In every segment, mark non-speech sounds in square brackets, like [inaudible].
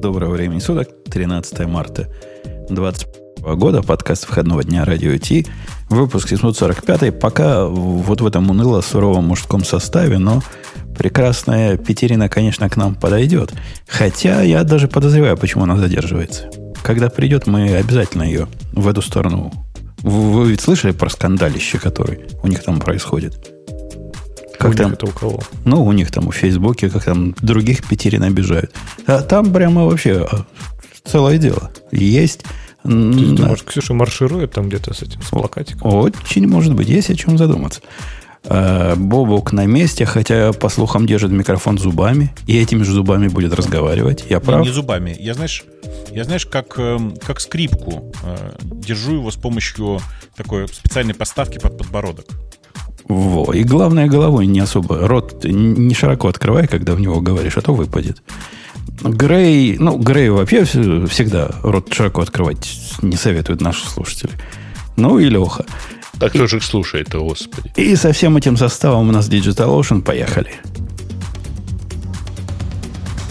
Доброго времени суток, 13 марта 2021 года, подкаст выходного дня Радио Ти, выпуск 745 пока вот в этом уныло-суровом мужском составе, но прекрасная Петерина, конечно, к нам подойдет. Хотя я даже подозреваю, почему она задерживается. Когда придет, мы обязательно ее в эту сторону... Вы ведь слышали про скандалище, который у них там происходит? Как у там? это у кого? Ну, у них там в Фейсбуке, как там других Петерин обижают. А там прямо вообще а, целое дело. Есть... Ты на... думаешь, Ксюша марширует там где-то с этим, с плакатиком? Очень может быть, есть о чем задуматься. А, Бобук на месте, хотя, по слухам, держит микрофон зубами, и этими же зубами будет разговаривать. Я прав? Не, не зубами. Я, знаешь, я, знаешь, как, эм, как скрипку. Э, держу его с помощью такой специальной поставки под подбородок. Во. И главное, головой не особо. Рот не широко открывай, когда в него говоришь, а то выпадет. Грей, ну, Грей вообще всегда рот широко открывать не советуют наши слушатели. Ну и Леха. Так кто же их слушает-то, господи. И со всем этим составом у нас Digital Ocean. Поехали.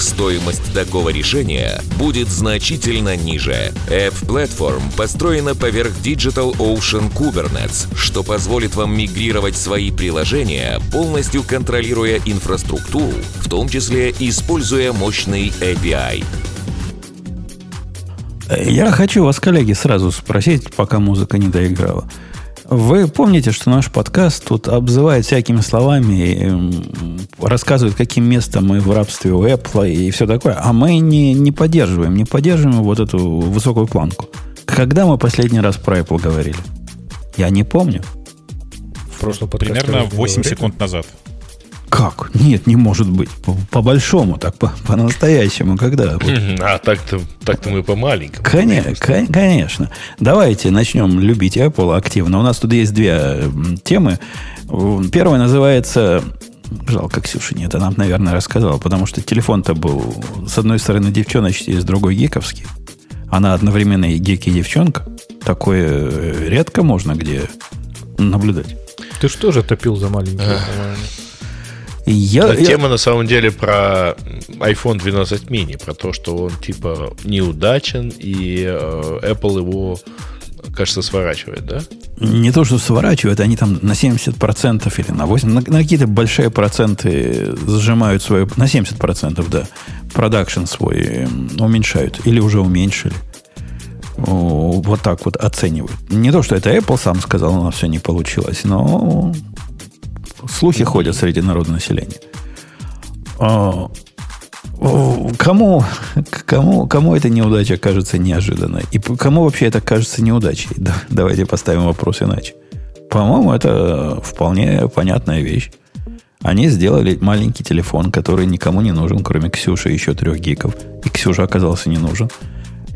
стоимость такого решения будет значительно ниже. App Platform построена поверх Digital Ocean Kubernetes, что позволит вам мигрировать свои приложения, полностью контролируя инфраструктуру, в том числе используя мощный API. Я хочу вас, коллеги, сразу спросить, пока музыка не доиграла. Вы помните, что наш подкаст тут обзывает всякими словами, рассказывает, каким местом мы в рабстве у Apple и все такое, а мы не, не поддерживаем, не поддерживаем вот эту высокую планку. Когда мы последний раз про Apple говорили? Я не помню. В прошлом Примерно 8 секунд назад. Как? Нет, не может быть. По-большому, так по-настоящему, когда? А так-то так мы по-маленькому. Конечно, конечно. Давайте начнем любить Apple активно. У нас тут есть две темы. Первая называется Жалко, Ксюша нет, она, наверное, рассказала, потому что телефон-то был с одной стороны девчоночный, с другой гиковский. Она одновременно и гик, и девчонка. Такое э, редко можно где наблюдать. Ты что же топил за маленький? Я, я... Тема на самом деле про iPhone 12 mini, про то, что он типа неудачен, и э, Apple его, кажется, сворачивает, да? Не то, что сворачивают, они там на 70% или на 80%, на, на какие-то большие проценты сжимают свою, на 70%, да, продакшн свой уменьшают или уже уменьшили. Вот так вот оценивают. Не то, что это Apple сам сказал, у нас все не получилось, но слухи ходят среди народного населения. А, кому, кому, кому эта неудача кажется неожиданной? И кому вообще это кажется неудачей? Да, давайте поставим вопрос иначе. По-моему, это вполне понятная вещь. Они сделали маленький телефон, который никому не нужен, кроме Ксюши и еще трех гиков. И Ксюша оказался не нужен.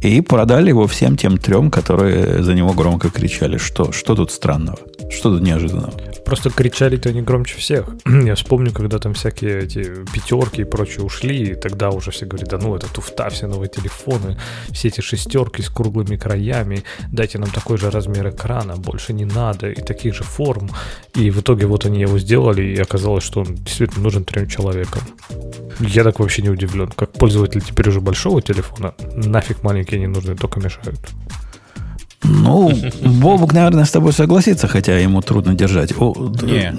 И продали его всем тем трем, которые за него громко кричали. Что, что тут странного? Что тут неожиданного? Просто кричали-то они громче всех. [clears throat] Я вспомню, когда там всякие эти пятерки и прочее ушли, и тогда уже все говорят, да ну это туфта, все новые телефоны, все эти шестерки с круглыми краями, дайте нам такой же размер экрана, больше не надо, и таких же форм. И в итоге вот они его сделали, и оказалось, что он действительно нужен трем человекам. Я так вообще не удивлен. Как пользователь теперь уже большого телефона, нафиг маленькие не нужны, только мешают. Ну, Бобук, наверное, с тобой согласится, хотя ему трудно держать. О, не,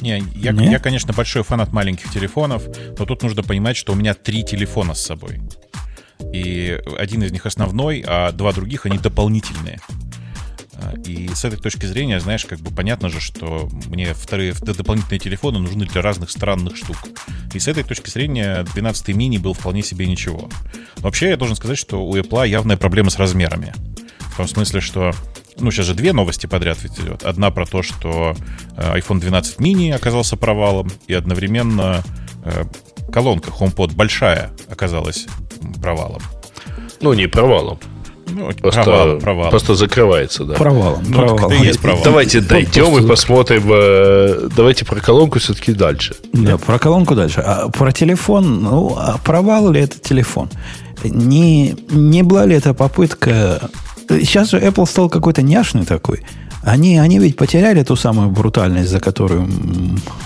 не, я, не, я, конечно, большой фанат маленьких телефонов, но тут нужно понимать, что у меня три телефона с собой. И один из них основной, а два других, они дополнительные. А, и с этой точки зрения, знаешь, как бы понятно же, что мне вторые дополнительные телефоны нужны для разных странных штук. И с этой точки зрения 12 мини был вполне себе ничего. Вообще, я должен сказать, что у Apple явная проблема с размерами. В том смысле, что ну, сейчас же две новости подряд ведь идет. Одна про то, что э, iPhone 12 mini оказался провалом, и одновременно э, колонка HomePod большая оказалась провалом. Ну, не провалом. Ну, просто, провал, провал. просто закрывается, да. Провалом. Ну, провал. есть провал. Давайте дойдем просто... и посмотрим. Э, давайте про колонку все-таки дальше. Да, про колонку дальше. А про телефон, ну, а провал ли это телефон? Не, не была ли это попытка... Сейчас же Apple стал какой-то няшный такой. Они, они ведь потеряли ту самую брутальность, за которую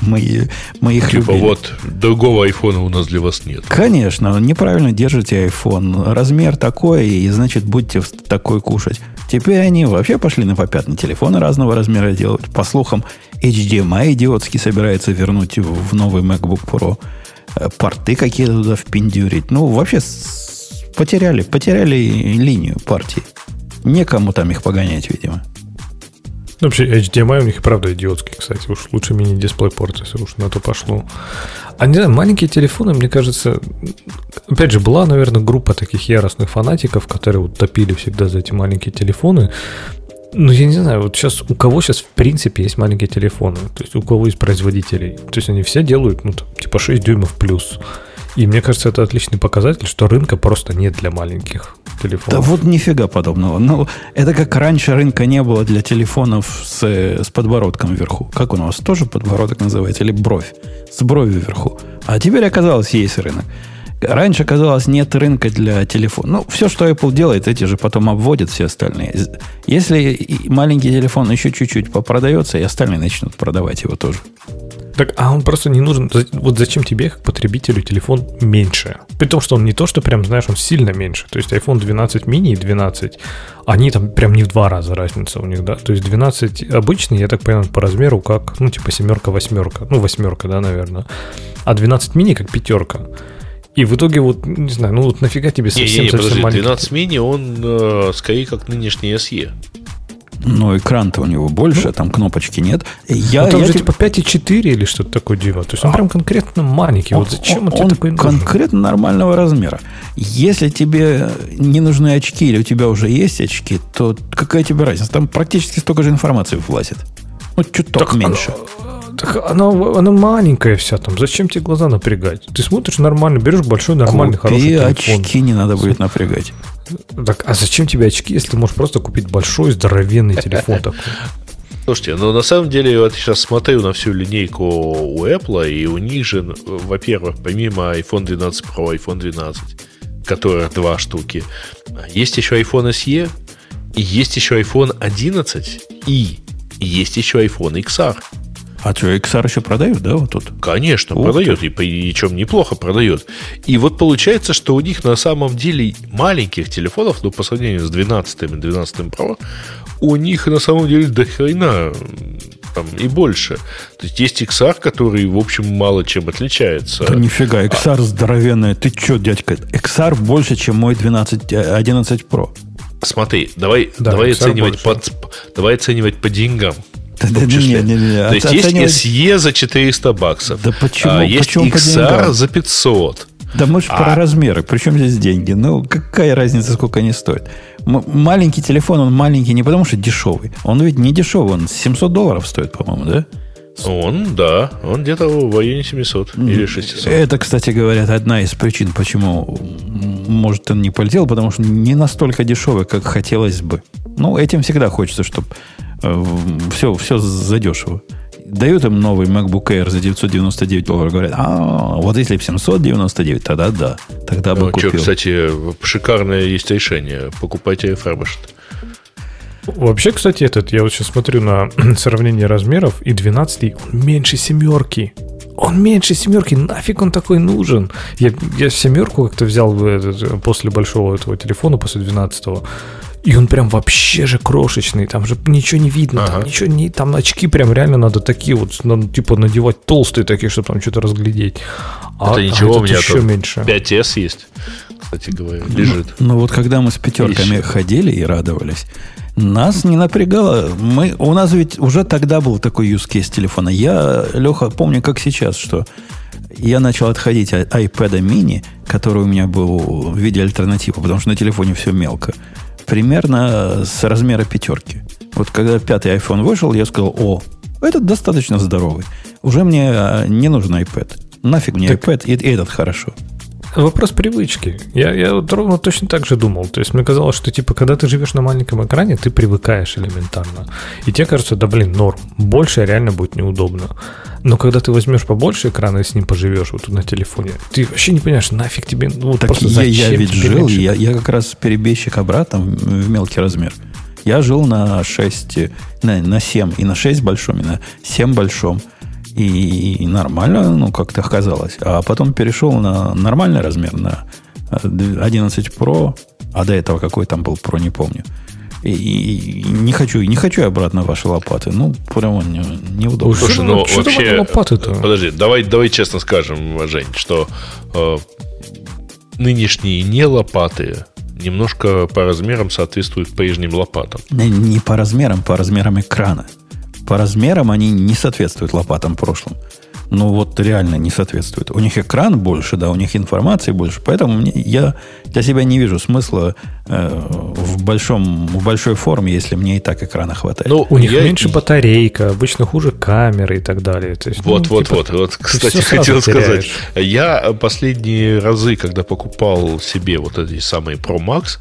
мы, мы их типа любили. вот, другого айфона у нас для вас нет. Конечно, неправильно держите iPhone. Размер такой, и значит, будете такой кушать. Теперь они вообще пошли на попятный. Телефоны разного размера делают. По слухам, HDMI идиотский собирается вернуть в новый MacBook Pro. Э, порты какие-то туда впендюрить. Ну, вообще потеряли, потеряли линию партии. Некому там их погонять, видимо. Вообще, HDMI у них и правда идиотский, кстати. Уж лучше мини-дисплей-порт, если уж на то пошло. А не знаю, маленькие телефоны, мне кажется... Опять же, была, наверное, группа таких яростных фанатиков, которые вот топили всегда за эти маленькие телефоны. Ну, я не знаю, вот сейчас у кого сейчас в принципе есть маленькие телефоны? То есть у кого из производителей? То есть они все делают, ну, там, типа 6 дюймов плюс. И мне кажется, это отличный показатель, что рынка просто нет для маленьких телефонов. Да вот нифига подобного. Ну, это как раньше рынка не было для телефонов с, с подбородком вверху. Как у нас тоже подбородок называется? Или бровь? С бровью вверху. А теперь оказалось, есть рынок. Раньше казалось, нет рынка для телефона. Ну, все, что Apple делает, эти же потом обводят все остальные. Если маленький телефон еще чуть-чуть попродается, и остальные начнут продавать его тоже. Так, а он просто не нужен. Вот зачем тебе, как потребителю, телефон меньше? При том, что он не то, что прям, знаешь, он сильно меньше. То есть iPhone 12 mini и 12, они там прям не в два раза разница у них, да? То есть 12 обычный, я так понимаю, по размеру как, ну, типа семерка, восьмерка. Ну, восьмерка, да, наверное. А 12 мини как пятерка. И в итоге вот, не знаю, ну вот нафига тебе совсем, не, не, не, совсем подожди, маленький. 12 мини, он э, скорее как нынешний SE. Но экран-то у него больше, ну, там кнопочки нет. Я, ну, там я же типа 5,4 или что-то такое диво. То есть он а, прям конкретно маленький. Он, вот зачем он, он такой нужен? конкретно нормального размера. Если тебе не нужны очки или у тебя уже есть очки, то какая тебе разница? Там практически столько же информации влазит. Ну, чуток так меньше. Оно, так она, она маленькая вся там. Зачем тебе глаза напрягать? Ты смотришь нормально, берешь большой, нормальный, Купи хороший телефон. очки не надо будет напрягать. Так, а зачем тебе очки, если ты можешь просто купить большой, здоровенный телефон такой? [laughs] Слушайте, ну на самом деле я вот сейчас смотрю на всю линейку у Apple, и у них же, во-первых, помимо iPhone 12 Pro, iPhone 12, которых два штуки, есть еще iPhone SE, и есть еще iPhone 11, и есть еще iPhone XR. А что, XR еще продают, да, вот тут? Конечно, Ух продает, и, и чем неплохо продает. И вот получается, что у них на самом деле маленьких телефонов, ну, по сравнению с 12 и 12 Pro, у них на самом деле до хрена там, и больше. То есть есть XR, который, в общем, мало чем отличается. Да нифига, XR а... здоровенная. Ты что, дядька? XR больше, чем мой 12, 11 Pro. Смотри, давай, да, давай, оценивать под, давай оценивать по деньгам. Да, да, не, не, не. То есть есть SE за 400 баксов. Да почему? А, есть почему XR за 500. Да мы же а... про размеры. Причем здесь деньги? Ну, какая разница, сколько они стоят? М- маленький телефон, он маленький не потому, что дешевый. Он ведь не дешевый, он 700 долларов стоит, по-моему, да? Он, да, он где-то в районе 700 mm. или 600. Это, кстати говоря, одна из причин, почему, может, он не полетел, потому что не настолько дешевый, как хотелось бы. Ну, этим всегда хочется, чтобы все, все задешево. Дают им новый MacBook Air за 999 долларов. Говорят, а, вот если бы 799, тогда да. Тогда бы ну, купил. Что, кстати, шикарное есть решение. Покупайте refurbished. Вообще, кстати, этот, я вот сейчас смотрю на [clears throat] сравнение размеров, и 12 он меньше семерки. Он меньше семерки, нафиг он такой нужен? Я, я семерку как-то взял этот, после большого этого телефона, после 12 -го. И он прям вообще же крошечный, там же ничего не видно, ага. там ничего не, там очки прям реально надо такие вот, надо, типа надевать толстые такие, чтобы там что-то разглядеть. А, Это ничего, а у меня еще меньше. 5S есть, кстати говоря, лежит. Ну, ну вот когда мы с пятерками еще. ходили и радовались, нас не напрягало. Мы, у нас ведь уже тогда был такой use case телефона. Я, Леха, помню, как сейчас, что я начал отходить от iPad mini, который у меня был в виде альтернативы, потому что на телефоне все мелко примерно с размера пятерки. Вот когда пятый iPhone вышел, я сказал, о, этот достаточно здоровый. Уже мне а, не нужен iPad. Нафиг мне так... iPad, и, и этот хорошо. Вопрос привычки. Я, я вот ровно точно так же думал. То есть мне казалось, что типа, когда ты живешь на маленьком экране, ты привыкаешь элементарно. И тебе кажется, да блин, норм. Больше реально будет неудобно. Но когда ты возьмешь побольше экрана и с ним поживешь вот на телефоне, ты вообще не понимаешь, нафиг тебе, ну так просто я, я ведь жил, я, я как раз перебежчик обратно в мелкий размер. Я жил на 6, на, на 7, и на 6 большом, и на 7 большом. И, и нормально, ну, как-то оказалось. А потом перешел на нормальный размер, на 11 Pro, а до этого какой там был Pro, не помню. И, и, и не хочу, не хочу обратно ваши лопаты. Ну, прямо не, неудобно. Слушай, ну что вообще... Лопаты-то? Подожди, давай, давай честно скажем, Жень, что э, нынешние не лопаты немножко по размерам соответствуют прежним лопатам. Не, не по размерам, по размерам экрана. По размерам они не соответствуют лопатам прошлым ну вот реально не соответствует. У них экран больше, да, у них информации больше, поэтому мне, я для себя не вижу смысла э, в, большом, в большой форме, если мне и так экрана хватает. Ну, у них я... меньше батарейка, обычно хуже камеры и так далее. То есть, вот, ну, вот, типа, вот, вот, кстати, хотел сказать. Я последние разы, когда покупал себе вот эти самые Pro Max,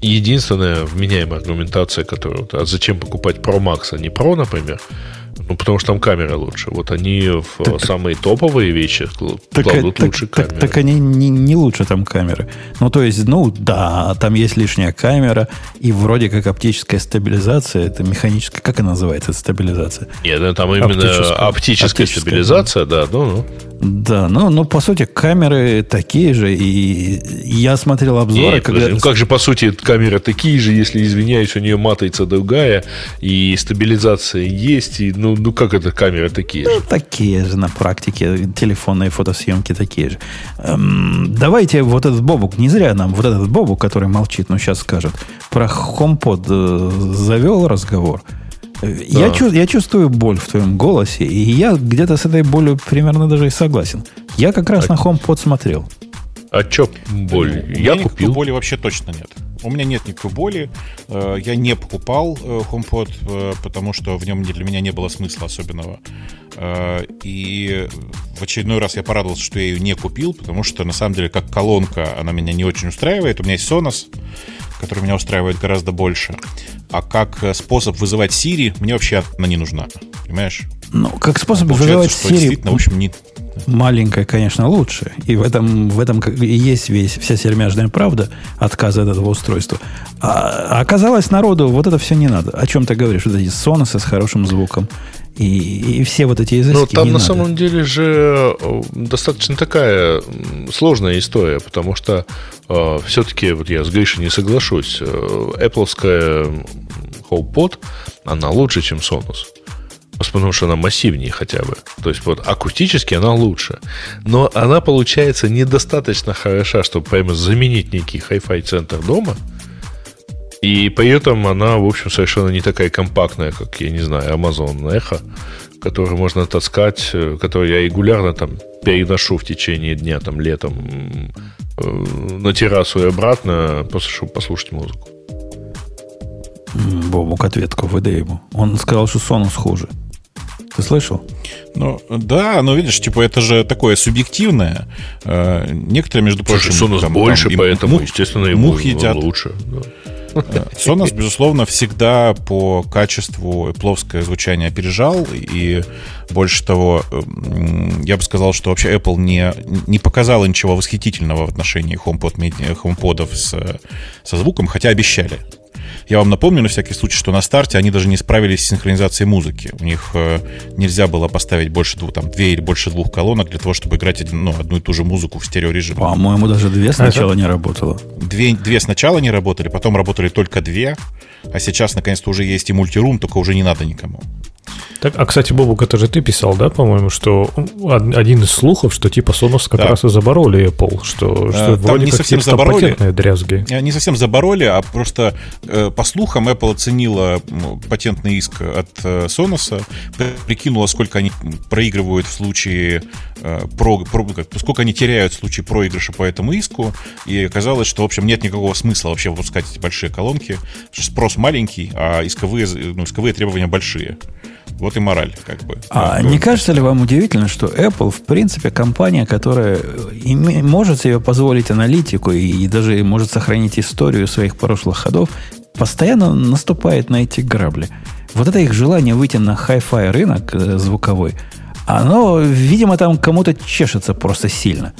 единственная вменяемая аргументация, которая... А зачем покупать Pro Max, а не Pro, например? Ну, потому что там камера лучше. Вот они в так, самые топовые вещи так, кладут так, лучше камеры. Так, так они не, не лучше там камеры. Ну, то есть, ну, да, там есть лишняя камера, и вроде как оптическая стабилизация, это механическая, как она называется, стабилизация? Нет, ну, там именно оптическая, оптическая, оптическая стабилизация, да, ну, ну. Да, ну, ну, по сути, камеры такие же, и я смотрел обзоры, Нет, когда... Ну, как же, по сути, камеры такие же, если, извиняюсь, у нее матрица другая, и стабилизация есть, и, ну, ну как это камеры такие же? Ну, такие же на практике, телефонные фотосъемки такие же. Эм, давайте вот этот Бобук, не зря нам вот этот Бобук, который молчит, но сейчас скажет, про HomePod э, завел разговор – да. Я, чу, я чувствую боль в твоем голосе, и я где-то с этой болью примерно даже и согласен. Я как раз а... на HomePod смотрел. А чё боль? Ну, я купил. боли вообще точно нет. У меня нет никакой боли. Э, я не покупал э, HomePod, э, потому что в нем для меня не было смысла особенного. И в очередной раз я порадовался, что я ее не купил, потому что на самом деле как колонка она меня не очень устраивает. У меня есть Sonos, который меня устраивает гораздо больше. А как способ вызывать Siri, мне вообще она не нужна. Понимаешь? Ну, как способ вызывать Siri... в общем, не... Маленькая, конечно, лучше. И в этом, в этом и есть весь, вся сермяжная правда отказа от этого устройства. А, оказалось, народу вот это все не надо. О чем ты говоришь? Вот эти соносы с хорошим звуком. И, и все вот эти изыски. Но там на надо. самом деле же э, достаточно такая сложная история, потому что э, все-таки, вот я с Гришей не соглашусь, э, Apple HomePod, она лучше, чем Sonos. Потому что она массивнее хотя бы. То есть вот акустически она лучше. Но она получается недостаточно хороша, чтобы прямо заменить некий Hi-Fi центр дома. И при этом она, в общем, совершенно не такая компактная, как, я не знаю, Amazon Echo, которую можно таскать, э, которую я регулярно там переношу в течение дня, там, летом э, на террасу и обратно, просто чтобы послушать музыку. Бобук ответку выдай ему. Он сказал, что Sonos хуже. Ты слышал? Ну, да, но видишь, типа, это же такое субъективное. Э, некоторые, между прочим... Sonos там, больше, там, поэтому, мух, естественно, ему мух едят. лучше. Да. Sonos, безусловно, всегда по качеству плоское звучание опережал, и больше того, я бы сказал, что вообще Apple не, не показала ничего восхитительного в отношении HomePod, HomePod с, со звуком, хотя обещали. Я вам напомню на всякий случай, что на старте они даже не справились с синхронизацией музыки. У них э, нельзя было поставить больше двух, там, две или больше двух колонок для того, чтобы играть один, ну, одну и ту же музыку в стереорежиме. По-моему, даже две сначала не работало. Две, две сначала не работали, потом работали только две, а сейчас наконец-то уже есть и мультирум, только уже не надо никому. Так, а, кстати, Бобук, это же ты писал, да, по-моему, что один из слухов, что типа Sonos как да. раз и забороли Apple, что, что а, вроде не как совсем забороли, дрязги. Э, не совсем забороли, а просто э, по слухам Apple оценила патентный иск от э, Sonos, прикинула, сколько они проигрывают в случае э, про, про, сколько они теряют в случае проигрыша по этому иску, и оказалось, что, в общем, нет никакого смысла вообще выпускать эти большие колонки, спрос маленький, а исковые, ну, исковые требования большие. Вот и мораль, как бы. А не кажется ли вам удивительно, что Apple, в принципе, компания, которая име, может себе позволить аналитику и, и даже может сохранить историю своих прошлых ходов, постоянно наступает на эти грабли. Вот это их желание выйти на хай-фай рынок э, звуковой, оно, видимо, там кому-то чешется просто сильно.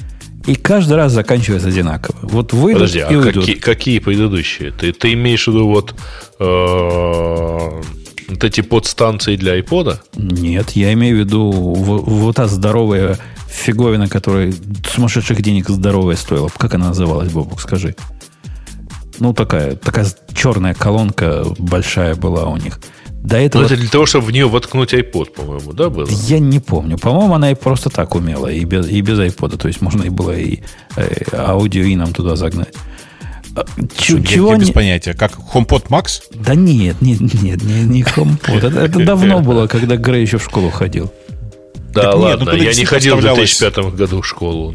И каждый раз заканчивается одинаково. Вот выйдут Подожди, а и а уйдут. Какие, какие предыдущие? Ты, ты имеешь в виду вот э, вот эти подстанции для iPod? Нет, я имею в виду вот та здоровая фиговина, которая сумасшедших денег здоровая стоила. Как она называлась, Бобук, скажи? Ну, такая, такая черная колонка большая была у них. До этого... Но это для того, чтобы в нее воткнуть iPod, по-моему, да, было? Я не помню. По-моему, она и просто так умела, и без, и без iPod. То есть можно и было и э, аудио и нам туда загнать. Ч- чего я, без понятия. Как HomePod Max? Да нет, нет, нет, не, не HomePod. Это, это давно было, когда Грей еще в школу ходил. Да так ладно, нет, ну, я не ходил в 2005 году в школу.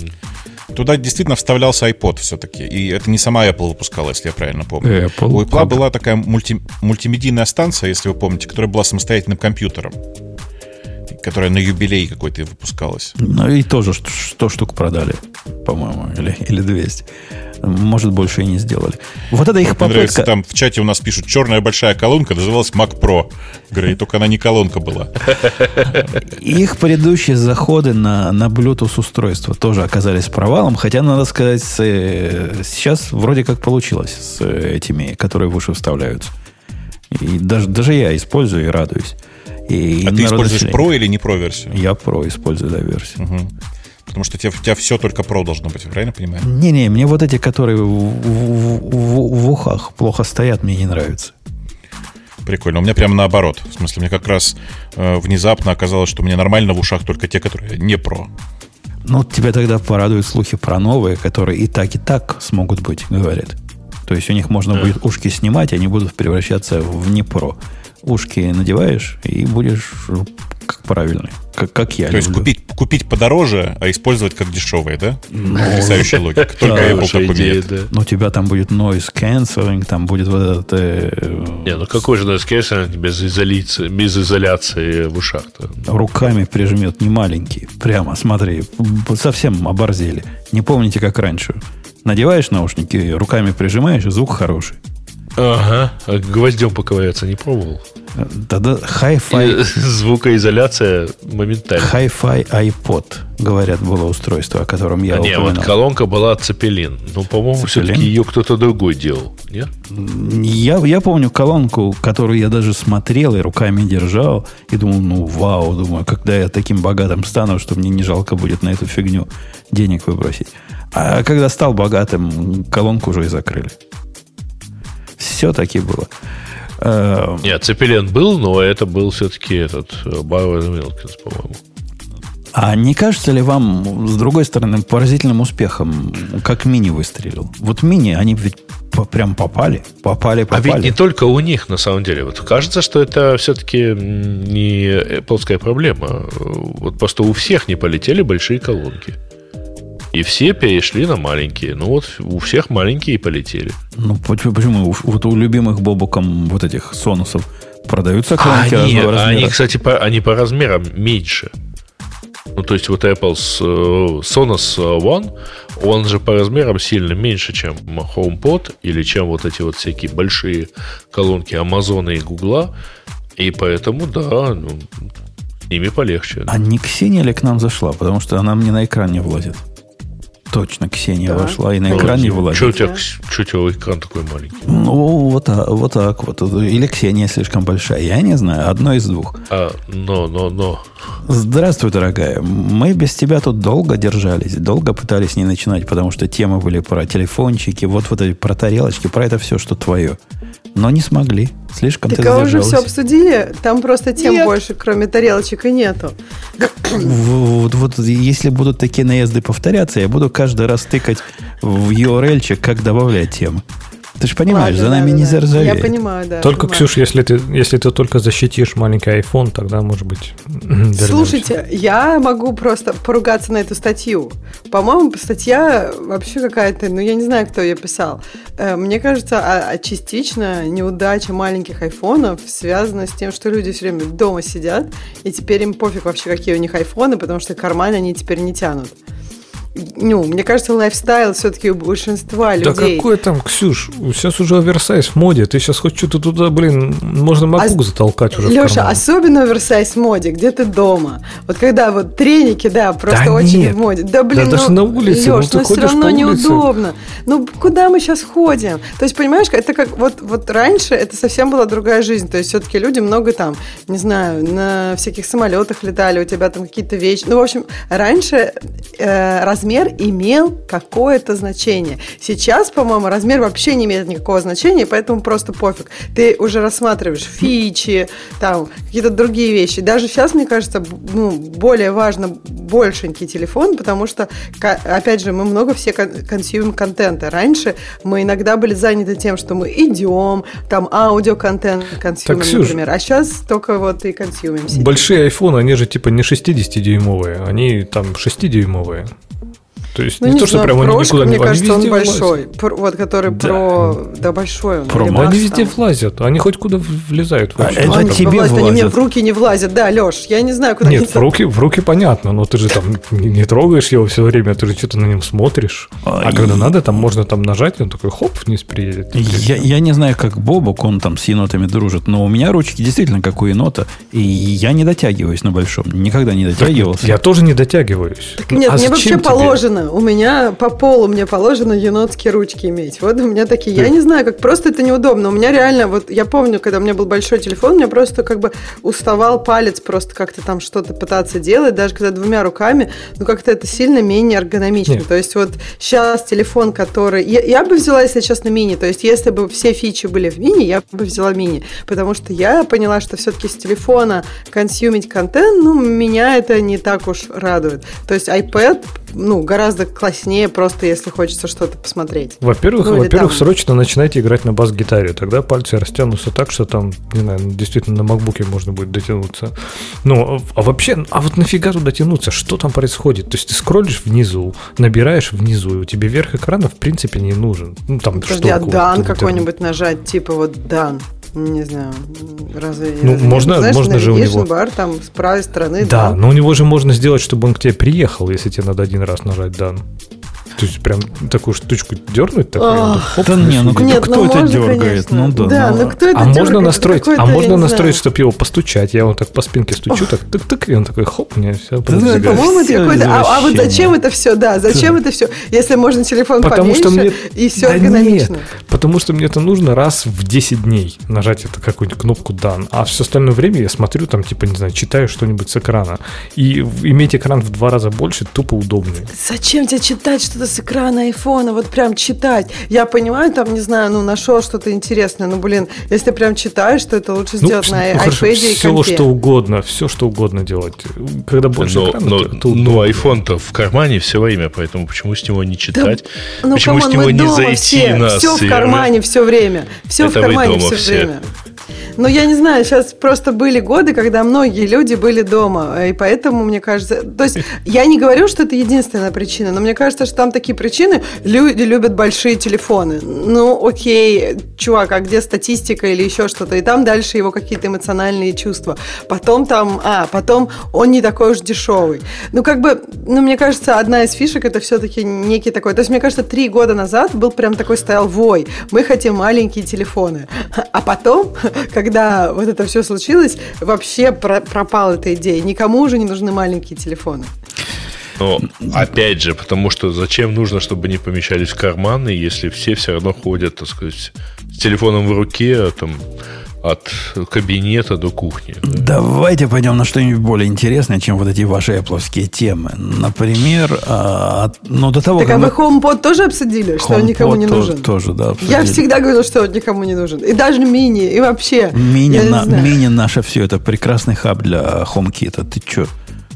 Туда действительно вставлялся iPod все-таки. И это не сама Apple выпускала, если я правильно помню. Apple. У Apple была такая мульти, мультимедийная станция, если вы помните, которая была самостоятельным компьютером. Которая на юбилей какой-то выпускалась. Ну и тоже 100 штук продали, по-моему, или, или 200. Может, больше и не сделали. Вот это их попытка... Мне нравится, там в чате у нас пишут, черная большая колонка называлась Mac Pro. Говорит, только она не колонка была. Их предыдущие заходы на, на Bluetooth устройства тоже оказались провалом, хотя, надо сказать, э, сейчас вроде как получилось с этими, которые выше вставляются. И даже, даже я использую и радуюсь. И а ты используешь Pro или не Pro версию? Я Pro использую, да, версию. Угу. Потому что у тебя, у тебя все только Pro должно быть, правильно понимаю? Не-не, мне вот эти, которые в, в, в, в ухах плохо стоят, мне не нравятся. Прикольно. У меня прямо наоборот. В смысле, мне как раз э, внезапно оказалось, что мне нормально в ушах только те, которые не про. Ну, тебя тогда порадуют слухи про новые, которые и так, и так смогут быть, говорят. То есть у них можно будет ушки снимать, они будут превращаться в не про. Ушки надеваешь и будешь как правильный, как, как я То люблю. есть купить, купить подороже, а использовать как дешевые, да? Ну, Потрясающая [laughs] логика. Только Apple так умеет. Но у тебя там будет noise cancelling, там будет вот это... Э, Не, ну какой же noise cancelling без изоляции, без изоляции в ушах-то? Руками прижмет, не маленький. Прямо, смотри, совсем оборзели. Не помните, как раньше. Надеваешь наушники, руками прижимаешь, и звук хороший. Ага. А гвоздем поковыряться не пробовал? Тогда Hi-Fi... [laughs] Звукоизоляция моментально. Hi-Fi iPod, говорят, было устройство, о котором я а упоминал. Не, вот колонка была Цепелин. Ну, по-моему, все-таки ее кто-то другой делал, нет? Я, я помню колонку, которую я даже смотрел и руками держал, и думал, ну, вау, думаю, когда я таким богатым стану, что мне не жалко будет на эту фигню денег выбросить. А когда стал богатым, колонку уже и закрыли. Все-таки было. Эм, Нет, Цепелин был, но это был все-таки этот Байвер Милкинс, по-моему. А не кажется ли вам, с другой стороны, поразительным успехом, как мини выстрелил? Вот мини, они ведь прям попали, попали, попали. А ведь не только у них, на самом деле. Вот кажется, что это все-таки не плоская проблема. Вот просто у всех не полетели большие колонки. И все перешли на маленькие. Ну вот у всех маленькие и полетели. Ну почему? Вот у любимых Бобуком вот этих сонусов продаются колонки а они, размера. Они, кстати, по, они по размерам меньше. Ну, то есть вот Apple с, Sonos One, он же по размерам сильно меньше, чем HomePod или чем вот эти вот всякие большие колонки Amazon и Google. И поэтому, да, ну, ими полегче. А не Ксения ли к нам зашла? Потому что она мне на экран не влазит. Точно, Ксения да. вошла и на экран не вылазит. Что у тебя, что у тебя экран такой маленький? Ну, вот, вот так вот. Или Ксения слишком большая. Я не знаю. Одно из двух. А, но, но, но. Здравствуй, дорогая. Мы без тебя тут долго держались. Долго пытались не начинать, потому что темы были про телефончики, вот вот эти про тарелочки, про это все, что твое. Но не смогли. Слишком так ты а уже все обсудили? Там просто тем Нет. больше, кроме тарелочек, и нету. Вот, вот если будут такие наезды повторяться, я буду каждый раз тыкать в URL, как добавлять темы. Ты же понимаешь, Ладно, за нами да, не да. заржаветь. Я понимаю, да. Только, понимаю. Ксюш, если ты, если ты только защитишь маленький iPhone, тогда, может быть, [clears throat] Слушайте, я могу просто поругаться на эту статью. По-моему, статья вообще какая-то, ну, я не знаю, кто ее писал. Э, мне кажется, а, а частично неудача маленьких айфонов связана с тем, что люди все время дома сидят, и теперь им пофиг вообще, какие у них айфоны, потому что карманы они теперь не тянут ну, мне кажется, лайфстайл все-таки у большинства людей. Да какой там, Ксюш, сейчас уже оверсайз в моде. Ты сейчас хоть что-то туда, блин, можно MacBook а, затолкать уже Леша, особенно оверсайз в моде, где ты дома. Вот когда вот треники, да, просто да очень нет. в моде. Да, блин, да, ну, даже на улице, Леш, ну, ну все равно неудобно. Ну, куда мы сейчас ходим? То есть, понимаешь, это как, вот, вот раньше это совсем была другая жизнь. То есть, все-таки люди много там, не знаю, на всяких самолетах летали, у тебя там какие-то вещи. Ну, в общем, раньше э, раз размер имел какое-то значение. Сейчас, по-моему, размер вообще не имеет никакого значения, поэтому просто пофиг. Ты уже рассматриваешь фичи, там, какие-то другие вещи. Даже сейчас, мне кажется, ну, более важно большенький телефон, потому что, опять же, мы много все консюмим контента. Раньше мы иногда были заняты тем, что мы идем, там, аудиоконтент консюмим, например. А сейчас только вот и консюмим. Большие айфоны, они же типа не 60-дюймовые, они там 6-дюймовые. То есть ну, не, не то, что прям они никуда мне не кажется, он большой. Про, вот, который да. про... Да, большой он. Про они везде там. влазят. Они хоть куда влезают. А это они тебе влазят, Они мне в руки не влазят. Да, Леш, я не знаю, куда Нет, в руки, в руки понятно, но ты же там не, не трогаешь его все время, ты же что-то на нем смотришь. А, а и... когда надо, там можно там нажать, и он такой хоп, вниз приедет. Я, я не знаю, как Бобок, он там с енотами дружит, но у меня ручки действительно как у енота, и я не дотягиваюсь на большом. Никогда не дотягивался. Так, я тоже не дотягиваюсь. Так нет, а мне вообще тебе? положено. У меня по полу мне положено енотские ручки иметь. Вот у меня такие. Я не знаю, как просто это неудобно. У меня реально, вот я помню, когда у меня был большой телефон, у меня просто как бы уставал палец просто как-то там что-то пытаться делать, даже когда двумя руками, ну как-то это сильно менее эргономично. Нет. То есть вот сейчас телефон, который... Я, я бы взяла, если честно, мини. То есть если бы все фичи были в мини, я бы взяла мини. Потому что я поняла, что все-таки с телефона консюмить контент, ну, меня это не так уж радует. То есть iPad, ну, гораздо класснее просто если хочется что-то посмотреть. Во-первых, ну, во-первых, там... срочно начинайте играть на бас-гитаре. Тогда пальцы растянутся так, что там, не знаю, действительно на макбуке можно будет дотянуться. Ну, а вообще, а вот нафига туда тянуться? Что там происходит? То есть ты скроллишь внизу, набираешь внизу, и у тебя верх экрана в принципе не нужен. Ну, там Подожди, а дан какой-нибудь нажать, типа вот дан. Не знаю, разве... Ну, можно, знаешь, можно же у него... бар там с правой стороны. Да, да, но у него же можно сделать, чтобы он к тебе приехал, если тебе надо один раз нажать дан. То есть прям такую штучку дернуть, так, хоп, да не, ну Нет, кто ну, это можно, дергает? Конечно. Ну да. Да, ну, ну кто это а можно настроить, а можно настроить, чтобы его постучать. Я вот так по спинке стучу, так тык-тык, и он такой, хоп, мне все да, По-моему, это какой-то... А, а вот зачем это все, да, зачем это все? Если можно телефон потому поменьше, что мне... и все да эргономично. Нет, потому что мне это нужно раз в 10 дней нажать эту какую-нибудь кнопку дан, а все остальное время я смотрю там, типа, не знаю, читаю что-нибудь с экрана. И иметь экран в два раза больше тупо удобнее. Зачем тебе читать что-то с экрана iPhone? телефона, вот прям читать. Я понимаю, там, не знаю, ну, нашел что-то интересное, но, блин, если прям читаешь, то это лучше ну, сделать ну, на ну, iPad и Все, компе. что угодно, все, что угодно делать. Когда больше но, экрана, но, то, то Ну, iPhone-то в кармане все время, поэтому почему с него не читать? Да, ну, почему come on, с него не зайти все, на Все в кармане все время. Все это в кармане все, все время. Но я не знаю, сейчас просто были годы, когда многие люди были дома, и поэтому, мне кажется... То есть [laughs] я не говорю, что это единственная причина, но мне кажется, что там такие причины. Люди любят большие телефоны. Ну, окей, чувак, а где статистика или еще что-то? И там дальше его какие-то эмоциональные чувства. Потом там... А, потом он не такой уж дешевый. Ну, как бы, ну, мне кажется, одна из фишек это все-таки некий такой... То есть, мне кажется, три года назад был прям такой стоял вой. Мы хотим маленькие телефоны. [laughs] А потом, [laughs] когда вот это все случилось, вообще пропала эта идея. Никому уже не нужны маленькие телефоны. Но опять же, потому что зачем нужно, чтобы не помещались в карманы, если все все равно ходят, так сказать, с телефоном в руке, а там от кабинета до кухни. Давайте пойдем на что-нибудь более интересное, чем вот эти ваши Apple темы. Например, а, ну до того, так, как... а вы HomePod тоже обсудили, что он никому не нужен? Тоже, да, обсудили. Я всегда говорила, что он никому не нужен. И даже мини, и вообще. Мини, на, мини наше все, это прекрасный хаб для HomeKit. Ты что?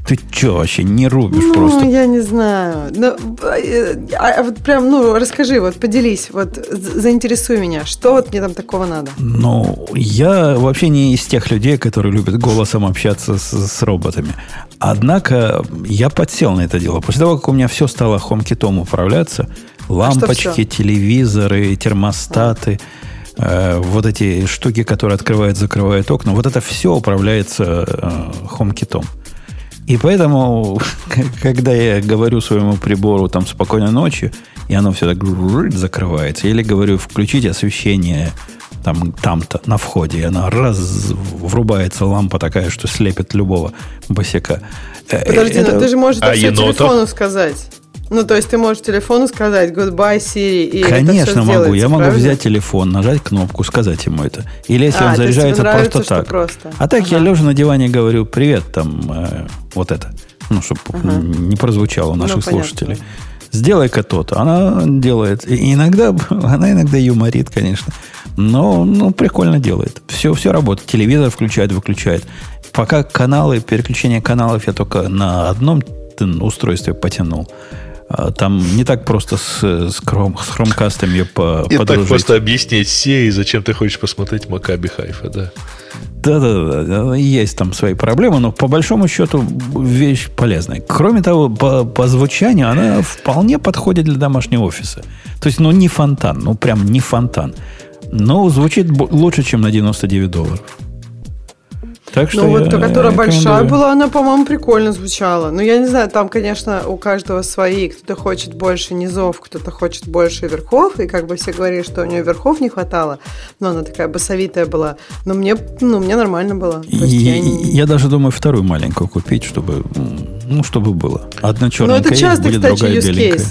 Ты что вообще не рубишь ну, просто? я не знаю. Ну, а, а вот прям, ну, расскажи, вот поделись, вот заинтересуй меня. Что вот мне там такого надо? Ну, я вообще не из тех людей, которые любят голосом общаться с, с роботами. Однако я подсел на это дело. После того, как у меня все стало HomeKit управляться, лампочки, а телевизоры, термостаты, э, вот эти штуки, которые открывают, закрывают окна, вот это все управляется э, HomeKit. И поэтому, [laughs] когда я говорю своему прибору там спокойной ночи, и оно все так закрывается, или говорю, включить освещение там, там-то на входе, и она раз врубается лампа такая, что слепит любого босика. Подожди, это... ты же можешь это все телефону сказать. Ну, то есть ты можешь телефону сказать goodbye Siri и Конечно могу. Я могу правильно? взять телефон, нажать кнопку, сказать ему это. Или если а, он заряжается нравится, просто так. Просто. А так ага. я лежа на диване говорю, привет, там, э, вот это. Ну, чтобы ага. не прозвучало у наших ну, слушателей. Сделай-ка то-то. Она делает. И иногда, [laughs] она иногда юморит, конечно. Но ну, прикольно делает. Все, все работает. Телевизор включает, выключает. Пока каналы, переключение каналов я только на одном устройстве потянул. А, там не так просто с, с, хром, с хромкастом ее по, Не так просто объяснить все, и зачем ты хочешь посмотреть Макаби Хайфа, да? Да-да-да, есть там свои проблемы, но по большому счету вещь полезная. Кроме того, по, по звучанию она вполне подходит для домашнего офиса. То есть, ну, не фонтан, ну, прям не фонтан. Но звучит лучше, чем на 99 долларов. Так что ну, вот та, которая большая была, она, по-моему, прикольно звучала. Но я не знаю, там, конечно, у каждого свои. Кто-то хочет больше низов, кто-то хочет больше верхов. И как бы все говорили, что у нее верхов не хватало. Но она такая басовитая была. Но мне, ну, мне нормально было. И, я, не... я даже думаю вторую маленькую купить, чтобы, ну, чтобы было. Одна черненькая ну, это часто, будет, кстати, другая беленькая.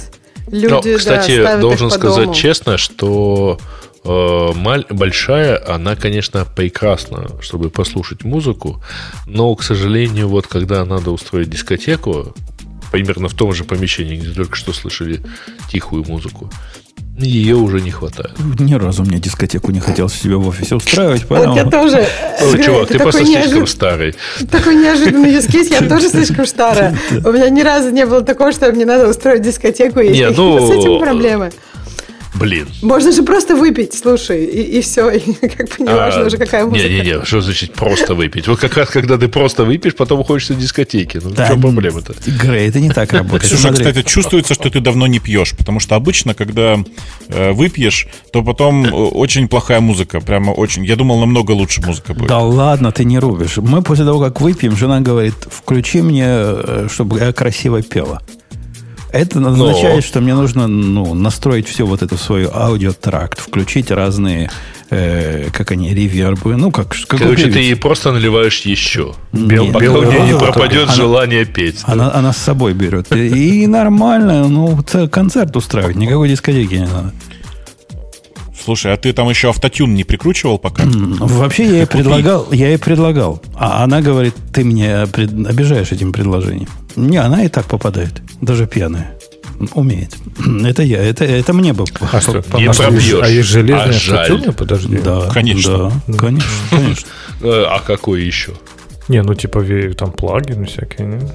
Люди, Но, кстати, да, должен сказать дому. честно, что Э, большая, она, конечно, прекрасна, чтобы послушать музыку, но, к сожалению, вот когда надо устроить дискотеку, примерно в том же помещении, где только что слышали тихую музыку, ее уже не хватает. Ни разу мне дискотеку не хотелось себе в офисе устраивать, поэтому... Вот я тоже. Ой, чувак, ты просто слишком старый. Такой неожиданный юзкейс, я тоже слишком старая. [laughs] У меня ни разу не было такого, что мне надо устроить дискотеку, и [laughs] с ну, этим проблемы. Блин. Можно же просто выпить, слушай, и, и все, и [laughs] как бы не а, уже какая музыка. Не-не-не, что значит просто выпить? Вот как раз, когда ты просто выпьешь, потом хочется дискотеки. Ну, да, в чем проблема-то? Грей, это не так работает. Ксюша, кстати, чувствуется, что ты давно не пьешь, потому что обычно, когда э, выпьешь, то потом э, очень плохая музыка, прямо очень. Я думал, намного лучше музыка будет. Да ладно, ты не рубишь. Мы после того, как выпьем, жена говорит, включи мне, э, чтобы я красиво пела. Это означает, Но... что мне нужно ну, настроить все вот это в свой аудиотракт, включить разные, э, как они, ревербы. Ну, как, как Короче, ты ей просто наливаешь еще. Бел, пока у нее не пропадет она, желание петь. Она, да? она с собой берет. И нормально, ну, концерт устраивать, никакой дискотеки не надо. Слушай, а ты там еще автотюн не прикручивал пока? Вообще я ей предлагал, я ей предлагал. А она говорит, ты меня обижаешь этим предложением. Не, она и так попадает, даже пьяная. Умеет. [clears throat] Это я, это, это мне бы а что, не пробьешь. А есть железные а автотюны? Подожди. Да, [laughs] конечно. Да, конечно, конечно. [laughs] Э, а какой еще? Не, ну типа там плагины всякие, нет?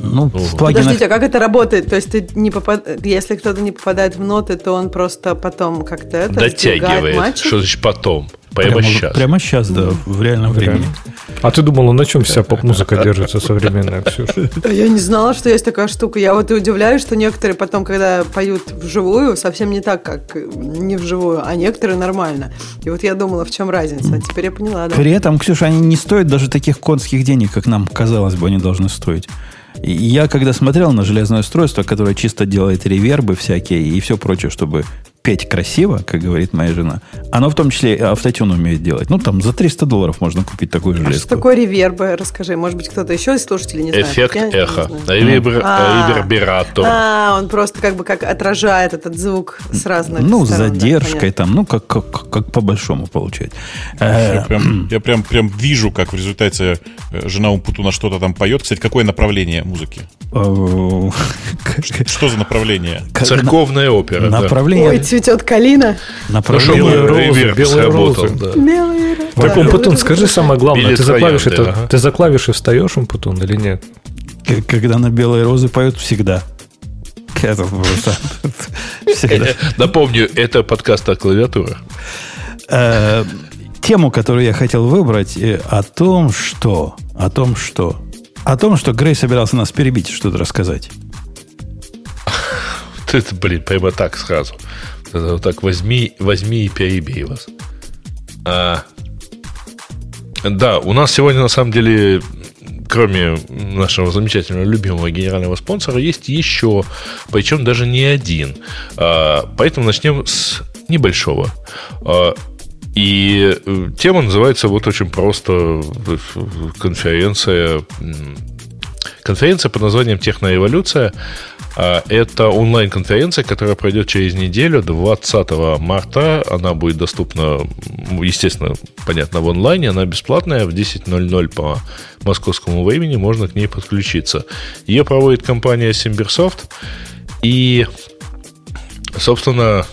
Ну, в плагинах... Подождите, а как это работает? То есть ты не попад... если кто-то не попадает в ноты, то он просто потом как-то это дотягивает. Что значит потом? Прямо, прямо сейчас. Прямо сейчас, да, в реальном времени. А ты думала, на чем вся поп-музыка держится современная, Ксюша? Я не знала, что есть такая штука. Я вот и удивляюсь, что некоторые потом, когда поют вживую, совсем не так, как не вживую, а некоторые нормально. И вот я думала, в чем разница. А теперь я поняла, да. При этом, Ксюша, они не стоят даже таких конских денег, как нам казалось бы, они должны стоить. Я когда смотрел на железное устройство, которое чисто делает ревербы всякие и все прочее, чтобы петь красиво, как говорит моя жена, оно в том числе автотюн умеет делать. Ну, там за 300 долларов можно купить такую железку. А что такое ревербы? Расскажи. Может быть, кто-то еще из слушателей не знает. Эффект Я эхо. Ревер... А, ревербератор. А, он просто как бы как отражает этот звук с разных Ну, сторон, с задержкой да, там, ну, как, как, как по-большому получать. Я, прям, я прям, прям вижу, как в результате э, жена Умпутуна что-то там поет. Кстати, какое направление музыки? [laughs] Что за направление? Церковная опера. Направление... Цветет калина. Направление белые розы, белые розы. Да. Белые розы. Так, Умпутун, скажи самое главное. Ты за, клавиши, ты, ага. ты за клавиши встаешь, Умпутун, или нет? Когда на белые розы поют всегда. Это просто [laughs] всегда. Напомню, это подкаст о клавиатурах. Э, тему, которую я хотел выбрать, э, о том, что... О том, что... О том, что Грей собирался нас перебить, что-то рассказать. [laughs] Это, блин, прямо так сразу. Вот так возьми, возьми и перебей вас. А, да, у нас сегодня на самом деле кроме нашего замечательного любимого генерального спонсора, есть еще, причем даже не один. А, поэтому начнем с небольшого. А, и э, тема называется вот очень просто конференция конференция под названием Техноэволюция. А, это онлайн-конференция, которая пройдет через неделю, 20 марта. Она будет доступна, естественно, понятно, в онлайне. Она бесплатная, в 10.00 по московскому времени можно к ней подключиться. Ее проводит компания Simbersoft. И, собственно,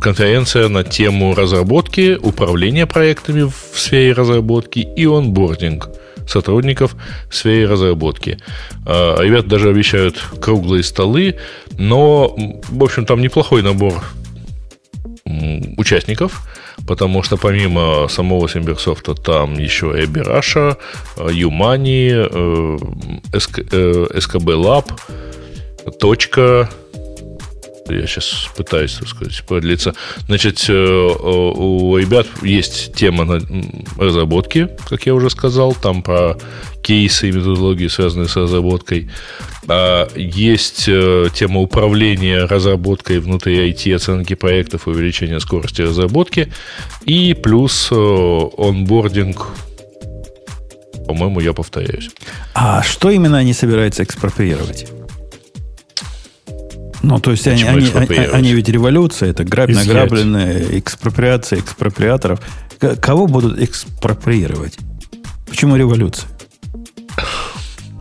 конференция на тему разработки, управления проектами в сфере разработки и онбординг – сотрудников в сфере разработки. А, ребята даже обещают круглые столы, но, в общем, там неплохой набор участников, потому что помимо самого Симберсофта там еще Эбби Раша, Юмани, СКБ Lab, Точка, я сейчас пытаюсь, так сказать, подлиться. Значит, э, у ребят есть тема разработки, как я уже сказал, там про кейсы и методологии, связанные с разработкой. А есть э, тема управления разработкой внутри IT, оценки проектов, увеличения скорости разработки. И плюс э, онбординг по-моему, я повторяюсь. А что именно они собираются экспроприировать? Ну, то есть они, они, они, они ведь революция, это грабь награбленная, экспроприация экспроприаторов. Кого будут экспроприировать? Почему революция?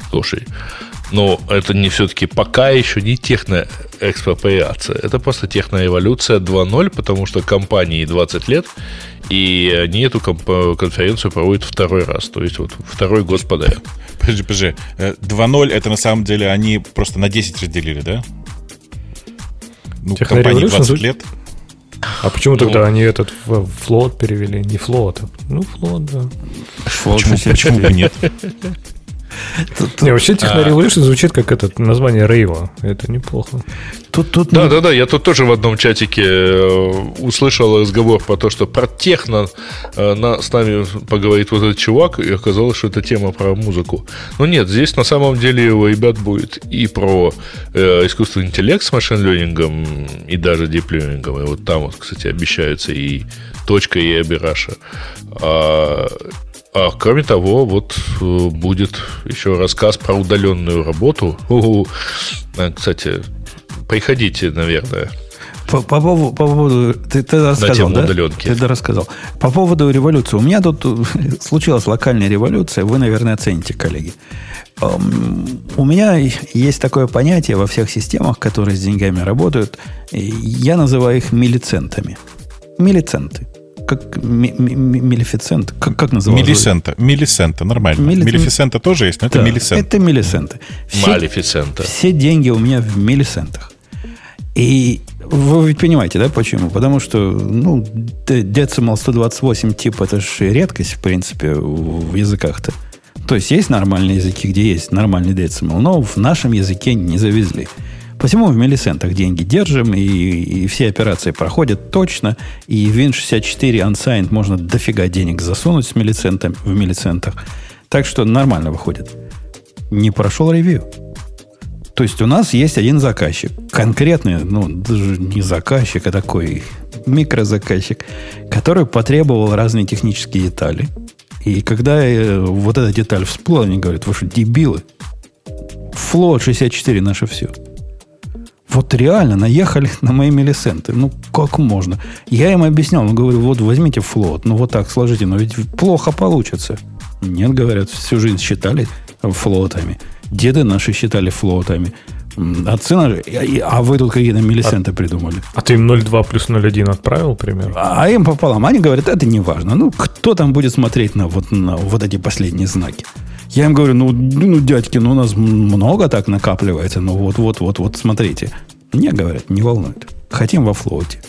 Слушай, но это не все-таки пока еще не техноэкспроприация. Это просто техноэволюция 2.0, потому что компании 20 лет, и они эту конференцию проводят второй раз. То есть вот второй год подряд. Подожди, подожди. 2.0 э, это на самом деле они просто на 10 разделили, да? Ну, компании 20 лет. А почему ну, тогда они этот флот перевели? Не флот, а, ну флот, да. Флот почему, почему бы нет? [laughs] Не, вообще Techno а. звучит как это название Рейва. Это неплохо. Тут, тут, да, да, да. Я тут тоже в одном чатике э, услышал разговор про то, что про техно э, на, с нами поговорит вот этот чувак, и оказалось, что это тема про музыку. Но нет, здесь на самом деле у ребят будет и про э, искусственный интеллект с машин-лернингом, и даже дип-лернингом. И вот там вот, кстати, обещаются и точка, и Абираша. А, а кроме того, вот э, будет еще рассказ про удаленную работу. У-у. А, кстати, приходите, наверное. По, по, поводу, по поводу ты, ты рассказал, да? Удаленки. Ты рассказал. По поводу революции. У меня тут [laughs] случилась локальная революция. Вы, наверное, оцените, коллеги. У меня есть такое понятие во всех системах, которые с деньгами работают. Я называю их милицентами. Милиценты как милифицент, как, как называется? Милисента, милисента, нормально. Мили... Милифицента тоже есть, но это да, милисента. Это милисенты. Все, Малифицента. Все деньги у меня в милисентах. И вы ведь понимаете, да, почему? Потому что, ну, decimal 128 тип это же редкость, в принципе, в языках-то. То есть есть нормальные языки, где есть нормальный decimal, но в нашем языке не завезли. Посему в миллисентах деньги держим, и, и все операции проходят точно, и в Win64 Unsigned можно дофига денег засунуть с миллицентами, в миллицентах. Так что нормально выходит. Не прошел ревью. То есть у нас есть один заказчик. Конкретный, ну, даже не заказчик, а такой микрозаказчик, который потребовал разные технические детали. И когда э, вот эта деталь всплыла, они говорят, вы что, дебилы? Флот 64 наше все. Вот реально наехали [laughs] на мои миллисенты. Ну, как можно? Я им объяснял, ну, говорю, вот возьмите флот, ну, вот так сложите, но ведь плохо получится. Нет, говорят, всю жизнь считали флотами. Деды наши считали флотами. Отцы наши, а вы тут какие-то миллисенты а, придумали. А ты им 0,2 плюс 0,1 отправил, примерно? А, а им пополам. Они говорят, это не важно. Ну, кто там будет смотреть на вот, на вот эти последние знаки? Я им говорю, ну, ну, дядьки, ну, у нас много так накапливается, ну, вот-вот-вот-вот, смотрите. Не, говорят, не волнует. Хотим во float'е.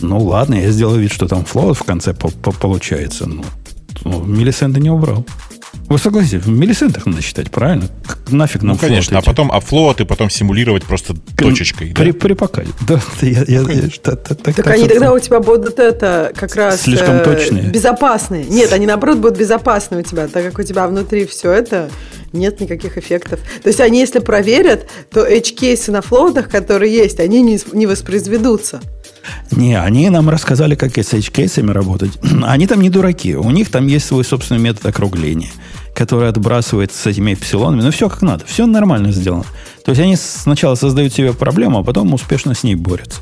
Ну, ладно, я сделал вид, что там float в конце по -по получается. Ну, ну, миллисенты не убрал. Вы согласитесь, в миллисентах надо считать, правильно? Нафиг нам Ну, конечно, а потом float и потом симулировать просто точечкой. При, да? при покаде. Да, я, я, я, так, так, так, так они тогда у тебя будут это как раз... Слишком э, точные. Безопасные. Нет, они наоборот будут безопасны у тебя, так как у тебя внутри все это нет никаких эффектов. То есть они, если проверят, то edge-кейсы на флоутах, которые есть, они не, не воспроизведутся. Не, они нам рассказали, как с edge-кейсами работать. [clears throat] Они там не дураки. У них там есть свой собственный метод округления, который отбрасывает с этими эпсилонами. Ну, все как надо. Все нормально сделано. То есть они сначала создают себе проблему, а потом успешно с ней борются.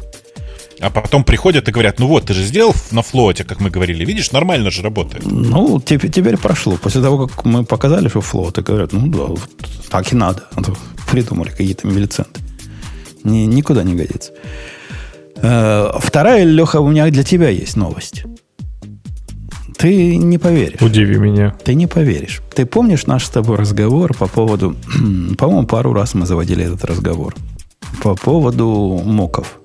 А потом приходят и говорят, ну вот, ты же сделал на флоте, как мы говорили, видишь, нормально же работает. Ну, теперь, теперь прошло. После того, как мы показали, что флот, и говорят, ну да, так и надо. А придумали какие-то милиценты. Ни, никуда не годится. Э, вторая, Леха, у меня для тебя есть новость. Ты не поверишь. Удиви меня. Ты не поверишь. Ты помнишь наш с тобой разговор по поводу... [clears throat] По-моему, пару раз мы заводили этот разговор. По поводу моков.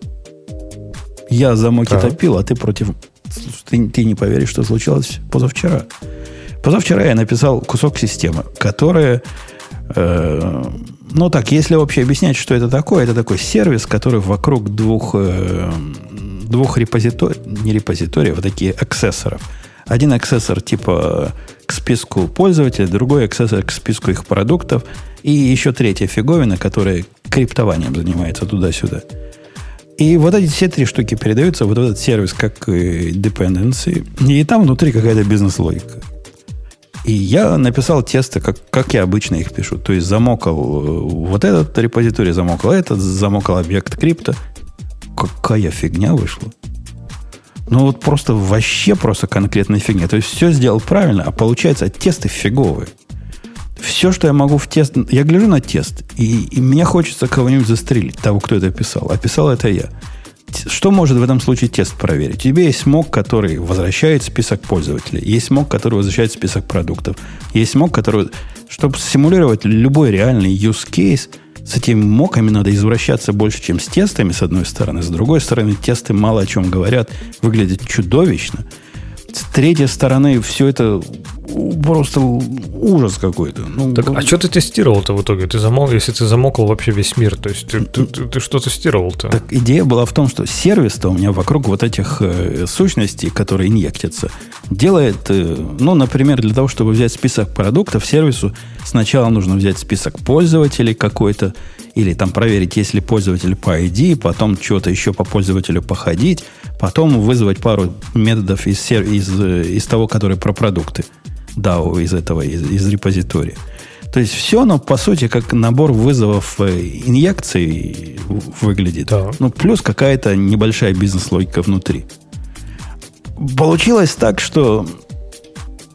Я за моки так. топил, а ты против... Ты, ты не поверишь, что случилось позавчера. Позавчера я написал кусок системы, которая э, ну так, если вообще объяснять, что это такое, это такой сервис, который вокруг двух, э, двух репозиторий, не репозиториев, а такие аксессоров. Один аксессор типа к списку пользователей, другой аксессор к списку их продуктов, и еще третья фиговина, которая криптованием занимается туда-сюда. И вот эти все три штуки передаются вот этот сервис как dependency, и там внутри какая-то бизнес-логика. И я написал тесты, как, как я обычно их пишу. То есть замокал э, вот этот репозиторий, замокал этот, замокал объект крипто. Какая фигня вышла. Ну вот просто вообще просто конкретная фигня. То есть все сделал правильно, а получается тесты фиговые. Все, что я могу в тест... Я гляжу на тест, и, и мне хочется кого-нибудь застрелить, того, кто это писал. А писал это я. Что может в этом случае тест проверить? У тебя есть мог, который возвращает список пользователей. Есть мог, который возвращает список продуктов. Есть мог, который... Чтобы симулировать любой реальный use case, с этими моками надо извращаться больше, чем с тестами, с одной стороны. С другой стороны, тесты мало о чем говорят, выглядят чудовищно – с третьей стороны все это просто ужас какой-то. Ну, так, а что ты тестировал-то в итоге? Ты замол, если ты замокал вообще весь мир, то есть ты, ты, ты, ты что тестировал-то? Так идея была в том, что сервис-то у меня вокруг вот этих э, сущностей, которые инъектятся, делает, э, ну, например, для того, чтобы взять список продуктов, сервису сначала нужно взять список пользователей какой-то, или там проверить, есть ли пользователь по ID, потом что-то еще по пользователю походить, потом вызвать пару методов из, из, из того, который про продукты. DAO из этого, из, из репозитория. То есть все оно, по сути, как набор вызовов э, инъекций выглядит. Да. Ну, плюс какая-то небольшая бизнес-логика внутри. Получилось так, что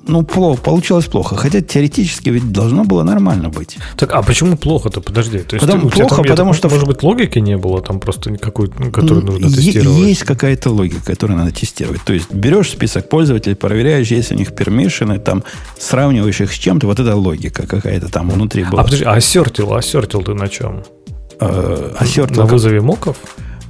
ну, плохо, получилось плохо. Хотя теоретически ведь должно было нормально быть. Так, а почему плохо-то? Подожди. То есть потому, плохо, там, потому что... Может быть, логики не было там просто никакой, ну, которую нужно тестировать? Есть какая-то логика, которую надо тестировать. То есть берешь список пользователей, проверяешь, есть у них пермишины, там сравниваешь их с чем-то. Вот это логика какая-то там внутри была. А подожди, а ассертил, ассертил ты на чем? А, ассертил на вызове моков?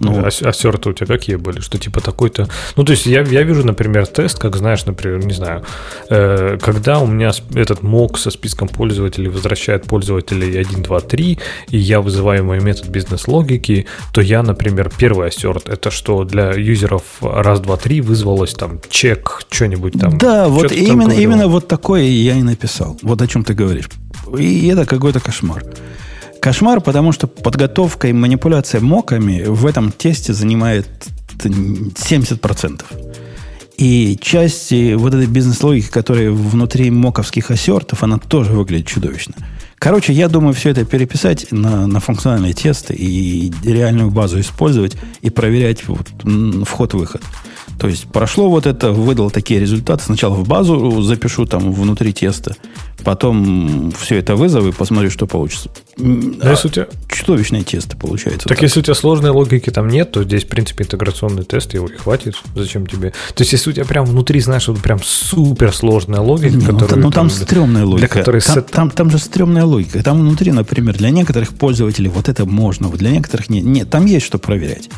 Ну, а, а серты у тебя какие были? Что типа такой-то... Ну, то есть я, я вижу, например, тест, как знаешь, например, не знаю, э, когда у меня этот мок со списком пользователей возвращает пользователей 1, 2, 3, и я вызываю мой метод бизнес-логики, то я, например, первый ассерт, это что для юзеров раз, два, три вызвалось там чек, что-нибудь там. Да, вот именно, именно вот такое я и написал. Вот о чем ты говоришь. И это какой-то кошмар. Кошмар, потому что подготовка и манипуляция моками в этом тесте занимает 70%. И часть вот этой бизнес-логики, которая внутри моковских ассертов, она тоже выглядит чудовищно. Короче, я думаю, все это переписать на, на функциональные тесты и реальную базу использовать и проверять вот, вход-выход. То есть прошло вот это, выдал такие результаты. Сначала в базу запишу там внутри теста, потом все это вызову и посмотрю, что получится. Но а если у тебя... Чудовищные тесты получаются. Так, так если у тебя сложной логики там нет, то здесь, в принципе, интеграционный тест, его и хватит. Зачем тебе? То есть, если у тебя прям внутри, знаешь, вот прям супер сложная логика, Не, которая... Ну, там, ну, там стрёмная логика. Для которой там, сет... там, там же стрёмная логика. Там внутри, например, для некоторых пользователей вот это можно, для некоторых нет. Нет, там есть что проверять.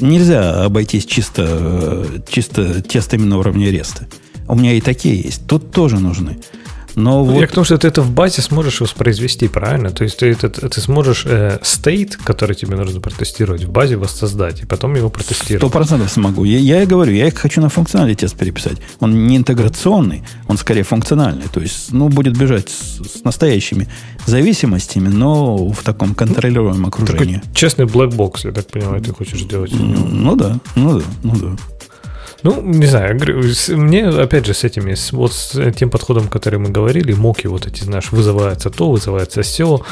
Нельзя обойтись чисто, чисто тестами на уровне реста. У меня и такие есть. Тут тоже нужны. Но Я вот... к тому, что ты это в базе сможешь воспроизвести, правильно? То есть ты, ты, ты сможешь э, state, который тебе нужно протестировать, в базе воссоздать, и потом его протестировать. Сто процентов смогу. Я, я и говорю, я их хочу на функциональный тест переписать. Он не интеграционный, он скорее функциональный. То есть, ну, будет бежать с, с настоящими зависимостями, но в таком контролируемом окружении. Такой честный black box, я так понимаю, ты хочешь сделать. Ну да, ну да, ну да. Ну, не знаю, мне, опять же, с этими, вот с тем подходом, который мы говорили, моки вот эти, знаешь, вызывается то, вызывается все,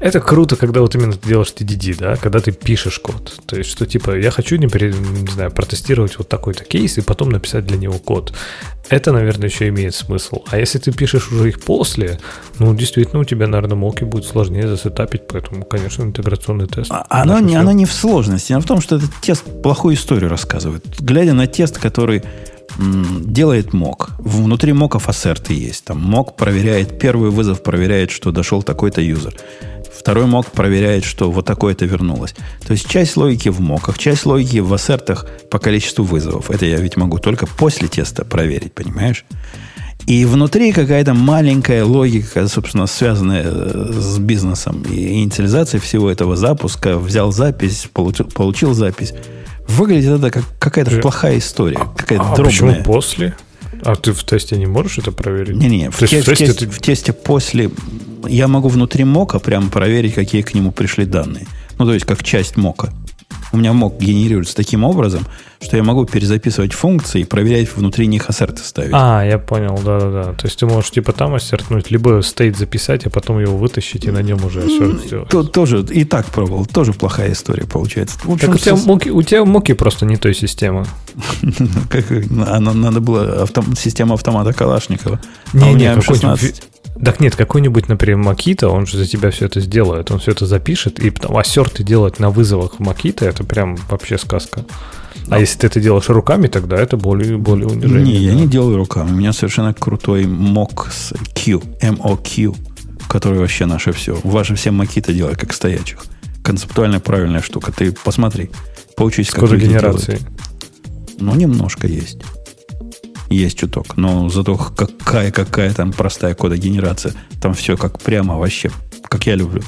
это круто, когда вот именно ты делаешь TDD, да, когда ты пишешь код. То есть, что типа, я хочу, не, не знаю, протестировать вот такой-то кейс и потом написать для него код. Это, наверное, еще имеет смысл. А если ты пишешь уже их после, ну, действительно, у тебя, наверное, моки будет сложнее засетапить, поэтому, конечно, интеграционный тест. А, оно, не, оно не в сложности, а в том, что этот тест плохую историю рассказывает. Глядя на тест, который делает мок. Внутри моков ассерты есть. Там мок проверяет, первый вызов проверяет, что дошел такой-то юзер. Второй мок проверяет, что вот такое-то вернулось. То есть часть логики в моках, часть логики в ассертах по количеству вызовов. Это я ведь могу только после теста проверить, понимаешь? И внутри какая-то маленькая логика, собственно, связанная э, с бизнесом и инициализацией всего этого запуска. Взял запись, получил, получил запись. Выглядит это как какая-то Же... плохая история. Какая-то а дробная. почему после? А ты в тесте не можешь это проверить? Не-не, в, те, в, тесте, ты... в тесте после я могу внутри мока прямо проверить, какие к нему пришли данные. Ну, то есть, как часть мока. У меня мок генерируется таким образом, что я могу перезаписывать функции и проверять внутри них ассерты ставить. А, я понял, да-да-да. То есть ты можешь типа там ассертнуть, либо стейт записать, а потом его вытащить и на нем уже ассерт сделать. То, тоже и так пробовал. Тоже плохая история получается. В общем, так у тебя, моки, у тебя моки просто не той системы. [laughs] Надо было система автомата Калашникова. Не, а не, М16. Так нет, какой-нибудь, например, Макита, он же за тебя все это сделает, он все это запишет, и потом ассерты делать на вызовах в Макита, это прям вообще сказка. А да. если ты это делаешь руками, тогда это более, более унижение. Не, я не делаю руками. У меня совершенно крутой мок с Q, MOQ, который вообще наше все. Ваши все макиты делают как стоячих. Концептуально правильная штука. Ты посмотри, поучись, как генерации. Ну, немножко есть есть чуток. Но зато какая-какая там простая кодогенерация. Там все как прямо вообще, как я люблю.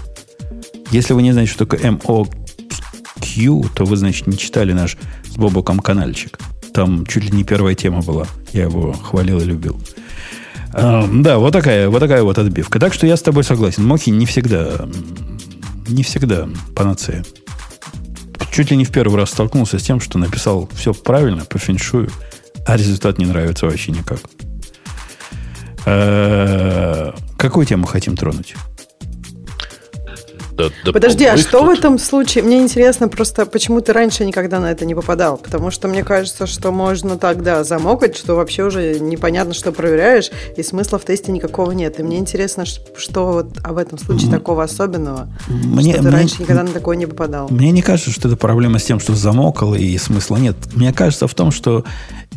Если вы не знаете, что такое MOQ, то вы, значит, не читали наш с Бобоком каналчик. Там чуть ли не первая тема была. Я его хвалил и любил. А, да, вот такая, вот такая вот отбивка. Так что я с тобой согласен. Моки не всегда, не всегда панацея. Чуть ли не в первый раз столкнулся с тем, что написал все правильно по феншую – а результат не нравится вообще никак. Э, какую тему хотим тронуть? Да, да Подожди, а что тут. в этом случае? Мне интересно просто, почему ты раньше никогда на это не попадал? Потому что мне кажется, что можно тогда замокать, что вообще уже непонятно, что проверяешь, и смысла в тесте никакого нет. И мне интересно, что вот в этом случае такого особенного, мне, что ты мне, раньше никогда на такое не попадал. Мне не кажется, что это проблема с тем, что замокал, и смысла нет. Мне кажется в том, что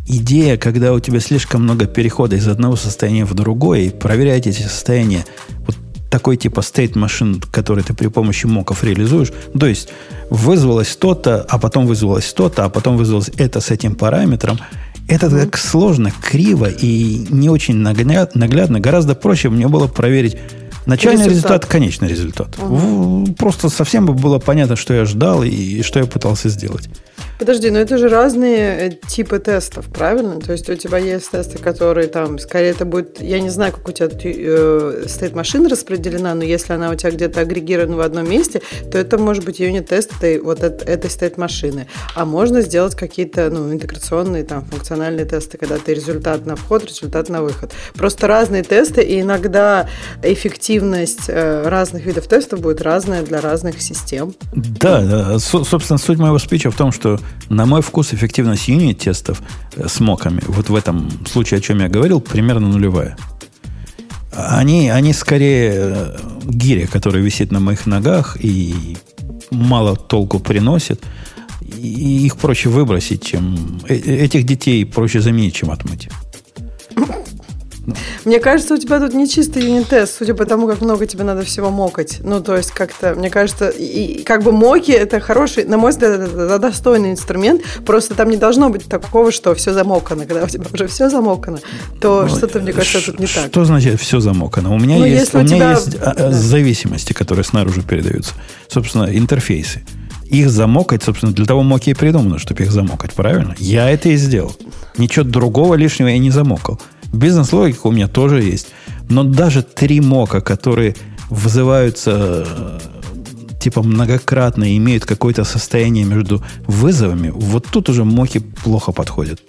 идея, когда у тебя слишком много перехода из одного состояния в другое, и проверять эти состояния, вот такой типа state машин, который ты при помощи моков реализуешь. То есть вызвалось то-то, а потом вызвалось то-то, а потом вызвалось это с этим параметром. Это mm-hmm. так сложно, криво и не очень наглядно, наглядно. Гораздо проще мне было проверить начальный результат, результат конечный результат. Mm-hmm. Просто совсем бы было понятно, что я ждал и что я пытался сделать. Подожди, но это же разные э, типы тестов, правильно? То есть у тебя есть тесты, которые там, скорее это будет, я не знаю, как у тебя э, стоит машина распределена, но если она у тебя где-то агрегирована в одном месте, то это может быть юнит-тест этой, вот это, этой стоит машины. А можно сделать какие-то ну, интеграционные там функциональные тесты, когда ты результат на вход, результат на выход. Просто разные тесты, и иногда эффективность э, разных видов тестов будет разная для разных систем. Да, да. собственно, суть моего спича в том, что На мой вкус эффективность юнит-тестов э, с моками, вот в этом случае, о чем я говорил, примерно нулевая. Они, они скорее э, гиря, которая висит на моих ногах и мало толку приносит. И их проще выбросить, чем... Э, этих детей проще заменить, чем отмыть. Мне кажется, у тебя тут не чистый юнит-тест, судя по тому, как много тебе надо всего мокать. Ну, то есть, как-то, мне кажется, и, как бы моки это хороший, на мой взгляд, это достойный инструмент. Просто там не должно быть такого, что все замокано. Когда у тебя уже все замокано, то ну, что-то, мне кажется, тут не так. Что значит все замокано? У меня ну, есть, у меня тебя... есть а, да. зависимости, которые снаружи передаются. Собственно, интерфейсы их замокать, собственно, для того моки и придумано, чтобы их замокать, правильно? Я это и сделал. Ничего другого лишнего я не замокал. Бизнес-логика у меня тоже есть. Но даже три мока, которые вызываются э, типа многократно и имеют какое-то состояние между вызовами, вот тут уже моки плохо подходят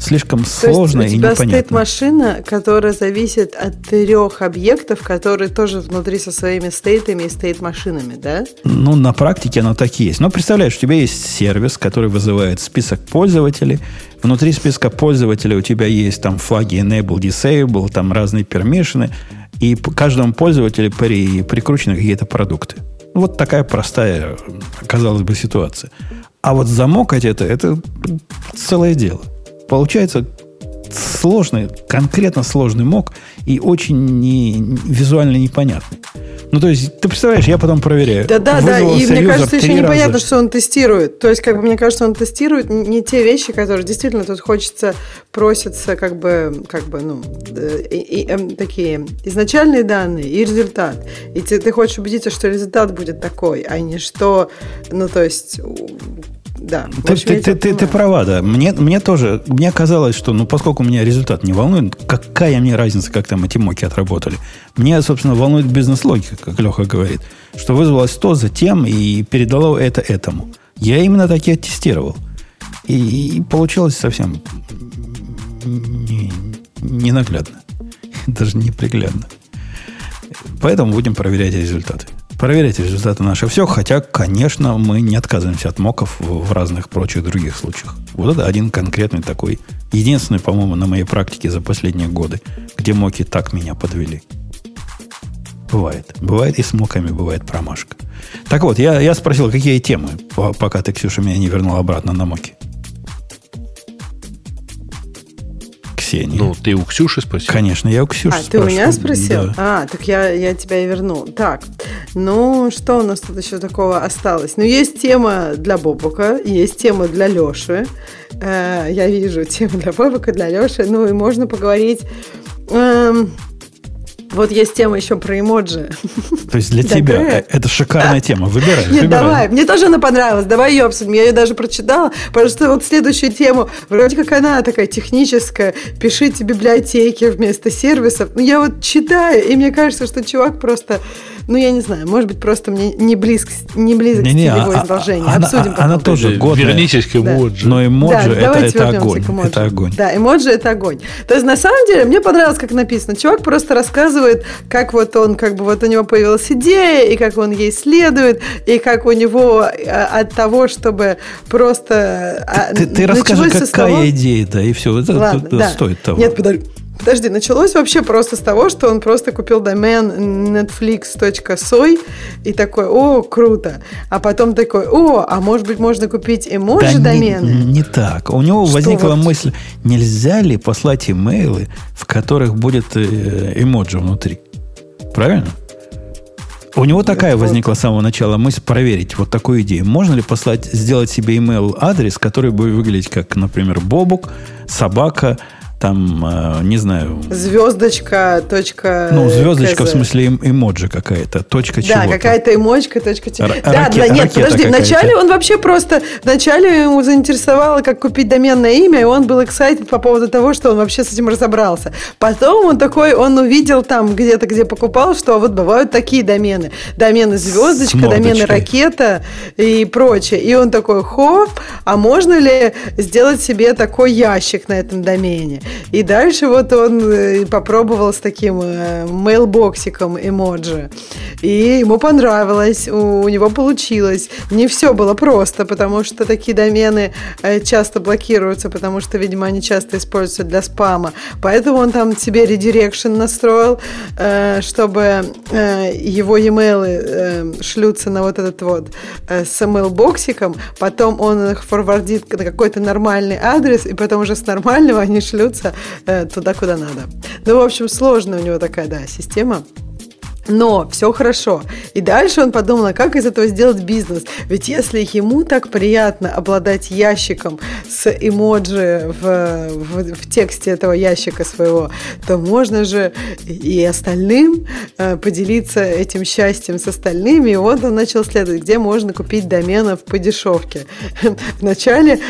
слишком То сложно есть у тебя и непонятно. стоит машина, которая зависит от трех объектов, которые тоже внутри со своими стейтами и стейт-машинами, да? Ну, на практике оно так и есть. Но представляешь, у тебя есть сервис, который вызывает список пользователей. Внутри списка пользователей у тебя есть там флаги enable, disable, там разные пермишины. И каждому пользователю при, прикручены какие-то продукты. Вот такая простая, казалось бы, ситуация. А вот замокать это, это целое дело получается сложный, конкретно сложный мок и очень не, визуально непонятный. Ну, то есть, ты представляешь, я потом проверяю. Да, да, да. И мне кажется, еще непонятно, раза. что он тестирует. То есть, как бы мне кажется, он тестирует не те вещи, которые действительно тут хочется, просятся, как бы, как бы, ну, э, и, и, и, эм, такие изначальные данные и результат. И ты, ты хочешь убедиться, что результат будет такой, а не что, ну, то есть да. Ты, ты, ты, ты, ты права, да. Мне, мне тоже, мне казалось, что, ну, поскольку меня результат не волнует, какая мне разница, как там эти моки отработали. Мне, собственно, волнует бизнес-логика, как Леха говорит, что вызвалось то затем и передало это этому. Я именно так и оттестировал. И, и получилось совсем не, не наглядно. [laughs] Даже неприглядно. Поэтому будем проверять результаты. Проверять результаты наши все, хотя, конечно, мы не отказываемся от моков в разных прочих других случаях. Вот это один конкретный такой, единственный, по-моему, на моей практике за последние годы, где моки так меня подвели. Бывает. Бывает и с моками бывает промашка. Так вот, я, я спросил, какие темы, пока ты, Ксюша, меня не вернул обратно на моки. Ксении. Ну, ты у Ксюши спросил? Конечно, я у Ксюши А, ты у меня спросил? Да. А, так я, я тебя и вернул. Так, ну, что у нас тут еще такого осталось? Ну, есть тема для Бобука, есть тема для Леши. Э, я вижу [laughs] тему для Бобука, для Леши. Ну, и можно поговорить... Эм, вот есть тема еще про эмоджи. То есть для тебя это шикарная тема. Выбирай. Нет, давай. Мне тоже она понравилась. Давай ее обсудим. Я ее даже прочитала, потому что вот следующую тему, вроде как она такая техническая. Пишите библиотеки вместо сервисов. Ну, я вот читаю, и мне кажется, что чувак просто ну, я не знаю, может быть, просто мне не близко, не близок не, не, его а, изложение. А, Обсудим она, она тоже годная. Вернитесь к эмоджи. Но эмоджи да, это, это огонь. Это огонь. Да, эмоджи это огонь. То есть, на самом деле, мне понравилось, как написано. Чувак просто рассказывает, как вот он, как бы вот у него появилась идея, и как он ей следует, и как у него а, от того, чтобы просто... А, ты, ты расскажи, какая того... идея, да, и все. Это, Ладно, да. стоит того. Нет, подожди. Подожди, началось вообще просто с того, что он просто купил домен netflix.soy и такой, о, круто. А потом такой, о, а может быть можно купить эмоджи да домены? Не, не так. У него что возникла вот? мысль, нельзя ли послать имейлы, в которых будет э, эмоджи внутри? Правильно? У него такая вот. возникла с самого начала мысль проверить вот такую идею. Можно ли послать, сделать себе email адрес, который будет выглядеть как, например, Бобук, собака, там, э, не знаю... Звездочка, точка... Ну, звездочка в смысле эм, эмоджи какая-то, точка чего Да, какая-то эмоджка, точка чего Да, да, нет, подожди, вначале он вообще просто... Вначале ему заинтересовало, как купить доменное имя, и он был excited по поводу того, что он вообще с этим разобрался. Потом он такой, он увидел там где-то, где покупал, что вот бывают такие домены. Домены звездочка, домены ракета и прочее. И он такой, хоп, а можно ли сделать себе такой ящик на этом домене? И дальше вот он э, попробовал с таким э, mailbox'иком эмоджи. И ему понравилось, у, него получилось. Не все было просто, потому что такие домены э, часто блокируются, потому что, видимо, они часто используются для спама. Поэтому он там себе redirection настроил, чтобы его e-mail шлются на вот этот вот с email-боксиком, потом он их форвардит на какой-то нормальный адрес, и потом уже с нормального они шлются туда, куда надо. Ну, в общем, сложная у него такая, да, система. Но все хорошо. И дальше он подумал, а как из этого сделать бизнес? Ведь если ему так приятно обладать ящиком с эмоджи в, в, в тексте этого ящика своего, то можно же и остальным э, поделиться этим счастьем с остальными. И вот он начал следовать, где можно купить доменов по дешевке. [laughs] Вначале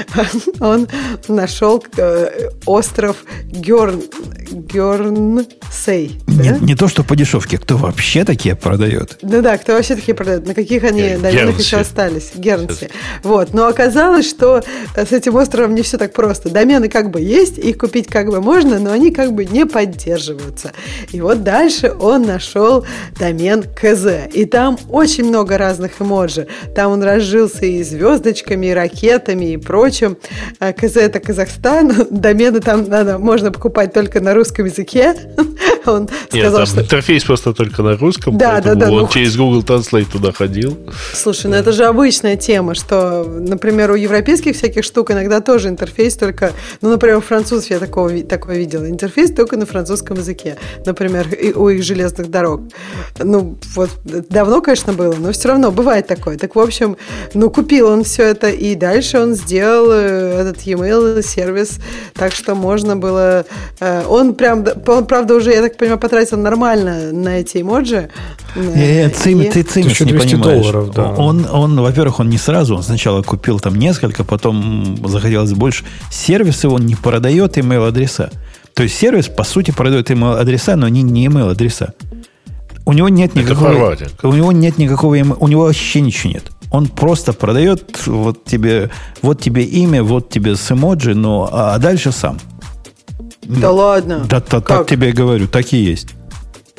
он нашел э, остров Герн, Гернсей. Не, не то, что по дешевке, кто вообще вообще такие продает? Ну да, кто вообще такие продает? На каких они доменах еще остались? Гернси. Вот. Но оказалось, что э, с этим островом не все так просто. Домены как бы есть, их купить как бы можно, но они как бы не поддерживаются. И вот дальше он нашел домен КЗ. И там очень много разных эмоджи. Там он разжился и звездочками, и ракетами, и прочим. А КЗ это Казахстан. [laughs] Домены там надо, можно покупать только на русском языке. [laughs] Он Нет, сказал, там что... интерфейс просто только на русском, да, да, да, он ну... через Google Translate туда ходил. Слушай, ну это же обычная тема, что, например, у европейских всяких штук иногда тоже интерфейс только, ну, например, у французов я такого, такое видела, интерфейс только на французском языке, например, у их железных дорог. Ну, вот давно, конечно, было, но все равно бывает такое. Так, в общем, ну, купил он все это, и дальше он сделал э, этот e-mail сервис, так что можно было... Э, он прям, он, правда, уже, я так понимаю, потратил нормально на эти эмоджи, же. Нет, цим, ты цимис не понимаешь. Долларов, да. Он, он, во-первых, он не сразу, он сначала купил там несколько, потом захотелось больше. Сервис его не продает email-адреса. То есть сервис, по сути, продает email-адреса, но они не email-адреса. У него нет никакого... У него нет никакого... У него вообще ничего нет. Он просто продает вот тебе, вот тебе имя, вот тебе с эмоджи, но а дальше сам. Да ладно. Да, да так тебе и говорю, так и есть.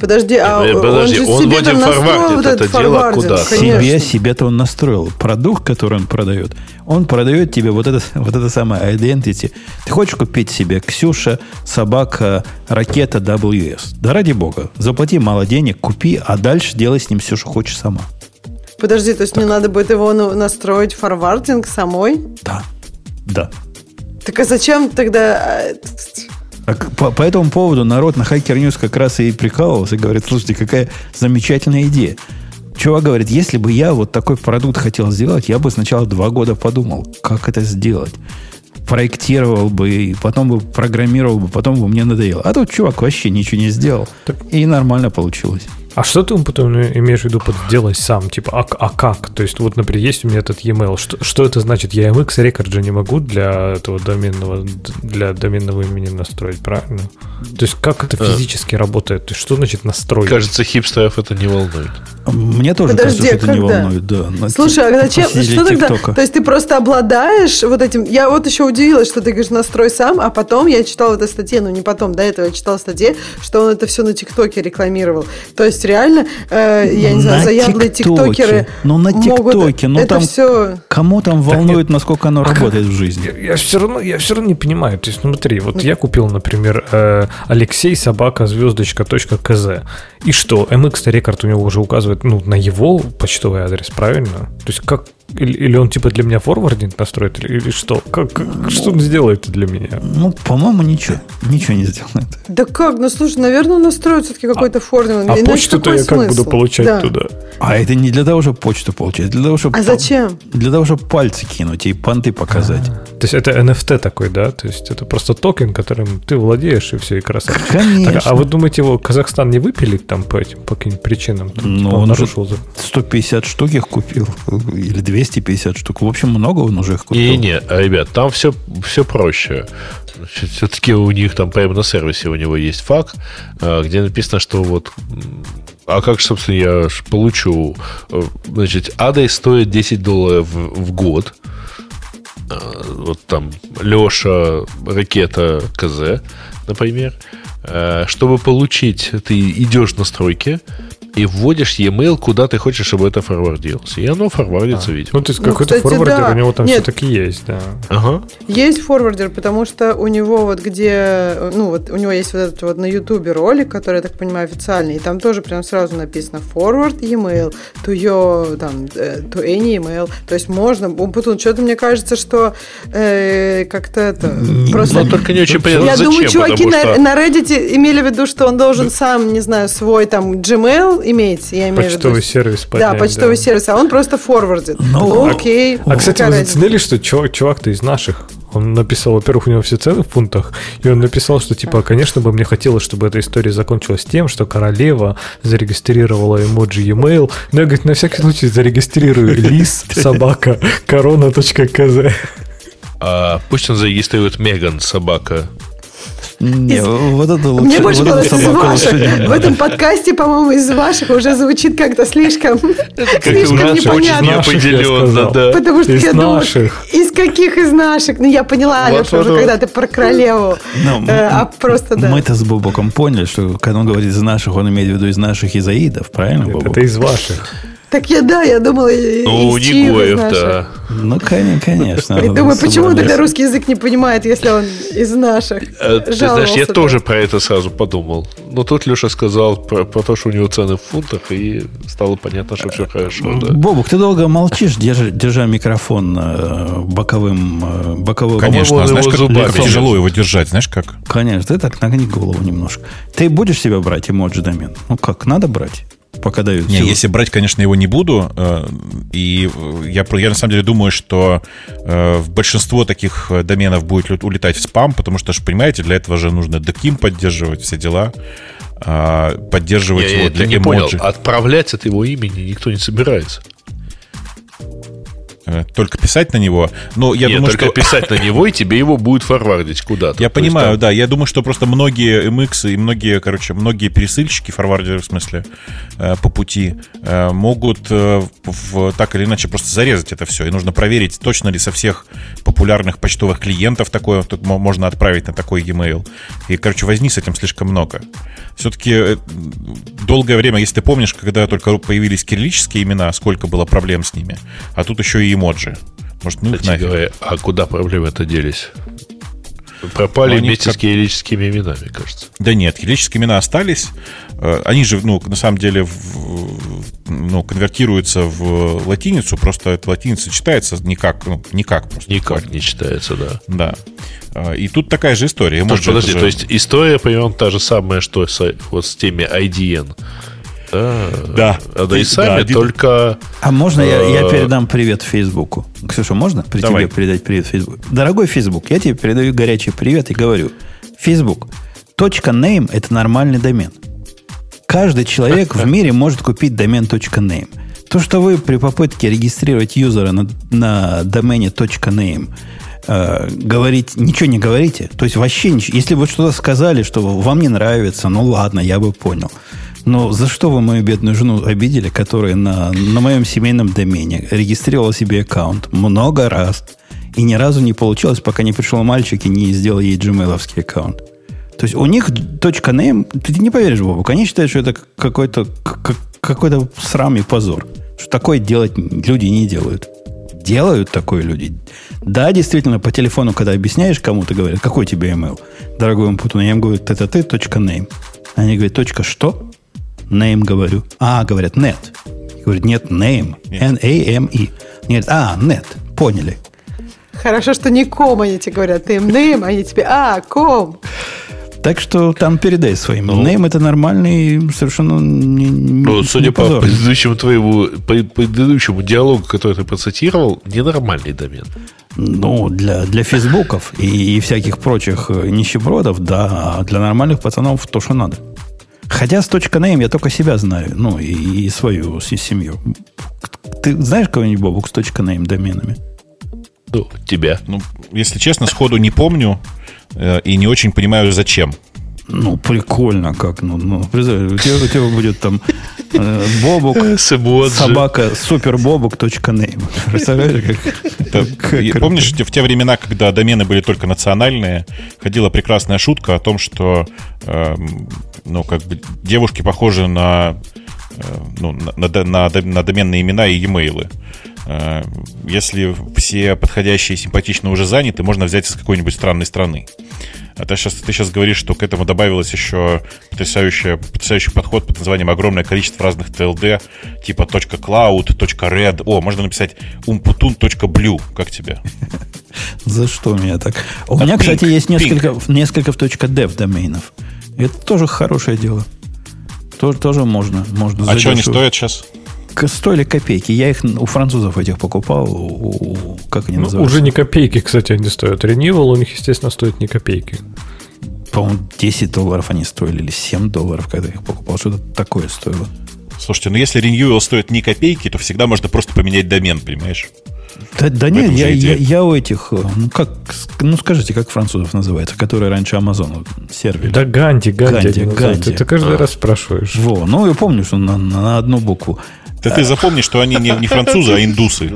Подожди, а э, Подожди, он, же он себе вроде форвардит это дело куда? Себе, себе-то он настроил. Продукт, который он продает, он продает тебе вот это, вот это самое identity. Ты хочешь купить себе Ксюша, собака, ракета WS? Да ради бога. Заплати мало денег, купи, а дальше делай с ним все, что хочешь сама. Подожди, то есть так. мне надо будет его настроить форвардинг самой? Да. Да. Так а зачем тогда... А, по, по этому поводу народ на Hacker News как раз и прикалывался, говорит, слушайте, какая замечательная идея. Чувак говорит, если бы я вот такой продукт хотел сделать, я бы сначала два года подумал, как это сделать. Проектировал бы, и потом бы программировал бы, потом бы мне надоело. А тут чувак вообще ничего не сделал. Так... И нормально получилось. А что ты потом имеешь в виду под делать сам? Типа, а, а как? То есть, вот, например, есть у меня этот e-mail. Что, что это значит? Я MX рекорд же не могу для этого доменного, для доменного имени настроить, правильно? То есть, как это э. физически работает? То есть, что значит настроить? Кажется, хипстеров это не волнует. Мне тоже Подожди, кажется, что это не волнует, да. Слушай, а зачем? Что тогда? То есть, ты просто обладаешь вот этим... Я вот еще удивилась, что ты говоришь, настрой сам, а потом я читала в этой статье, ну не потом, до этого я читала статье, что он это все на ТикТоке рекламировал. То есть, есть реально, э, я не знаю, на заядлые тиктокеры Ну, на ТикТоке, ну там все... Кому там волнует, насколько оно а работает в жизни? Я, я, все равно, я все равно не понимаю. То есть, смотри, вот я купил, например, э, Алексей собака звездочка точка кз. И что, MX рекорд у него уже указывает ну, на его почтовый адрес, правильно? То есть, как, или, или он типа для меня форвардинг настроит, или, или что? Как, как, что он сделает для меня? Ну, по-моему, ничего. Ничего не сделает. Да как? Ну, слушай, наверное, он настроит все-таки какой-то а, форвардинг. А почту-то я как буду получать да. туда? А это не для того, чтобы почту получать, для того, чтобы... А зачем? Для того, чтобы пальцы кинуть и понты показать. А, то есть это NFT такой, да? То есть это просто токен, которым ты владеешь, и все, и красавчик. Конечно. Так, а вы думаете, его Казахстан не выпилит там по этим, по каким причинам? Там, ну, типа, он, он нарушил... 150 штук их купил. Или 200 250 штук. В общем, много он уже их купил. Не, не, ребят, там все, все проще. Все-таки у них там прямо на сервисе у него есть факт, где написано, что вот а как, собственно, я получу? Значит, адрес стоит 10 долларов в, в год. А, вот там Леша, ракета КЗ. например, э, чтобы получить, ты идешь в настройки, и вводишь e-mail, куда ты хочешь, чтобы это форвардилось. И оно форвардится, а. видимо. Ну, то есть ну, какой-то кстати, форвардер да. у него там все-таки есть, да. Ага. Есть форвардер, потому что у него вот где, ну вот у него есть вот этот вот на ютубе ролик, который, я так понимаю, официальный, и там тоже прям сразу написано forward email to your, там, э, to any email. То есть можно, Умпутун, что-то мне кажется, что э, как-то это просто... Но только не очень понятно, Я зачем, думаю, чуваки что... на, на Reddit имели в виду, что он должен сам, не знаю, свой там Gmail иметь, я имею почтовый в виду. сервис поднять, Да, почтовый да. сервис, а он просто форвардит. Ну, окей. А, кстати, вы заценили, что чувак, чувак-то из наших, он написал, во-первых, у него все цены в фунтах, и он написал, что, типа, конечно бы мне хотелось, чтобы эта история закончилась тем, что королева зарегистрировала эмоджи e-mail, но я, говорит, на всякий случай зарегистрирую [laughs] лис собака корона.кз. А, пусть он зарегистрирует Меган собака не, из... вот это лучше. Мне больше вот из ваших. В этом подкасте, по-моему, из ваших уже звучит как-то слишком, слишком непонятно. да. Потому что из я думаю, из каких из наших? Ну, я поняла, вот, Леша, уже когда ты про королеву. Ну, э, а просто, да. Мы-то с Бобоком поняли, что когда он говорит из наших, он имеет в виду из наших изаидов, правильно, Бобок? Это из ваших. Так я, да, я думала, Ну, Негоев, да. Ну, конечно. Я думаю, почему тогда русский язык не понимает, если он из наших? Э, ты знаешь, я тоже про это сразу подумал. Но тут Леша сказал про, то, что у него цены в фунтах, и стало понятно, что все хорошо. Да. Бобук, ты долго молчишь, держа, держа микрофон э, боковым... Э, боковым Конечно, а знаешь, как зубами. тяжело его держать, знаешь как? Конечно, ты так нагни голову немножко. Ты будешь себя брать эмоджи домен? Ну как, надо брать? Пока дают. Не, если брать, конечно, его не буду. Э, и я, я на самом деле думаю, что э, в большинство таких доменов будет улетать в спам, потому что, понимаете, для этого же нужно доким поддерживать, все дела а, поддерживать я, его для я эмоджи. Понял. Отправлять от его имени никто не собирается. Э, только писать на него. Но я Нет, думаю, только что... писать на него, и тебе его будет форвардить куда-то. Я То понимаю, там... да. Я думаю, что просто многие MX и многие, короче, многие пересыльщики, форвардеры в смысле, э, по пути, э, могут в, так или иначе просто зарезать это все. И нужно проверить, точно ли со всех популярных почтовых клиентов такое тут можно отправить на такой e-mail. И, короче, возни с этим слишком много. Все-таки долгое время, если ты помнишь, когда только появились кириллические имена, сколько было проблем с ними. А тут еще и эмоджи. Может, ну их нафиг. Говоря, а куда проблемы-то делись? Пропали ну, вместе как... с кириллическими именами, кажется. Да нет, кириллические имена остались. Э, они же, ну, на самом деле, в, ну, конвертируются в латиницу, просто эта латиница читается никак, ну, никак просто. Никак не читается, да. Да. Э, и тут такая же история. Может, подожди, же... то есть история, примерно та же самая, что с, вот с теми IDN. Да. Да. А да и сами, да, только... А можно я, я э, передам привет Фейсбуку? Ксюша, можно при Давай. тебе передать привет Фейсбуку? Дорогой Фейсбук, я тебе передаю горячий привет и говорю. Фейсбук, точка .name – это нормальный домен. Каждый человек в [laughs] мире может купить домен .name. То, что вы при попытке регистрировать юзера на, на домене .name э, говорить, ничего не говорите, то есть вообще ничего. Если вы что-то сказали, что вам не нравится, ну ладно, я бы понял. Но за что вы мою бедную жену обидели, которая на, на моем семейном домене регистрировала себе аккаунт много раз и ни разу не получилось, пока не пришел мальчик и не сделал ей gmail аккаунт. То есть у них точка name, ты не поверишь, Бобу, они считают, что это какой-то какой-то срам и позор. Что такое делать люди не делают. Делают такое люди. Да, действительно, по телефону, когда объясняешь кому-то, говорят, какой тебе email? Дорогой Умпутун, я им говорю, это ты, точка name. Они говорят, точка что? Name говорю. А, говорят, net. Говорят, нет, name. N-A-M-E. Нет, а, net. Поняли. Хорошо, что не ком они тебе говорят. Ты им name, они тебе, а, ком. Так что там передай своим. Ну, name это нормальный, совершенно не, ну, судя не по предыдущему твоему по предыдущему диалогу, который ты процитировал, ненормальный домен. Ну, для, для фейсбуков и, и всяких прочих нищебродов, да, а для нормальных пацанов то, что надо. Хотя с точка name я только себя знаю, ну, и, и свою семью. Ты знаешь кого-нибудь, Бобук, с точка name доменами? Ну, тебя. Ну, если честно, сходу не помню э, и не очень понимаю, зачем. Ну, прикольно как. Ну, ну, у, тебя, у тебя будет там э, бобук, [laughs] собака, супербобук.name. Представляешь, как, как Помнишь, в те времена, когда домены были только национальные, ходила прекрасная шутка о том, что э, ну, как бы девушки похожи на, э, ну, на, на, на, на доменные имена и e-mail. Э, если все подходящие симпатичные уже заняты, можно взять из какой-нибудь странной страны. А ты сейчас, ты сейчас говоришь, что к этому добавилось еще потрясающий, потрясающий подход под названием огромное количество разных TLD, типа .cloud, .red. О, можно написать umputun.blue. Как тебе? [laughs] За что у меня так? У меня, кстати, есть несколько, несколько в .dev доменов. Это тоже хорошее дело. Тоже, тоже можно. можно а что они стоят сейчас? Стоили копейки. Я их у французов этих покупал. У, как они ну, называются? Уже не копейки, кстати, они стоят. Renewal у них, естественно, стоит не копейки. По-моему, 10 долларов они стоили, или 7 долларов, когда я их покупал. Что-то такое стоило. Слушайте, ну если Renewal стоит не копейки, то всегда можно просто поменять домен, понимаешь? Да, да нет, я, я, я у этих, э, ну как, ну скажите, как французов называется, которые раньше Amazon сервили. Да Ганди, Ганди. Ганди, Ганди. Ты, каждый а. раз спрашиваешь. Во, ну я помню, что на, на одну букву. Да ты запомни, что они не, не французы, а индусы.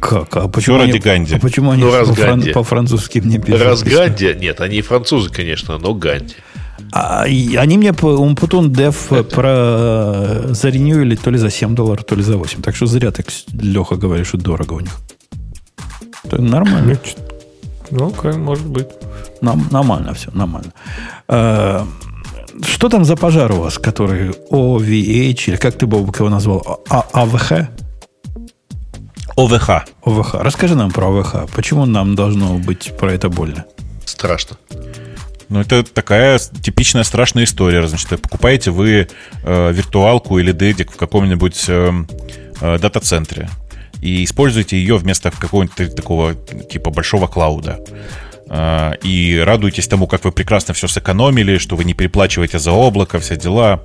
Как? А почему Все ради Ганди. А почему они ну, раз по-фран- по-французски мне пишут? Раз Ганди, нет, они французы, конечно, но Ганди. А, они мне Умпутун Дев про э, заренюили то ли за 7 долларов, то ли за 8. Так что зря так, Леха, говоришь, что дорого у них. Это нормально. Ну, ну может быть. Нам, нормально все, нормально. А, что там за пожар у вас, который OVH, или как ты, Бобок, его назвал? А, АВХ? ОВХ. ОВХ. Расскажи нам про ОВХ. Почему нам должно быть про это больно? Страшно. Ну, это такая типичная страшная история. Значит, покупаете вы э, виртуалку или дедик в каком-нибудь э, э, дата-центре и используете ее вместо какого-нибудь такого типа большого клауда. А, и радуйтесь тому, как вы прекрасно все сэкономили, что вы не переплачиваете за облако, все дела.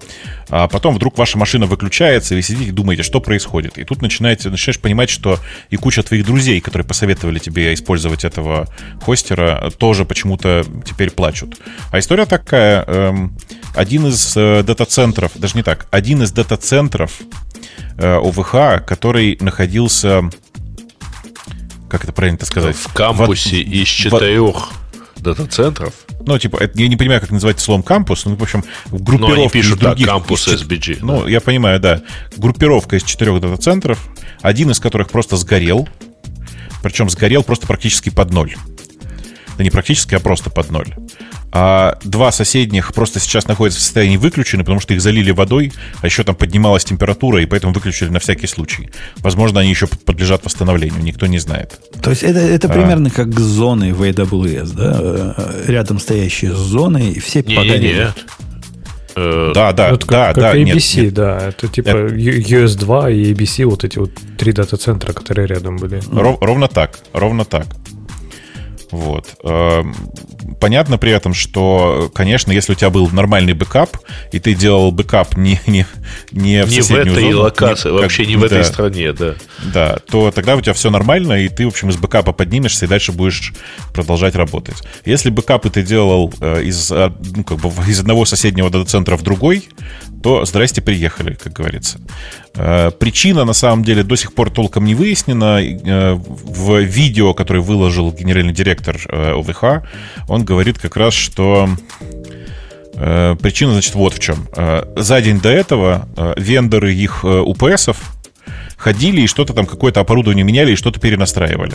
А потом вдруг ваша машина выключается, и вы сидите и думаете, что происходит. И тут начинаете, начинаешь понимать, что и куча твоих друзей, которые посоветовали тебе использовать этого хостера, тоже почему-то теперь плачут. А история такая. Эм, один из э, дата-центров, даже не так, один из дата-центров э, ОВХ, который находился как это правильно сказать? В кампусе в, из четырех в... дата-центров. Ну, типа, это, я не понимаю, как называть словом кампус, ну, в общем, группировка Но они пишут. Да, кампус из, SBG. Ну, да. я понимаю, да. Группировка из четырех дата-центров, один из которых просто сгорел, причем сгорел просто практически под ноль. Да не практически, а просто под ноль а два соседних просто сейчас находятся в состоянии выключены, потому что их залили водой, а еще там поднималась температура, и поэтому выключили на всякий случай. Возможно, они еще подлежат восстановлению, никто не знает. То есть это, это а... примерно как зоны в AWS, да? Э, рядом стоящие зоны, и все не, погорели. Нет. Э, да, да, это да, как, да. Как ABC, нет, нет. да. Это типа это... US2 и ABC, вот эти вот три дата-центра, которые рядом были. Ров, ровно так, ровно так. Вот. Понятно при этом, что, конечно, если у тебя был нормальный бэкап, и ты делал бэкап не, не, не в не соседнюю в этой зону, локации, не, вообще не в да, этой стране, да. Да, то тогда у тебя все нормально, и ты, в общем, из бэкапа поднимешься и дальше будешь продолжать работать. Если бэкапы ты делал э, из, а, ну, как бы из одного соседнего дата-центра в другой, то здрасте, приехали, как говорится. Э, причина, на самом деле, до сих пор толком не выяснена. Э, в видео, которое выложил генеральный директор э, ОВХ, он говорит как раз, что причина, значит, вот в чем. За день до этого вендоры их УПСов ходили и что-то там, какое-то оборудование меняли и что-то перенастраивали.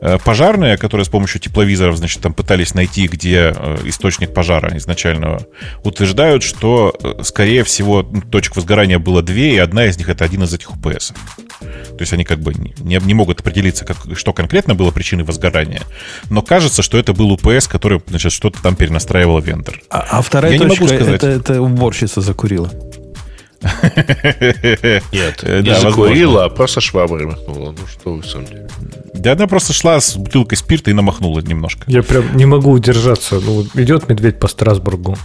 Э, пожарные, которые с помощью тепловизоров, значит, там пытались найти, где э, источник пожара изначального, утверждают, что, э, скорее всего, ну, точек возгорания было две, и одна из них это один из этих УПС. То есть они как бы не, не могут определиться, как, что конкретно было причиной возгорания. Но кажется, что это был УПС, который, значит, что-то там перенастраивал вендор. А, а вторая Я точка, не могу сказать. Это, это уборщица закурила. [laughs] Нет, не да, закурила, а просто шваброй махнула. Ну что вы, в самом деле. Да она просто шла с бутылкой спирта и намахнула немножко. Я прям не могу удержаться. Ну, идет медведь по Страсбургу.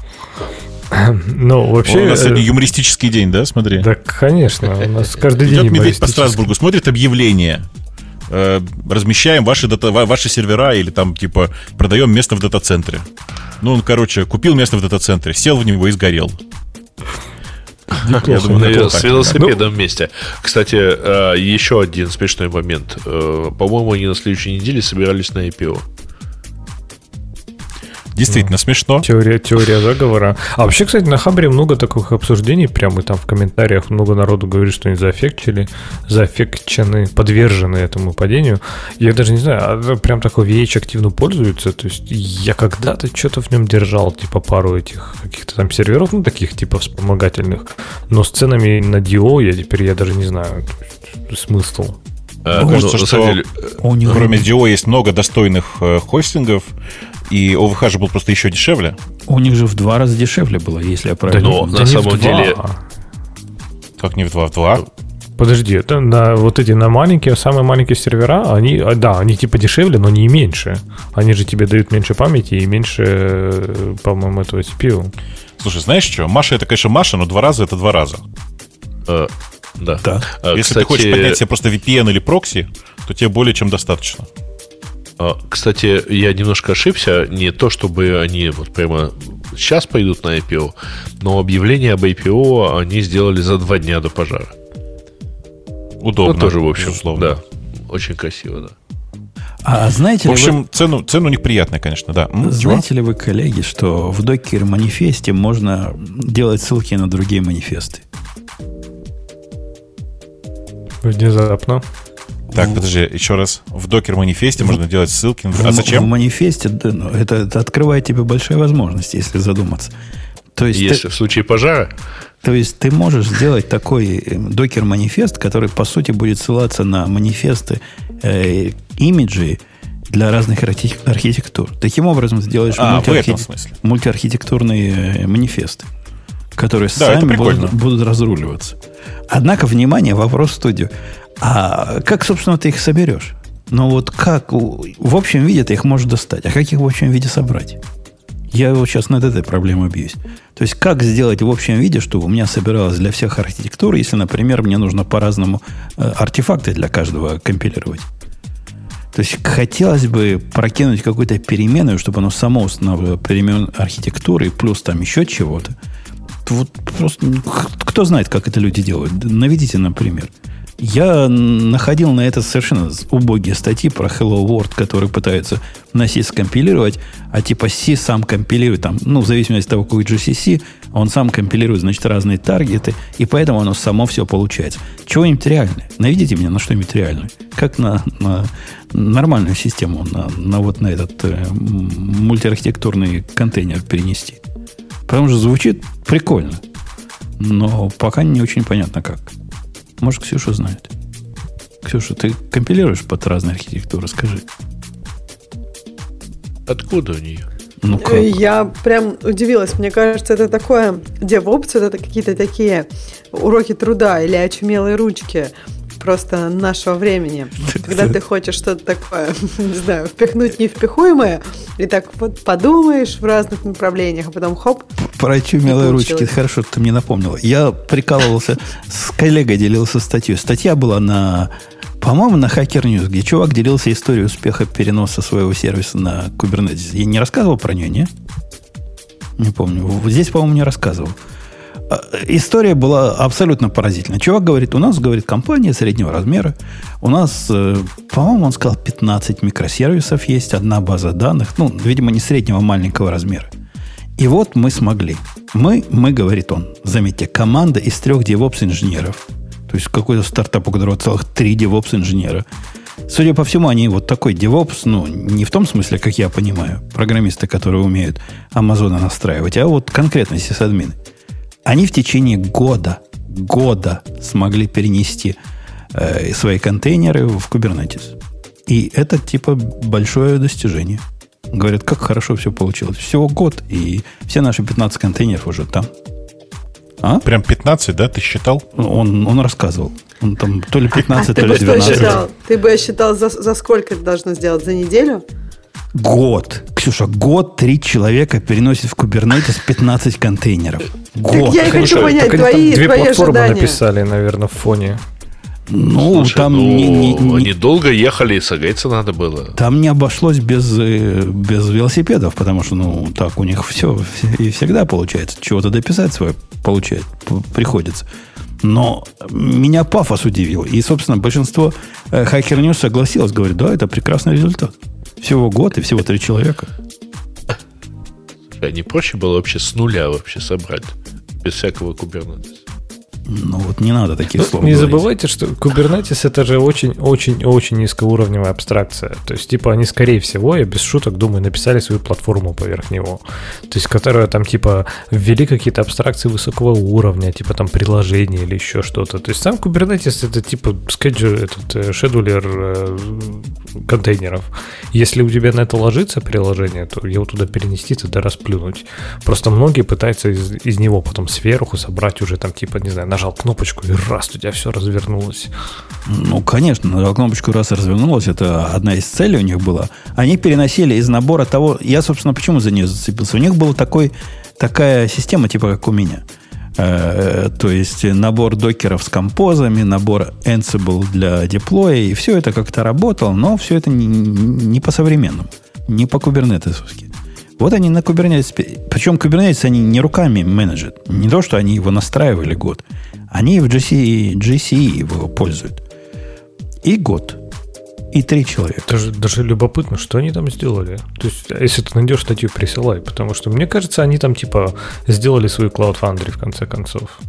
[clears throat] Ну, вообще... У нас сегодня юмористический день, да, смотри? Да, конечно. У нас каждый день Идет медведь по Страсбургу, смотрит объявление. Э, размещаем ваши, дата, ваши сервера или там, типа, продаем место в дата-центре. Ну, он, короче, купил место в дата-центре, сел в него и сгорел. Я думаю, с велосипедом ну, вместе. Кстати, э, еще один смешной момент. Э, по-моему, они на следующей неделе собирались на IPO. Действительно смешно. Теория, теория заговора. А вообще, кстати, на Хабре много таких обсуждений, прямо там в комментариях много народу говорит, что они заэффектили, заэффекчены, подвержены этому падению. Я даже не знаю, а прям такой VH активно пользуется. То есть я когда-то что-то в нем держал, типа пару этих каких-то там серверов, ну, таких типа вспомогательных. Но с ценами на DO я теперь я даже не знаю смысл. А, кажется, что деле, кроме DO есть много достойных э, хостингов, и ОВХ же был просто еще дешевле. У них же в два раза дешевле было, если я правильно да, помню. на самом деле... Как не в два? В два? Подожди, это на вот эти на маленькие, самые маленькие сервера, они, а, да, они типа дешевле, но не меньше. Они же тебе дают меньше памяти и меньше, э, по-моему, этого CPU. Слушай, знаешь что? Маша это, конечно, Маша, но два раза это два раза. Э, да. да. Если Кстати... ты хочешь поднять себе просто VPN или прокси, то тебе более чем достаточно. А, кстати, я немножко ошибся. Не то, чтобы они вот прямо сейчас пойдут на IPO, но объявление об IPO они сделали за два дня до пожара. Удобно. Ну, тоже, в общем, условно. Да. Очень красиво, да. А знаете в общем, вы... цену, цену у них приятная, конечно, да. Знаете Чего? ли вы, коллеги, что в Docker манифесте можно делать ссылки на другие манифесты? Внезапно. Так, в... подожди, еще раз. В докер манифесте в... можно делать ссылки. В, а зачем? В манифесте ну, это, это открывает тебе большие возможности, если задуматься. То есть если ты, в случае пожара. То есть ты можешь сделать такой э, докер-манифест, который, по сути, будет ссылаться на манифесты, э, имиджи для разных архи- архитектур. Таким образом, сделаешь а, мультиархи... мультиархитектурные э, манифесты, которые да, сами будут, будут разруливаться. Однако, внимание, вопрос в студию. А как, собственно, ты их соберешь? Ну вот как в общем виде ты их можешь достать, а как их в общем виде собрать? Я вот сейчас над этой проблемой бьюсь. То есть, как сделать в общем виде, чтобы у меня собиралось для всех архитектур, если, например, мне нужно по-разному э, артефакты для каждого компилировать. То есть, хотелось бы прокинуть какую-то переменную, чтобы оно само устанавливало перемен архитектуры, плюс там еще чего-то. Вот просто кто знает, как это люди делают. Наведите, например. Я находил на это совершенно убогие статьи про Hello World, которые пытаются на C скомпилировать, а типа C сам компилирует, там, ну, в зависимости от того, какой GCC, он сам компилирует, значит, разные таргеты, и поэтому оно само все получается. Чего-нибудь реальное. Наведите меня на что-нибудь реальное. Как на, на нормальную систему, на, на вот на этот э, мультиархитектурный контейнер перенести. Потому что звучит прикольно. Но пока не очень понятно как. Может, Ксюша знает. Ксюша, ты компилируешь под разные архитектуры, скажи. Откуда у нее? Ну как? Я прям удивилась. Мне кажется, это такое DevOps, это какие-то такие уроки труда или очумелые ручки просто нашего времени. [laughs] Когда ты хочешь что-то такое, [laughs] не знаю, впихнуть невпихуемое, и так вот подумаешь в разных направлениях, а потом хоп. Про чумелые ручки, хорошо, ты мне напомнила. Я прикалывался, с коллегой делился статью. Статья была на по-моему, на Hacker News, где чувак делился историей успеха переноса своего сервиса на Kubernetes. Я не рассказывал про нее, не? Не помню. Здесь, по-моему, не рассказывал. А, история была абсолютно поразительна. Чувак говорит, у нас, говорит, компания среднего размера. У нас, э, по-моему, он сказал, 15 микросервисов есть, одна база данных. Ну, видимо, не среднего, а маленького размера. И вот мы смогли. Мы, мы, говорит он, заметьте, команда из трех DevOps-инженеров. То есть какой-то стартап, у которого целых три DevOps-инженера. Судя по всему, они вот такой DevOps, ну, не в том смысле, как я понимаю, программисты, которые умеют Амазона настраивать, а вот конкретно сисадмины. Они в течение года, года смогли перенести э, свои контейнеры в Kubernetes. И это типа большое достижение. Говорят, как хорошо все получилось. Всего год, и все наши 15 контейнеров уже там. А? Прям 15, да? Ты считал? Он, он рассказывал. Он там то ли [laughs] 15, а, то ли 12. Ты бы считал, за, за сколько это должно сделать? За неделю? Год. Ксюша, год три человека переносит в Kubernetes 15 контейнеров. Год. Так я и хочу понять, так твои, две твои платформы ожидания. написали, наверное, в фоне. Ну, Слушай, там ну, не, не, не, они долго ехали, и согреться надо было. Там не обошлось без, э, без велосипедов, потому что, ну, так у них все и всегда получается. Чего-то дописать свое получает, приходится. Но меня пафос удивил. И, собственно, большинство э, Hacker News согласилось, говорит, да, это прекрасный результат. Всего год и всего три человека. А не проще было вообще с нуля вообще собрать, без всякого кубернетеса? Ну вот не надо таких ну, слов. Не говорить. забывайте, что Kubernetes это же очень-очень-очень низкоуровневая абстракция. То есть, типа, они, скорее всего, я без шуток думаю, написали свою платформу поверх него. То есть, которая там, типа, ввели какие-то абстракции высокого уровня, типа там приложение или еще что-то. То есть, сам Kubernetes это типа скеджер, этот э, шедулер э, контейнеров. Если у тебя на это ложится приложение, то его туда перенести, тогда расплюнуть. Просто многие пытаются из, из него потом сверху собрать уже там, типа, не знаю, нажал кнопочку, и раз, у тебя все развернулось. Ну, конечно, нажал кнопочку, раз развернулось, это одна из целей у них была. Они переносили из набора того... Я, собственно, почему за нее зацепился? У них была такой, такая система, типа как у меня. Э, то есть набор докеров с композами, набор Ansible для деплоя, и все это как-то работало, но все это не, не по-современному, не по-кубернетесовски. Вот они на Kubernetes, причем Kubernetes они не руками менеджат. Не то, что они его настраивали год. Они в GCE, GCE его пользуют. И год. И три человека. Даже, даже любопытно, что они там сделали. То есть, если ты найдешь статью, присылай. Потому что, мне кажется, они там типа сделали свою Cloud Foundry в конце концов.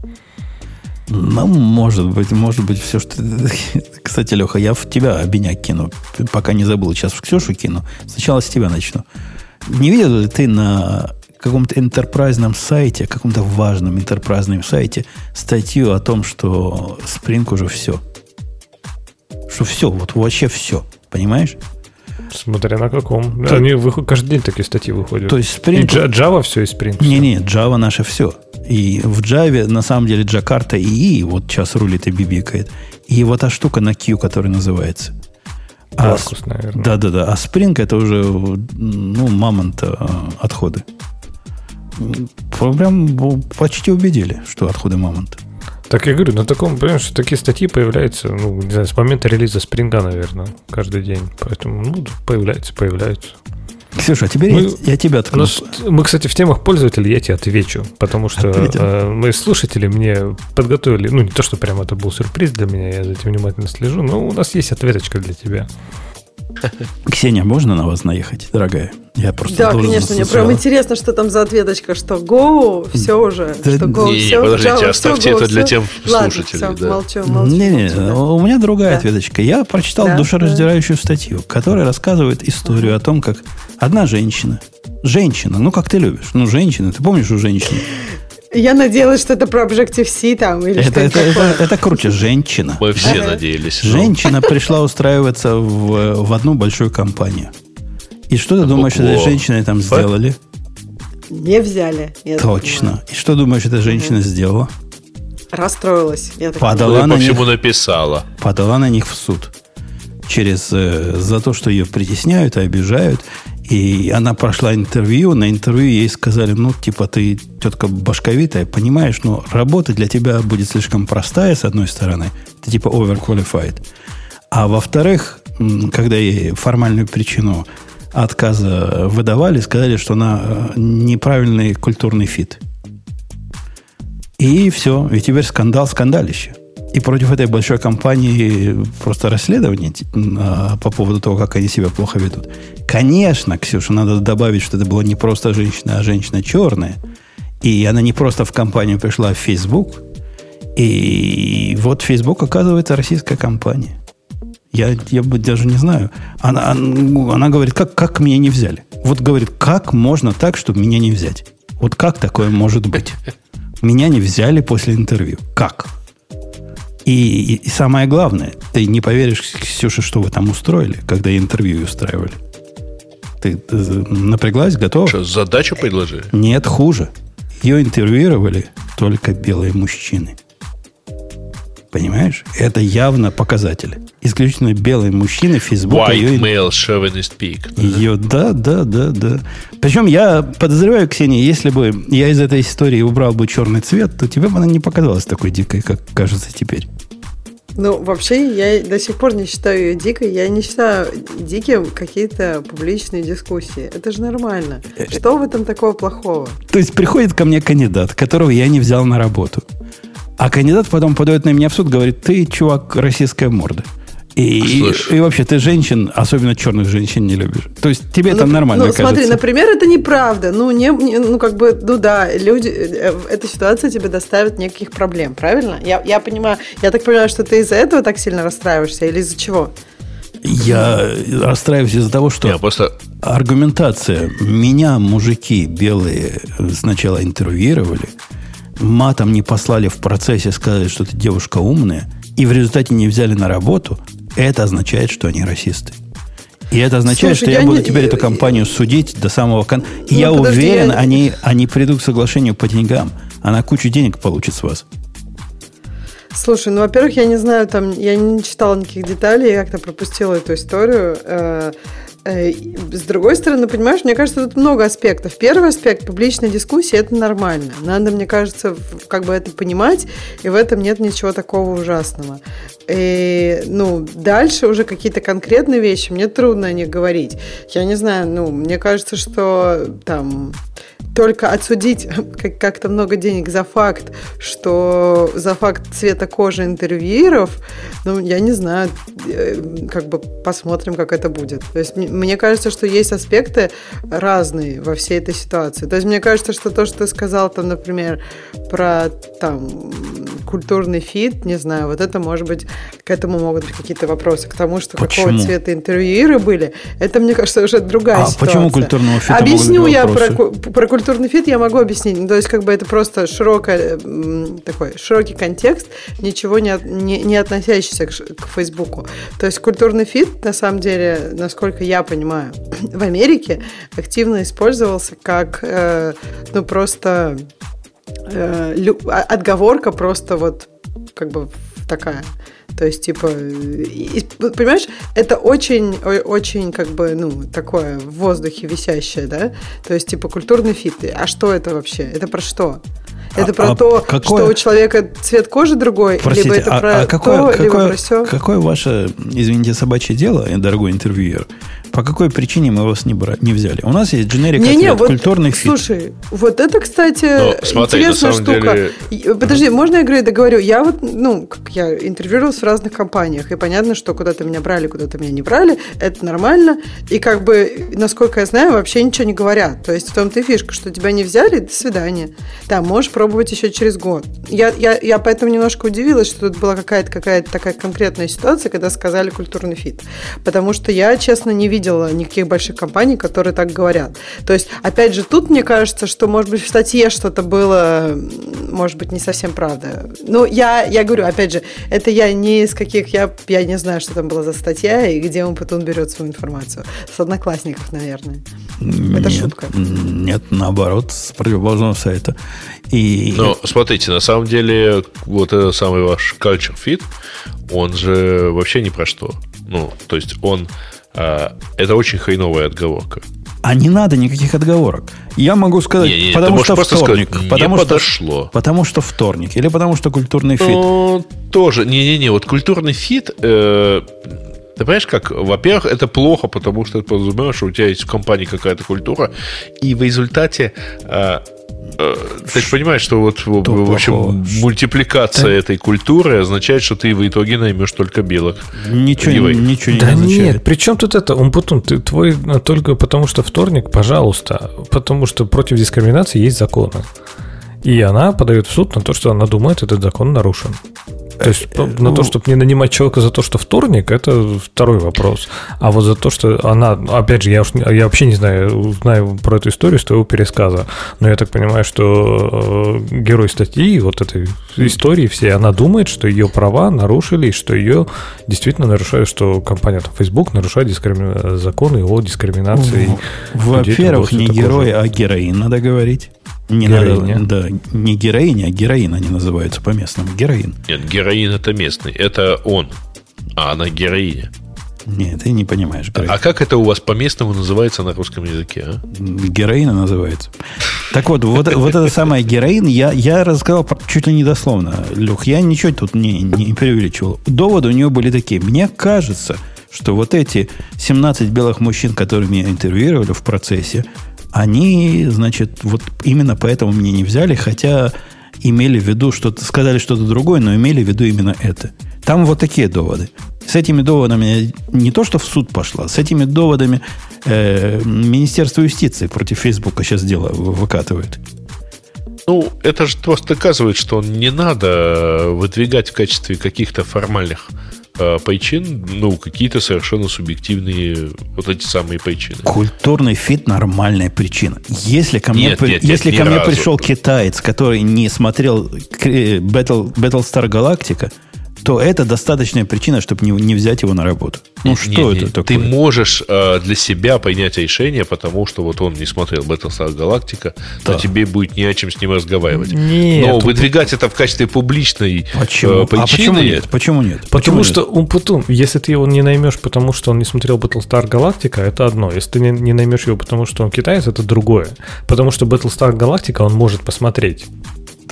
Ну, может быть, может быть, все, что... [laughs] Кстати, Леха, я в тебя обиняк кину. Пока не забыл, сейчас в Ксюшу кину. Сначала с тебя начну. Не видел ли ты на каком-то энтерпрайзном сайте, каком-то важном энтерпрайзном сайте статью о том, что Spring уже все? Что все, вот вообще все. Понимаешь? Смотря на каком. То, Они выход, каждый день такие статьи выходят. То есть Spring... И Java все и Spring Не-не, Java наше все. И в Java, на самом деле, Джакарта и вот сейчас рулит и бибикает. И вот та штука на Q, которая называется. Quarkus, а, наверное. Да-да-да. А Spring это уже, ну, мамонта а, отходы. Прям почти убедили, что отходы мамонта. Так я говорю, на таком, понимаешь, такие статьи появляются, ну, не знаю, с момента релиза спринга, наверное, каждый день. Поэтому, ну, появляются, появляются. Ксюша, а теперь мы, я, я тебя откну. Мы, кстати, в темах пользователей я тебе отвечу, потому что э, мои слушатели мне подготовили, ну, не то, что прям это был сюрприз для меня, я за этим внимательно слежу, но у нас есть ответочка для тебя. Ксения, можно на вас наехать, дорогая? Я просто да, конечно, мне прям интересно, что там за ответочка, что Go, все уже, да, что Go, не, все, подождите, Java, оставьте все, это для тем слушателей. Ладно, все, да. молчу, молчу. Не, не, да. у меня другая да. ответочка. Я прочитал да, душераздирающую да. статью, которая рассказывает историю о том, как одна женщина, женщина, ну как ты любишь, ну женщина, ты помнишь у женщины? Я надеялась, что это про Objective-C там или это, что это, это, это, это круче. Женщина. Мы все ага. надеялись. Женщина пришла устраиваться в, в одну большую компанию. И что ты думаешь, этой женщиной там сделали? Не взяли. Точно. И что думаешь, эта женщина сделала? Расстроилась. Я подала на них, написала. Подала на них в суд. Через, э, за то, что ее притесняют и обижают. И она прошла интервью, на интервью ей сказали, ну, типа, ты тетка башковитая, понимаешь, но работа для тебя будет слишком простая, с одной стороны, ты типа overqualified. А во-вторых, когда ей формальную причину отказа выдавали, сказали, что она э, неправильный культурный fit. И все, и теперь скандал, скандалище. И против этой большой компании просто расследование а, по поводу того, как они себя плохо ведут. Конечно, Ксюша, надо добавить, что это была не просто женщина, а женщина черная. И она не просто в компанию пришла, а в Facebook. И вот Facebook, оказывается, российская компания. Я, я даже не знаю. Она, она говорит, как, как меня не взяли? Вот говорит, как можно так, чтобы меня не взять? Вот как такое может быть? Меня не взяли после интервью. Как? И, и, самое главное, ты не поверишь, Ксюша, что вы там устроили, когда интервью устраивали. Ты, ты напряглась, готова? Что, задачу предложили? Нет, хуже. Ее интервьюировали только белые мужчины. Понимаешь? Это явно показатель. Исключительно белые мужчины Facebook. White ее, male chauvinist peak. Ее, да, да, да, да. Причем я подозреваю, Ксения, если бы я из этой истории убрал бы черный цвет, то тебе бы она не показалась такой дикой, как кажется теперь. Ну, вообще, я до сих пор не считаю ее дикой. Я не считаю диким какие-то публичные дискуссии. Это же нормально. Что в этом такого плохого? То есть приходит ко мне кандидат, которого я не взял на работу. А кандидат потом подает на меня в суд, говорит, ты, чувак, российская морда. И, и, и вообще, ты женщин, особенно черных женщин, не любишь. То есть тебе ну, это нормально ну, кажется. Смотри, например, это неправда. Ну, не, не, ну, как бы, ну да, люди, э, эта ситуация тебе доставит никаких проблем, правильно? Я, я понимаю, я так понимаю, что ты из-за этого так сильно расстраиваешься или из-за чего? Я расстраиваюсь из-за того, что Я просто... аргументация меня мужики белые сначала интервьюировали, матом не послали в процессе, сказали, что ты девушка умная, и в результате не взяли на работу, это означает, что они расисты. И это означает, Слушай, что я, я буду не... теперь эту компанию судить до самого конца. Ну, я подожди, уверен, я... они, они придут к соглашению по деньгам. Она кучу денег получит с вас. Слушай, ну, во-первых, я не знаю, там, я не читала никаких деталей, я как-то пропустила эту историю. Э, Э, с другой стороны, понимаешь, мне кажется, тут много аспектов. Первый аспект – публичная дискуссия – это нормально. Надо, мне кажется, как бы это понимать, и в этом нет ничего такого ужасного. И, ну, дальше уже какие-то конкретные вещи, мне трудно о них говорить. Я не знаю, ну, мне кажется, что там только отсудить [laughs] как-то много денег за факт, что за факт цвета кожи интервьюеров, ну, я не знаю, э, как бы посмотрим, как это будет. То есть мне кажется, что есть аспекты разные во всей этой ситуации. То есть мне кажется, что то, что ты сказал, там, например, про там культурный fit, не знаю, вот это может быть, к этому могут быть какие-то вопросы. К тому, что почему? какого цвета интервьюеры были, это, мне кажется, уже другая а ситуация. почему культурного fit'а Объясню я про, про культурный fit, я могу объяснить. Ну, то есть, как бы это просто широкое, такой широкий контекст, ничего не, не, не относящийся к, к Фейсбуку. То есть, культурный fit, на самом деле, насколько я понимаю, [clears throat] в Америке активно использовался как, э, ну, просто э, а, отговорка просто вот как бы такая. То есть, типа, и, понимаешь, это очень, очень, как бы, ну, такое в воздухе висящее, да? То есть, типа, культурный фит. А что это вообще? Это про что? Это а, про а то, какое... что у человека цвет кожи другой, Простите, либо это а, про а какое, то, какое, либо про все. Какое ваше, извините, собачье дело, дорогой интервьюер, по какой причине мы вас не, бра... не взяли? У нас есть дженерик не, не, вот, культурный фит. Слушай, вот это, кстати, Но, ну, смотри, интересная штука. Деле... Подожди, можно я говорю, договорю? Я вот, ну, как я интервьюировалась в разных компаниях, и понятно, что куда-то меня брали, куда-то меня не брали, это нормально, и как бы, насколько я знаю, вообще ничего не говорят. То есть в том-то и фишка, что тебя не взяли, до свидания. Да, можешь пробовать еще через год. Я, я, я поэтому немножко удивилась, что тут была какая-то какая-то такая конкретная ситуация, когда сказали культурный fit. Потому что я, честно, не видела видела никаких больших компаний, которые так говорят. То есть, опять же, тут мне кажется, что, может быть, в статье что-то было, может быть, не совсем правда. Ну, я, я говорю, опять же, это я не из каких, я, я не знаю, что там была за статья и где он потом берет свою информацию. С одноклассников, наверное. Это нет, шутка. Нет, наоборот, с противоположного сайта. И... Но смотрите, на самом деле, вот этот самый ваш Culture Fit, он же вообще ни про что. Ну, то есть он это очень хреновая отговорка. А не надо никаких отговорок. Я могу сказать, не, не, потому что вторник. Сказать, потому, что, подошло. потому что вторник. Или потому что культурный фит. Ну, тоже. Не-не-не, вот культурный fit... Э, ты понимаешь, как? Во-первых, это плохо, потому что это подразумевает, что у тебя есть в компании какая-то культура, и в результате э, Э, ты же понимаешь, что вот что в общем плохого? мультипликация да. этой культуры означает, что ты в итоге наймешь только белок. Ничего, не, ничего да не означает. нет, при чем тут это? Он потом, ты твой только потому что вторник, пожалуйста, потому что против дискриминации есть законы. И она подает в суд на то, что она думает, этот закон нарушен. То есть э, на то, ну, чтобы не нанимать человека за то, что вторник, это второй вопрос. А вот за то, что она, опять же, я, уж, я вообще не знаю, знаю про эту историю с твоего пересказа, но я так понимаю, что э, герой статьи, вот этой истории всей, она думает, что ее права нарушили, и что ее действительно нарушают, что компания там, Facebook нарушает дискрими... законы о дискриминации. Во-первых, не герой, а героин, надо говорить. Не героиня. надо, да, не героиня, а героин они называются по-местному. Героин. Нет, героин это местный. Это он. А она героиня. Нет, ты не понимаешь. Героин. А как это у вас по-местному называется на русском языке? А? Героина называется. Так вот, вот, вот это самая героин, я, я рассказал чуть ли не дословно, Люх, я ничего тут не, не преувеличивал. Доводы у нее были такие. Мне кажется, что вот эти 17 белых мужчин, которые меня интервьюировали в процессе, они, значит, вот именно поэтому меня не взяли, хотя имели в виду что-то, сказали что-то другое, но имели в виду именно это. Там вот такие доводы. С этими доводами не то, что в суд пошла, с этими доводами э, Министерство юстиции против Фейсбука сейчас дело выкатывает. Ну, это же просто доказывает, что не надо выдвигать в качестве каких-то формальных э, причин, ну, какие-то совершенно субъективные вот эти самые причины. Культурный фит нормальная причина. Если ко мне, нет, при, нет, если нет, ко мне пришел китаец, который не смотрел Battle, Battlestar Galactica, то это достаточная причина, чтобы не, не взять его на работу. Ну, не, что не, это не, такое? Ты можешь э, для себя принять решение, потому что вот он не смотрел Battlestar Galactica, да. то тебе будет не о чем с ним разговаривать. Нет, Но выдвигать это в качестве публичной почему? Э, причины... А почему нет? Почему нет? Потому почему что он потом, если ты его не наймешь, потому что он не смотрел Battlestar Galactica, это одно. Если ты не, не наймешь его, потому что он китаец, это другое. Потому что Battlestar Galactica он может посмотреть.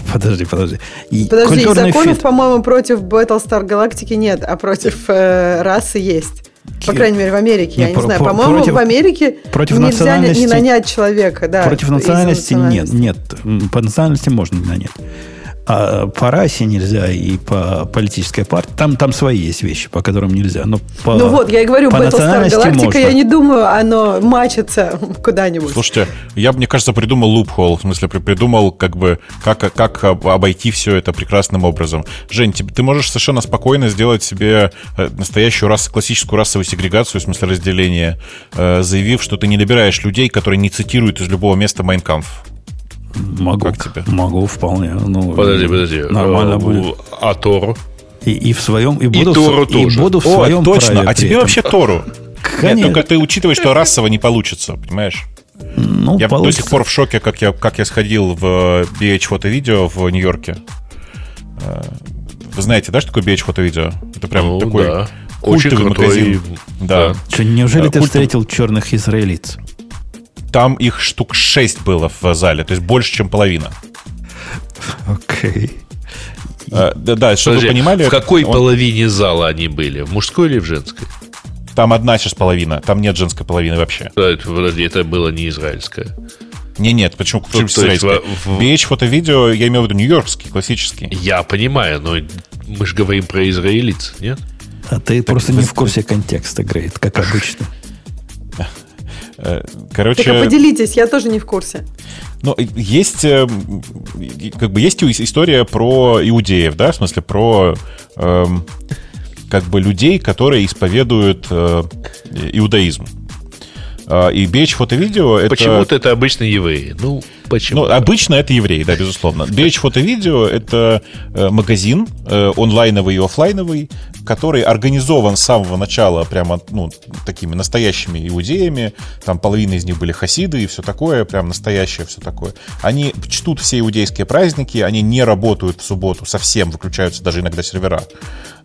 [laughs] Подожди, подожди. И подожди, законов, фит... по-моему, против Battlestar Галактики нет, а против э, расы есть. По крайней мере, в Америке, не, я не про, знаю. По-моему, против, в Америке против нельзя не нанять человека. Да, против национальности, национальности нет. Нет, по национальности можно не нанять. А по расе нельзя и по политической партии. Там, там свои есть вещи, по которым нельзя. Но по, ну вот, я и говорю, по Battlestar Galactica, я не думаю, оно мачится куда-нибудь. Слушайте, я, мне кажется, придумал лупхол, в смысле, придумал, как бы, как, как обойти все это прекрасным образом. Жень, ты, ты можешь совершенно спокойно сделать себе э, настоящую рас, классическую расовую сегрегацию, в смысле разделения, э, заявив, что ты не набираешь людей, которые не цитируют из любого места Майнкамф. Могу, как тебе? могу вполне. Ну, подожди, подожди. Нормально будет. А Тору? И, и в своем... И, буду и Тору в, тоже. И буду в своем О, точно. А тебе вообще Тору? Конечно. Нет, только ты учитывай, что расово не получится, понимаешь? Ну, я получится. до сих пор в шоке, как я, как я сходил в BH фото-видео в Нью-Йорке. Э, вы знаете, да, что такое BH фото-видео? Это прям ну, такой да. культовый Очень магазин. Да. да. Что, неужели да, ты культов... встретил черных израильцев? Там их штук 6 было в зале, то есть больше, чем половина. Окей. Okay. А, да, да, чтобы вы понимали... В какой он... половине зала они были? В мужской или в женской? Там одна сейчас половина, там нет женской половины вообще. Подожди, это было не израильское. Не, нет, почему? почему ну, израильское? В... BH фото-видео, я имею в виду нью-йоркский, классический. Я понимаю, но мы же говорим про израильц, нет? А ты так просто не в курсе контекста, Грейт, как обычно. [laughs] Э, короче... Так, а поделитесь, я тоже не в курсе. Ну, есть, э, как бы, есть история про иудеев, да, в смысле, про эм, как бы людей, которые исповедуют э, иудаизм. А, и BH фото-видео это... Почему-то это обычно евреи. Ну, почему? Ну, обычно это евреи, да, безусловно. BH фото-видео это магазин онлайновый и офлайновый, который организован с самого начала прямо, ну, такими настоящими иудеями. Там половина из них были хасиды и все такое, прям настоящее все такое. Они чтут все иудейские праздники, они не работают в субботу совсем, выключаются даже иногда сервера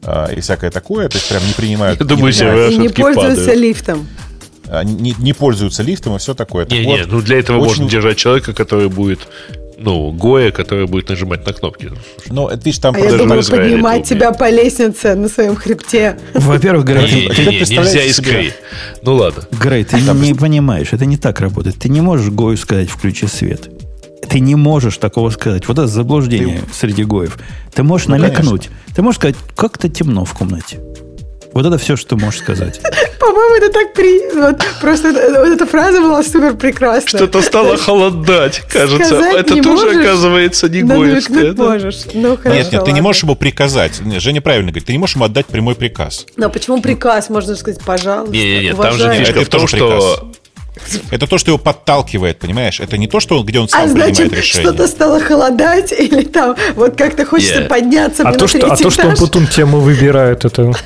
э, и всякое такое, то есть прям не принимают... Я думаю, сервера И не пользуются падают. лифтом не, не пользуются лифтом и все такое. Не, не, вот, ну для этого очень... можно держать человека, который будет ну, Гоя, который будет нажимать на кнопки. Ну, это видишь, там... А я думаю, поднимать тебя по лестнице на своем хребте. Во-первых, Грей, ты, нельзя искрить. Ну, ладно. Грей, ты не понимаешь, это не так работает. Ты не можешь Гою сказать «включи свет». Ты не можешь такого сказать. Вот это заблуждение среди Гоев. Ты можешь ну, намекнуть. Ты можешь сказать, как-то темно в комнате. Вот это все, что можешь сказать. [laughs] По-моему, это так при... Вот, просто вот эта фраза была супер прекрасная. Что-то стало холодать, кажется. Сказать это тоже, можешь, оказывается, не гоевское. Да? можешь. Ну, хорошо, нет, нет, ты не можешь ему приказать. Женя правильно говорит, ты не можешь ему отдать прямой приказ. Но почему приказ? Можно сказать, пожалуйста, Нет, нет, там же фишка в том, что [laughs] это то, что его подталкивает, понимаешь? Это не то, что где он сам а принимает значит, решение. что-то стало холодать, [laughs] или там вот как-то хочется yeah. подняться а то, что, А то, что он потом тему выбирает, это... [laughs]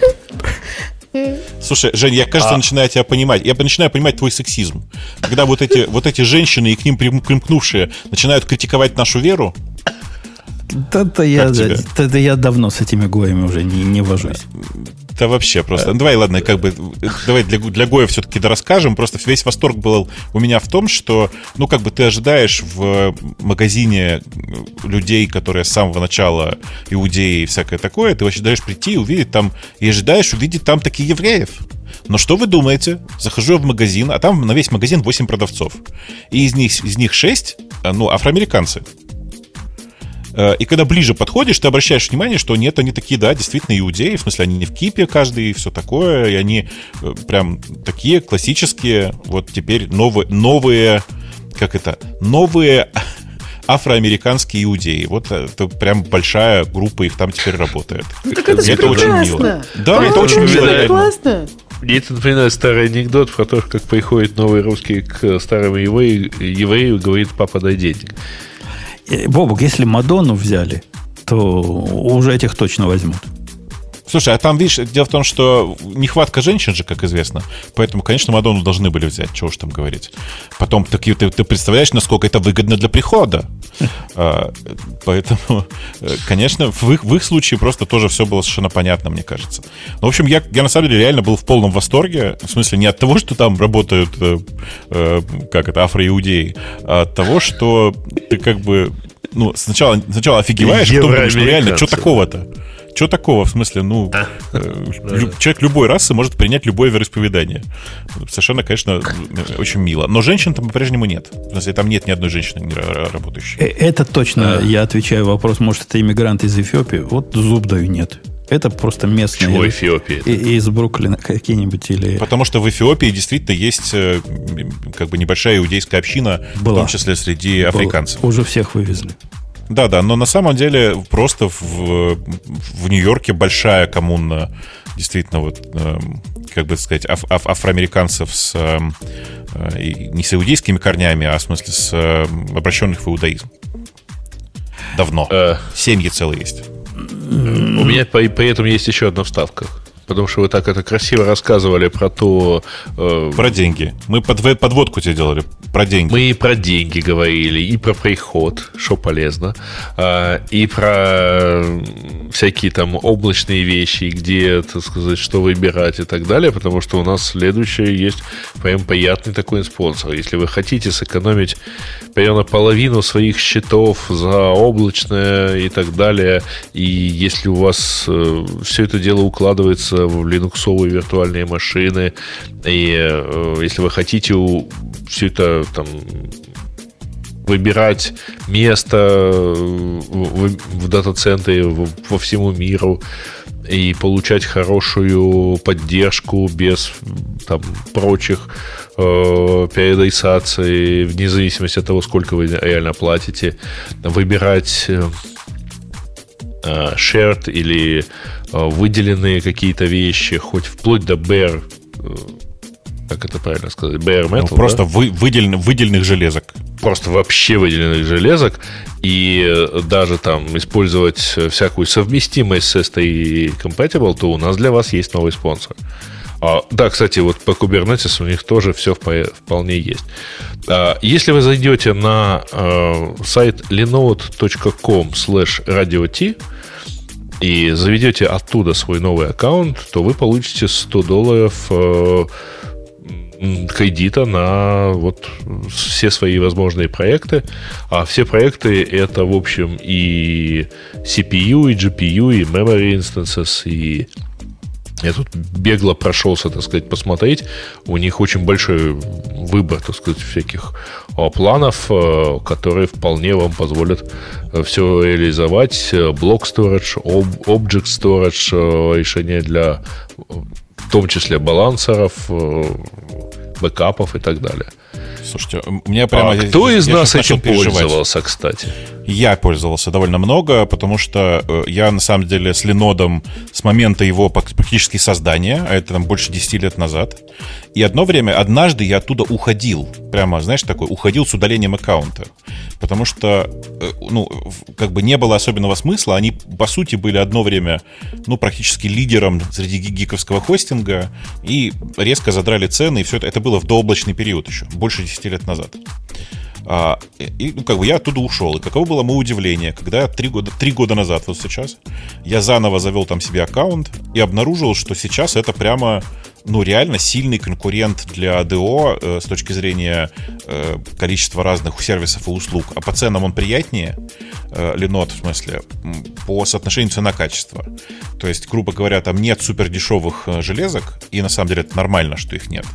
Слушай, Жень, я, кажется, а. начинаю тебя понимать. Я начинаю понимать твой сексизм. Когда вот эти, вот эти женщины и к ним примкнувшие начинают критиковать нашу веру, да-да я, да, я давно с этими гоями уже не, не вожусь. Это вообще просто. Ну, давай, ладно, как бы, давай для, для Гоя все-таки расскажем. Просто весь восторг был у меня в том, что, ну, как бы ты ожидаешь в магазине людей, которые с самого начала иудеи и всякое такое, ты ожидаешь прийти и увидеть там, и ожидаешь увидеть там такие евреев. Но что вы думаете? Захожу в магазин, а там на весь магазин 8 продавцов. И из них, из них 6, ну, афроамериканцы. Э, и когда ближе подходишь, ты обращаешь внимание, что нет, они такие, да, действительно иудеи, в смысле, они не в кипе каждый и все такое, и они э, прям такие классические, вот теперь новые, новые, как это, новые [laughs] афроамериканские иудеи. Вот это прям большая группа их там теперь работает. Ну, так это, это очень мило. Да, это очень мило. Это классно. Мне это напоминает старый анекдот про то, как приходит новый русский к старому еврею, еврею и говорит, папа, дай денег. Э, Бобок, если Мадонну взяли, то уже этих точно возьмут. Слушай, а там, видишь, дело в том, что нехватка женщин же, как известно. Поэтому, конечно, Мадонну должны были взять, чего уж там говорить. Потом ты, ты, ты представляешь, насколько это выгодно для прихода. [laughs] А, поэтому, э, конечно, в их, в их случае просто тоже все было совершенно понятно, мне кажется. Ну, в общем, я, я на самом деле реально был в полном восторге. В смысле, не от того, что там работают, э, э, как это, афроиудеи, а от того, что ты как бы ну, сначала, сначала офигеваешь, а потом думаешь, ну реально, что такого-то? Что такого? В смысле, ну, э, человек любой расы может принять любое вероисповедание. Совершенно, конечно, очень мило. Но женщин там по-прежнему нет. В смысле, там нет ни одной женщины работающей. Э, это точно, я отвечаю вопрос, может, это иммигрант из Эфиопии? Вот зуб даю, нет. Это просто местные. Чего Эфиопии? Из Бруклина какие-нибудь или... Потому что в Эфиопии действительно есть э, как бы небольшая иудейская община, Была. в том числе среди африканцев. Была. Уже всех вывезли. Да, да, но на самом деле просто в, в Нью-Йорке большая коммуна действительно вот, э, как бы сказать, аф аф афроамериканцев с э, не с иудейскими корнями, а в смысле с э, обращенных в иудаизм. Давно. Э, Семьи целые есть. У меня по этому есть еще одна вставка потому что вы так это красиво рассказывали про то... Э, про деньги. Мы под, подводку тебе делали про деньги. Мы и про деньги говорили, и про приход, что полезно, э, и про всякие там облачные вещи, где, так сказать, что выбирать и так далее, потому что у нас следующее есть прям приятный такой спонсор. Если вы хотите сэкономить примерно половину своих счетов за облачное и так далее, и если у вас э, все это дело укладывается в линуксовые виртуальные машины. И э, если вы хотите все это там выбирать место в, в дата-центре во всему миру и получать хорошую поддержку без там, прочих э, переадресаций, вне зависимости от того, сколько вы реально платите, выбирать э, э shared или Э, выделенные какие-то вещи, хоть вплоть до bare, э, как это правильно сказать, bare metal. Ну, просто да? вы, выделен, выделенных железок. Просто вообще выделенных железок. И э, даже там использовать всякую совместимость с STI Compatible, то у нас для вас есть новый спонсор. А, да, кстати, вот по Kubernetes у них тоже все вполне есть. А, если вы зайдете на э, сайт linode.com slash radio и заведете оттуда свой новый аккаунт, то вы получите 100 долларов э, кредита на вот все свои возможные проекты. А все проекты это, в общем, и CPU, и GPU, и memory instances, и я тут бегло прошелся, так сказать, посмотреть. У них очень большой выбор, так сказать, всяких а, планов, а, которые вполне вам позволят э, все реализовать. Блок storage, object storage, решения для в том числе балансеров, э, бэкапов и так далее. Слушайте, у меня прямо... А кто из нас этим пользовался, кстати? Я пользовался довольно много, потому что э, я, на самом деле, с Ленодом с момента его практически создания, а это там больше 10 лет назад, и одно время, однажды я оттуда уходил. Прямо, знаешь, такой, уходил с удалением аккаунта. Потому что, э, ну, как бы не было особенного смысла. Они, по сути, были одно время, ну, практически лидером среди гиковского хостинга и резко задрали цены, и все это, это было в дооблачный период еще, больше 10 лет назад. А, и, ну, как бы я оттуда ушел. И каково было мое удивление, когда три года, три года назад, вот сейчас, я заново завел там себе аккаунт и обнаружил, что сейчас это прямо ну, реально сильный конкурент для ADO э, с точки зрения э, количества разных сервисов и услуг. А по ценам он приятнее, э, в смысле, по соотношению цена-качество. То есть, грубо говоря, там нет супер дешевых э, железок, и на самом деле это нормально, что их нет.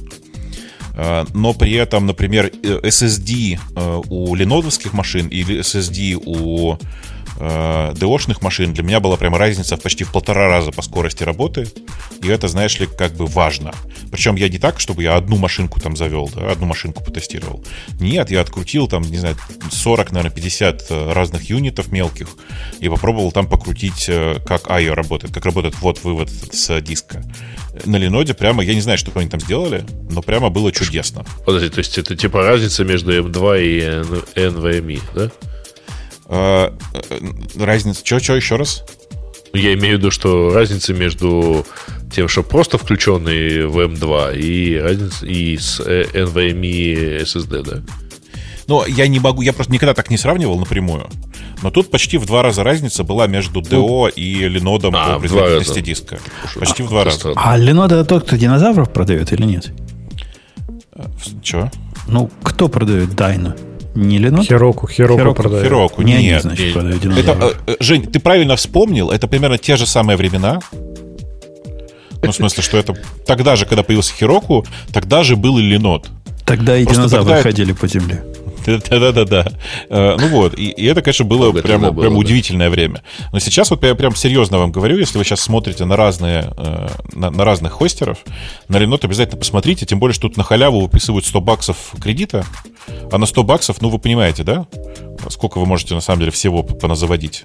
Э, но при этом, например, э, SSD э, у ленодовских машин или SSD у ДОшных машин для меня была прямо разница почти в полтора раза по скорости работы. И это, знаешь ли, как бы важно. Причем я не так, чтобы я одну машинку там завел, да, одну машинку потестировал. Нет, я открутил там, не знаю, 40, наверное, 50 разных юнитов мелких и попробовал там покрутить, как IO работает, как работает ввод-вывод с диска на Леноде прямо, я не знаю, что они там сделали, но прямо было чудесно. Подожди, то есть это типа разница между M2 и NVMe, да? А, э, разница, что, что еще раз? Я имею в виду, что разница между тем, что просто включенный в M2 и разница и с э, NVMe SSD, да? Ну, я не могу, я просто никогда так не сравнивал напрямую. Но тут почти в два раза разница была между DO ну, и Linode а, по производительности диска. Почти а, в два раза. А Linode это тот, кто динозавров продает или нет? Че? Ну, кто продает Дайно? Не Linode? Хироку, Хироку, Хироку продает. Хироку, не нет. Они, значит, продают это, э, Жень, ты правильно вспомнил, это примерно те же самые времена. Ну, в смысле, что это тогда же, когда появился Хироку, тогда же был и Linode. Тогда и Просто динозавры тогда ходили это... по земле. Да-да-да. Э, ну вот, и, это, конечно, было прямо, удивительное время. Но сейчас вот я прям серьезно вам говорю, если вы сейчас смотрите на разные, э, на, разных хостеров, на Linode обязательно посмотрите, тем более, что тут на халяву выписывают 100 баксов кредита, а на 100 баксов, ну, вы понимаете, да? Сколько вы можете, на самом деле, всего поназаводить.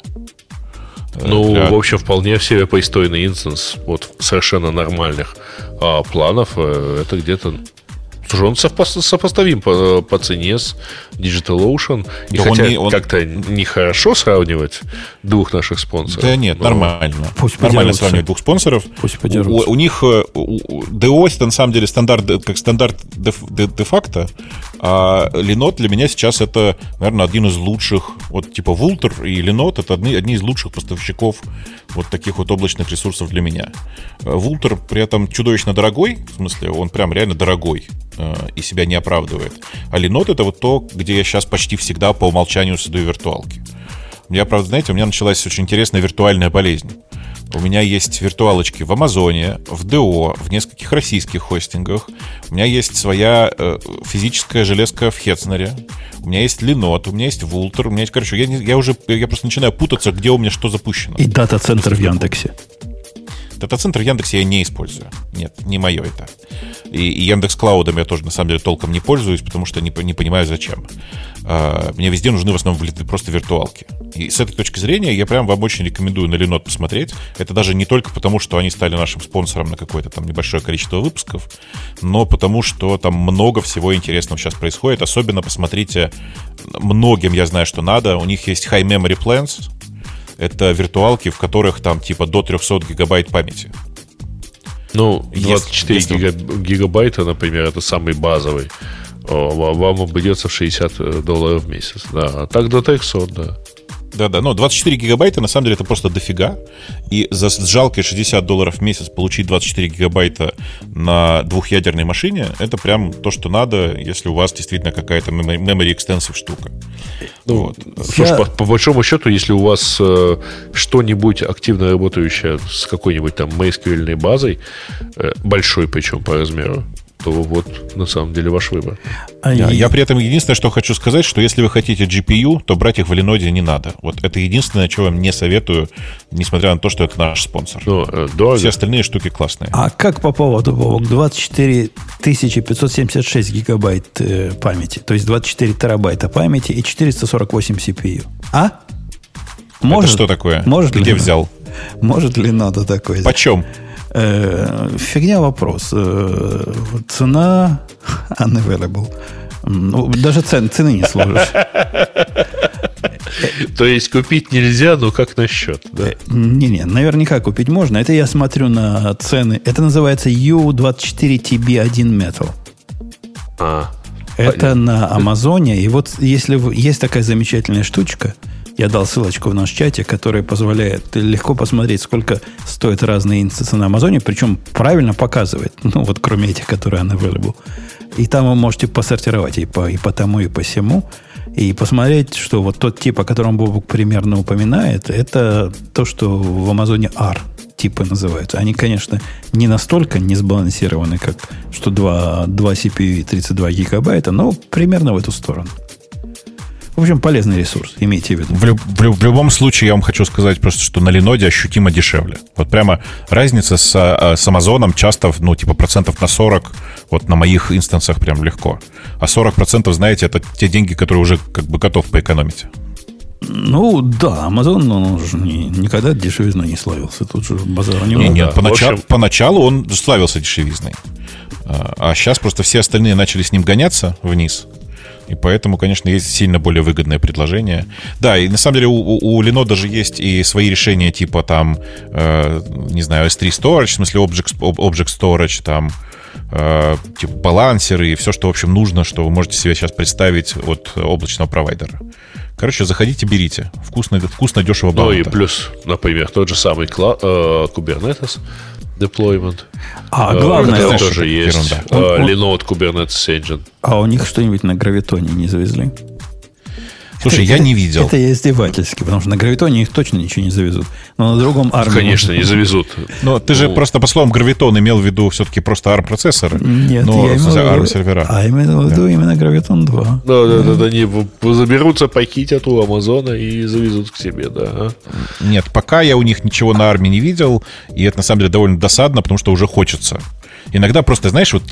Э, ну, для... в общем, вполне себе пристойный инстанс вот совершенно нормальных а, планов. Это где-то Слушай, он сопо- сопоставим по, по цене с DigitalOcean. И да хотя он не, он... как-то нехорошо сравнивать двух наших спонсоров. Да нет, но... нормально. Пусть нормально сравнивать двух спонсоров. Пусть у, у них э, у, DO это на самом деле стандарт, как стандарт де-факто, а Linode для меня сейчас это, наверное, один из лучших, вот типа Vultr и Linode это одни, одни из лучших поставщиков вот таких вот облачных ресурсов для меня. Vultr при этом чудовищно дорогой, в смысле, он прям реально дорогой. Э, и себя не оправдывает. А Linode это вот то, где я сейчас почти всегда по умолчанию создаю виртуалки. Я, правда, знаете, у меня началась очень интересная виртуальная болезнь. У меня есть виртуалочки в Амазоне, в ДО, в нескольких российских хостингах. У меня есть своя э, физическая железка в Хетцнере. У меня есть Linode, у меня есть Vultr, у меня есть, короче, я, я уже, я просто начинаю путаться, где у меня что запущено. И дата-центр в Яндексе. Дата-центр в Яндексе я не использую. Нет, не мое это. И, и Яндекс Клаудом я тоже, на самом деле, толком не пользуюсь, потому что не, не понимаю, зачем. А, мне везде нужны в основном просто виртуалки. И с этой точки зрения я прям вам очень рекомендую на Linode посмотреть. Это даже не только потому, что они стали нашим спонсором на какое-то там небольшое количество выпусков, но потому, что там много всего интересного сейчас происходит. Особенно посмотрите, многим я знаю, что надо. У них есть High Memory Plans, это виртуалки, в которых там типа до 300 гигабайт памяти. Ну, 24 если, гигабайта, например, это самый базовый. Вам обойдется в 60 э, долларов в месяц. Да, а так до 300, да. Да-да, но 24 гигабайта на самом деле это просто дофига. И за жалкие 60 долларов в месяц получить 24 гигабайта на двухъядерной машине, это прям то, что надо, если у вас действительно какая-то memory extensive штука. Ну, вот. Слушай, Я... по, по большому счету, если у вас э, что-нибудь активно работающее с какой-нибудь там MySQL базой, э, большой причем по размеру, то вот на самом деле ваш выбор. А я, и... я при этом единственное, что хочу сказать, что если вы хотите GPU, то брать их в Linode не надо. Вот это единственное, что вам не советую, несмотря на то, что это наш спонсор. Ну, э, Все остальные штуки классные. А как по поводу, Вовок, 24 576 гигабайт э, памяти, то есть 24 терабайта памяти и 448 CPU? А? Может, это что такое? Может Где ли, взял? Может ли надо такое? Почем? Э, фигня вопрос. Э, цена [laughs] unavailable. Ну, даже цен, цены не сложишь. [laughs] То есть купить нельзя, но как насчет? Да? Не-не, наверняка купить можно. Это я смотрю на цены. Это называется U24TB1 Metal. А, Это на Амазоне. И вот если есть такая замечательная штучка, я дал ссылочку в наш чате, которая позволяет легко посмотреть, сколько стоят разные инстансы на Амазоне, причем правильно показывает, ну вот кроме этих, которые unavailable. И там вы можете посортировать и по, и по тому, и по всему, и посмотреть, что вот тот тип, о котором Бобук примерно упоминает, это то, что в Амазоне R типы называются. Они, конечно, не настолько не сбалансированы, как что 2, 2 CPU и 32 гигабайта, но примерно в эту сторону. В общем, полезный ресурс, имейте в виду. В, в, в любом случае, я вам хочу сказать просто, что на Леноде ощутимо дешевле. Вот прямо разница с, а, с Амазоном часто, ну, типа процентов на 40, вот на моих инстансах прям легко. А 40 процентов, знаете, это те деньги, которые уже как бы готов поэкономить. Ну, да, Amazon ну, он же не, никогда дешевизной не славился. Тут же базара не Нет, нет поначалу, общем... поначалу он славился дешевизной. А, а сейчас просто все остальные начали с ним гоняться вниз. И поэтому, конечно, есть сильно более выгодное предложение. Да, и на самом деле у, у Lenovo даже есть и свои решения типа там, э, не знаю, S3 Storage, в смысле Object, Object Storage, там, э, типа балансеры и все, что, в общем, нужно, что вы можете себе сейчас представить от облачного провайдера. Короче, заходите, берите. Вкусно, вкусно дешево, Ну и плюс, например, тот же самый э, Kubernetes deployment. А главное, это тоже есть. Ерунда. Uh, Linode Kubernetes Engine. А у них что-нибудь на гравитоне не завезли? Слушай, я не видел. Это я издевательски, потому что на гравитоне их точно ничего не завезут. Но на другом ARM... Конечно, не завезут. Но ты же ну. просто по словам гравитон имел в виду все-таки просто ARM-процессоры. Нет, но я имел ARM-сервера. А именно в виду именно гравитон 2. Да, да, да, да, они заберутся, похитят у Амазона и завезут к себе, да. А? Нет, пока я у них ничего на армии не видел, и это на самом деле довольно досадно, потому что уже хочется. Иногда просто, знаешь, вот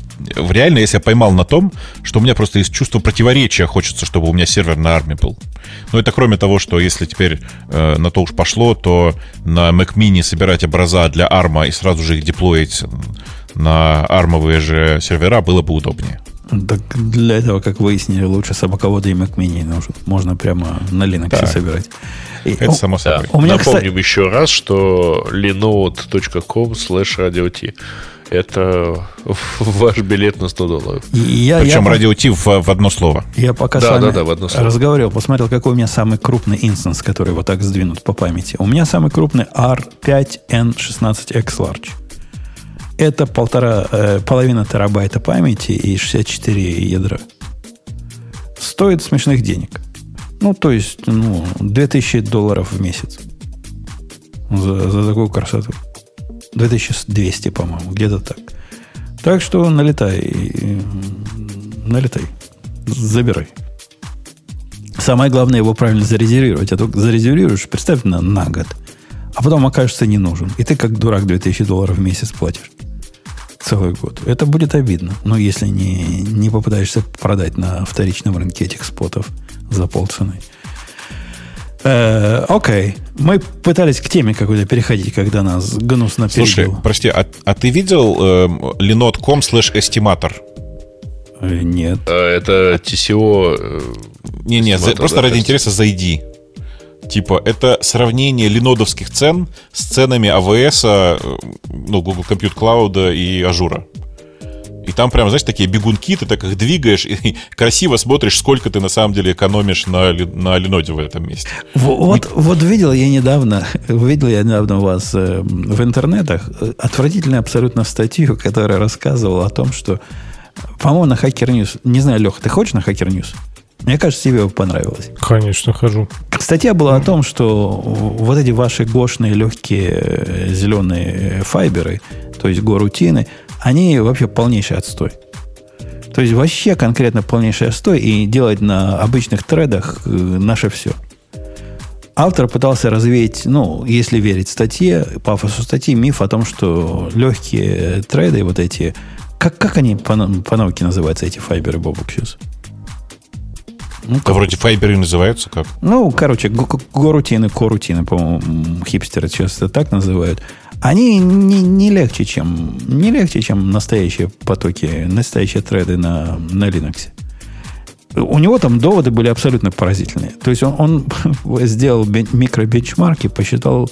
реально, если я поймал на том, что у меня просто из чувства противоречия хочется, чтобы у меня сервер на армии был. Но это кроме того, что если теперь э, на то уж пошло, то на Mac Mini собирать образа для арма и сразу же их деплоить на армовые же сервера было бы удобнее. Так для этого, как выяснили, лучше собаковода и Mac Mini нужен. Можно прямо на Linux да. собирать. И, Это само собой. Да. У меня, Напомним кстати... еще раз, что linode.com slash radio это ваш билет на 100 долларов. Я, Причем я, радио Ти в, в одно слово. Я пока да, с вами да, да, в одно слово. разговаривал, посмотрел, какой у меня самый крупный инстанс, который вот так сдвинут по памяти. У меня самый крупный R5N16X Large. Это полтора, э, половина терабайта памяти и 64 ядра. Стоит смешных денег. Ну, то есть, ну, 2000 долларов в месяц. За, за такую красоту. 2200, по-моему, где-то так. Так что налетай, налетай, забирай. Самое главное его правильно зарезервировать. А то зарезервируешь, представь, на, на год. А потом окажется не нужен. И ты как дурак 2000 долларов в месяц платишь. Целый год. Это будет обидно. Но если не, не попытаешься продать на вторичном рынке этих спотов за полцены. Э, окей. Мы пытались к теме какой-то переходить, когда нас гнусно перебил. Слушай, прости, а, а ты видел э, linode.com slash estimator? Нет. А, это TCO... Не-не, э, просто да, ради интереса зайди. Типа, это сравнение линодовских цен с ценами AWS, э, ну, Google Compute Cloud и Ажура. И там прям, знаешь, такие бегунки, ты так их двигаешь и [laughs] красиво смотришь, сколько ты на самом деле экономишь на, на Леноде в этом месте. Вот, Мы... вот видел я недавно, [laughs] видел я недавно у вас э, в интернетах э, отвратительную абсолютно статью, которая рассказывала о том, что, по-моему, на Hacker News, не знаю, Леха, ты хочешь на Hacker News? Мне кажется, тебе понравилось. Конечно, хожу. Статья была о том, что вот эти ваши гошные легкие э, зеленые файберы, то есть горутины, они вообще полнейший отстой. То есть вообще конкретно полнейший отстой, и делать на обычных тредах э, наше все. Автор пытался развеять, ну, если верить статье, пафосу статьи, миф о том, что легкие треды, вот эти, как, как они по, по науке называются, эти файберы, Бобок, сейчас? Ну, да вроде файберы называются как? Ну, короче, горутины, корутины, по-моему, хипстеры часто так называют. Они не, не, легче, чем, не легче, чем настоящие потоки, настоящие треды на, на Linux. У него там доводы были абсолютно поразительные. То есть он, он [laughs] сделал микробенчмарки, посчитал...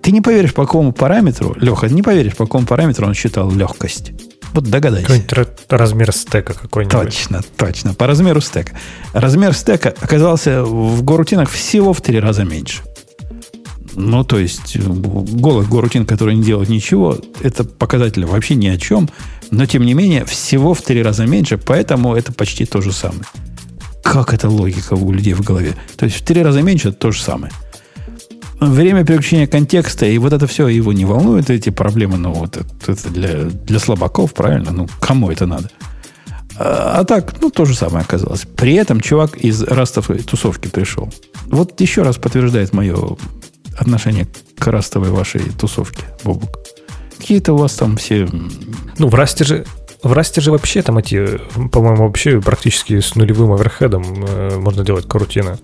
Ты не поверишь, по какому параметру, Леха, не поверишь, по какому параметру он считал легкость. Вот догадайся. Какой-нибудь размер стека какой-нибудь. Точно, точно. По размеру стека. Размер стека оказался в горутинах всего в три раза меньше. Ну, то есть, голый горутин, который не делает ничего, это показатель вообще ни о чем. Но, тем не менее, всего в три раза меньше, поэтому это почти то же самое. Как эта логика у людей в голове? То есть, в три раза меньше то же самое. Время переключения контекста, и вот это все его не волнует, эти проблемы, ну, вот это для, для слабаков, правильно? Ну, кому это надо? А, а так, ну, то же самое оказалось. При этом чувак из растовой тусовки пришел. Вот еще раз подтверждает мое отношение к растовой вашей тусовке, Бобук. Какие-то у вас там все... Ну, в расте же в расте же вообще там эти, по-моему, вообще практически с нулевым оверхедом э, можно делать карутины.